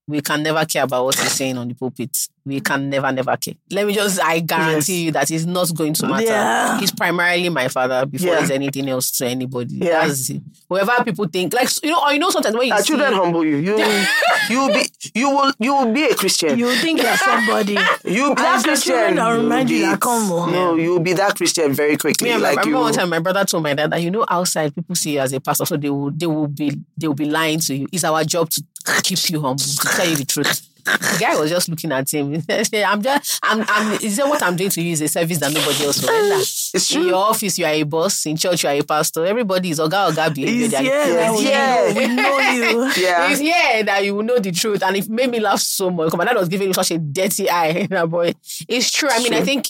we can never care about what he's saying on the pulpit. We can never, never care. Let me just, I guarantee you that he's not going to matter. Yeah. He's primarily my father before Yeah. he's anything else to anybody. Yeah. That's it. Whoever people think, like, you know, or you know, sometimes when you Our see, children humble you. You you will be you will you will be a Christian. You think you're somebody. You be that Christian. children that will remind you be that come on. No, you will be that Christian very quickly. Me, I remember you. one time my brother told my dad that you know outside people see you as a pastor, so they will they will be they will be lying to you. It's our job to keep you humble, to tell you the truth. The guy was just looking at him. He said, I'm just I'm I'm is that what I'm doing to you is a service that nobody else will render. It's In your office, you are a boss. In church, you are a pastor. Everybody is Oga Oga behavior. Yeah, We yeah. know, we know you. Yeah. It's here that you will know the truth. And it made me laugh so much. My dad was giving me such a dirty eye. Boy. It's true. I mean, I think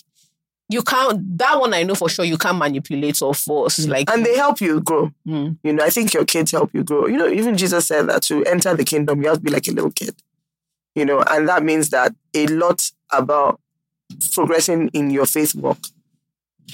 you can't, that one I know for sure, you can't manipulate or force. Like, and they help you grow. Mm. You know, I think your kids help you grow. You know, even Jesus said that to enter the kingdom, you have to be like a little kid. You know, and that means that a lot about progressing in your faith walk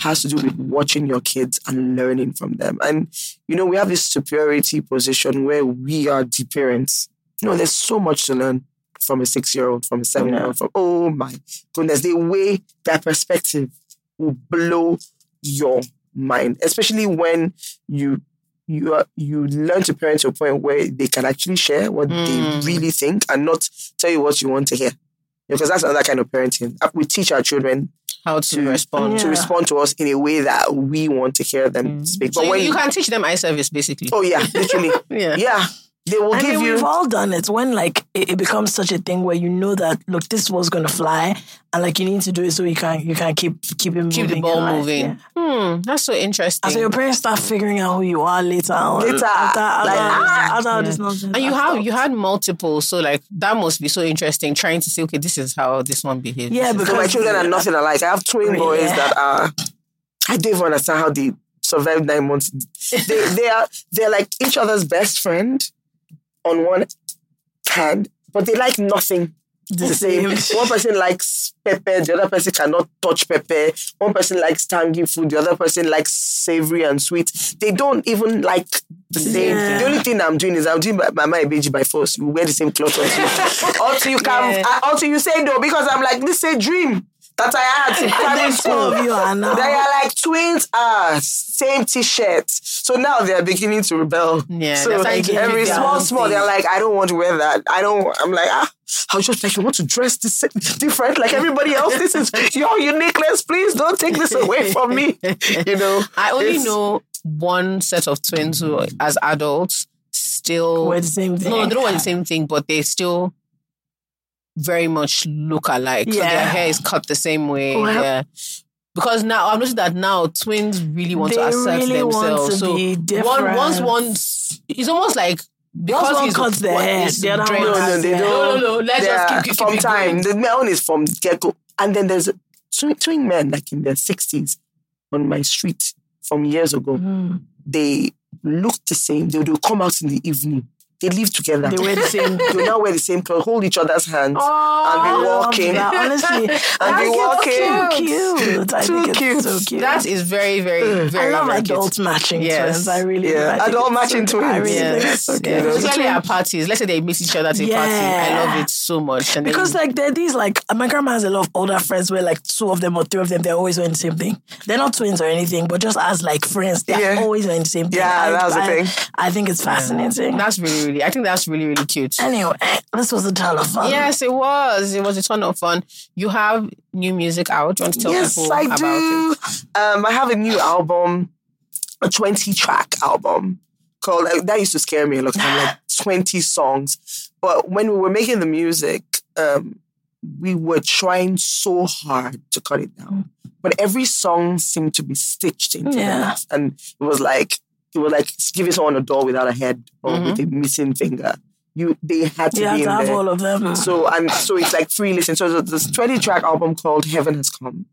has to do with watching your kids and learning from them. And, you know, we have this superiority position where we are the parents. You know, there's so much to learn from a six year old, from a seven year old, from, oh my goodness, the way that perspective will blow your mind, especially when you you are, you learn to parent to a point where they can actually share what Mm. they really think and not tell you what you want to hear. Because that's another kind of parenting. Uh, We teach our children how to, respond. to respond to us in a way that we want to hear them Mm. speak. So But you, when you can teach them eye service, basically. oh yeah, literally, Yeah. yeah, they will I give mean, you. we've all done it when like it, it becomes such a thing where you know that look, this was gonna fly, and like you need to do it so you can you can keep keep it moving. Keep the ball moving. yeah. Hmm, that's so interesting. And so your parents start figuring out who you are later on. Later, after, after, like, ah, after all yeah. this nonsense. and you has have stopped. you had multiple, so like that must be so interesting. Trying to say, okay, this is how this one behaves. Yeah, This is- my children are nothing alike. I have twin Really? boys that are. I don't even understand how they survived nine months. They they are they're like each other's best friend on one hand, but they like nothing the same. One person likes pepper, the other person cannot touch pepper. One person likes tangy food, the other person likes savory and sweet. They don't even like the same. Yeah. The only thing I'm doing is I'm doing my Mama Ibeji by force. We wear the same clothes until, until you can Yeah. uh, until you say no because I'm like this is a dream that I had in primary school. of you are now. They are like twins, ah, same t-shirt. So now they are beginning to rebel. Yeah, so they're every small, small, thing. they're like, I don't want to wear that. I don't. I'm like, ah, I was just like, you want to dress this different like everybody else. This is your uniqueness. Please don't take this away from me. You know, I only know one set of twins who, as adults, still We're the same thing. No, they don't want the same thing, but they still very much look alike. So Yeah. their hair is cut the same way. Well- yeah. Because now I've noticed that now twins really want to assert really themselves. so one once one it's almost like because one cuts their hair, the other one no, no, they don't. No, no, no. Let's just keep, keep, from keep time. going. The own is from get go, and then there's twin, twin men like in their sixties on my street from years ago. Mm. They look the same. They will come out in the evening. They live together. They wear the same. They now wear the same clothes, hold each other's hands, Oh, and be oh, walking. that. Honestly, And be walking. so cute. I Too cute. so cute. that is very, very, mm. very. I love very cute. adult matching Yes. twins. I really Yeah, do. I adult matching so, I twins. really Yes, think it's so yes. Especially at parties. Let's say they meet each other at a party. I love it so much. And then Because like there are these like my grandma has a lot of older friends where like two of them or three of them they're always wearing the same thing. They're not twins or anything, but just as like friends, they're Yeah. always wearing the same thing. Yeah, I, that's the I, thing. I think it's fascinating. that's really, really. I think that's really, really cute. Anyway, this was a ton of fun. Yes, it was. It was a ton of fun. You have new music out. Do you want to tell yes, people I about do. it? Um, I have a new album, a 20 track album called, that used to scare me a lot like 20 songs. But when we were making the music, um, we were trying so hard to cut it down. But every song seemed to be stitched into the Yeah. next. And it was like, was like giving someone a doll without a head or mm-hmm. with a missing finger. You, they had to You have be to have there. all of them. So and so it's like free listen. So there's this 20 track album called Heaven Has Come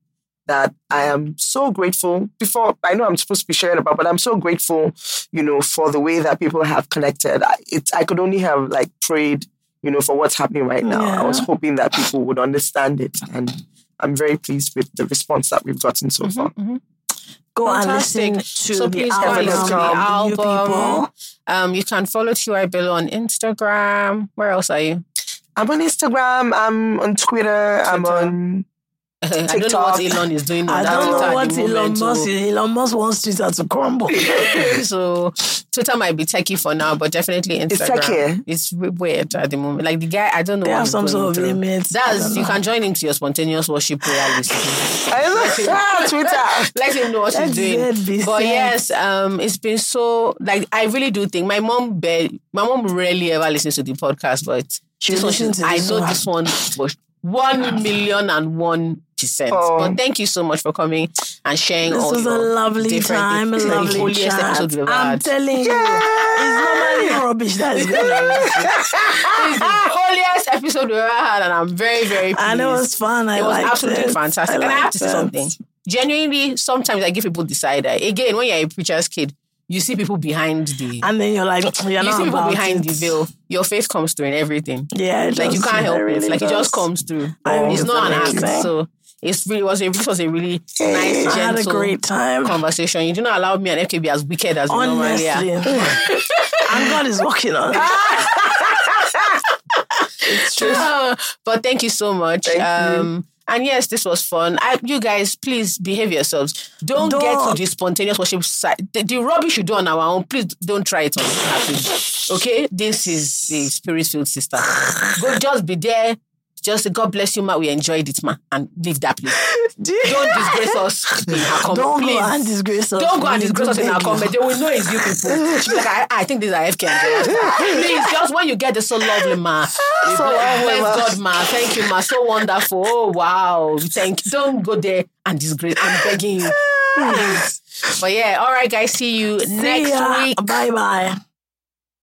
that I am so grateful. Before I know I'm supposed to be sharing about, but I'm so grateful, you know, for the way that people have connected. I, it I could only have like prayed, you know, for what's happening right now. I was hoping that people would understand it, and I'm very pleased with the response that we've gotten so mm-hmm, far. Mm-hmm. Go Fantastic. and listen to So the please go album. listen to the The new album. Um, you can follow T.Y. Bello on Instagram. Where else are you? I'm on Instagram. I'm on Twitter. I'm Twitter. On. I don't know what Elon is doing I don't know what Elon Musk so- Elon Musk wants Twitter to crumble. so Twitter might be techie for now, but definitely Instagram. It's techie. It's weird at the moment. Like the guy, I don't know. They what have some sort of through. limits. That's you know. can join him to your spontaneous worship prayer list. I Twitter. Let him know what Let he's doing. But yes, um, it's been so like I really do think my mom be, my mom rarely ever listens to the podcast, but She this one, I this know one. this one was one million and one percent. Oh. But thank you so much for coming and sharing This all was a lovely time, a things. It's the lovely holiest chat. episode I'm had. telling you, it's normally rubbish that is going on. It's the holiest episode we've ever had, and I'm very, very pleased. And it was fun. I it was liked absolutely it. fantastic. and I have to say it. something. Genuinely, sometimes I give people the side eye. Again, when you're a preacher's kid, you see people behind the And then you're like, you're you not see people behind it. the veil. Your faith comes through in everything. Yeah, it Like you can't help really it. Like it just comes through. I it's it's not an act. So it's really was a this was a really nice, I had a gentle great time. conversation. You do not allow me and FKB as wicked as we normally are. and God is working on it. It's true. but thank you so much. Thank you. um, And yes, this was fun. I, you guys, please behave yourselves. Don't, get to the spontaneous worship side. The, the rubbish you do on our own, please don't try it on. Okay? This is the spirit filled sister. Go just be there. Just say, God bless you, ma. We enjoyed it, ma. And leave that place. Don't disgrace us in our comment. Don't please. go and disgrace us. Don't go and disgrace us in our comment. They will know it's you people. Be like, I, I think these are FK and. Please, just when you get the so lovely, ma. So bless. God, ma. Thank you, ma. So wonderful. Oh, wow. Thank you. Don't go there and disgrace. I'm begging you. Please. But yeah, all right, guys. See you See next ya. week. Bye bye.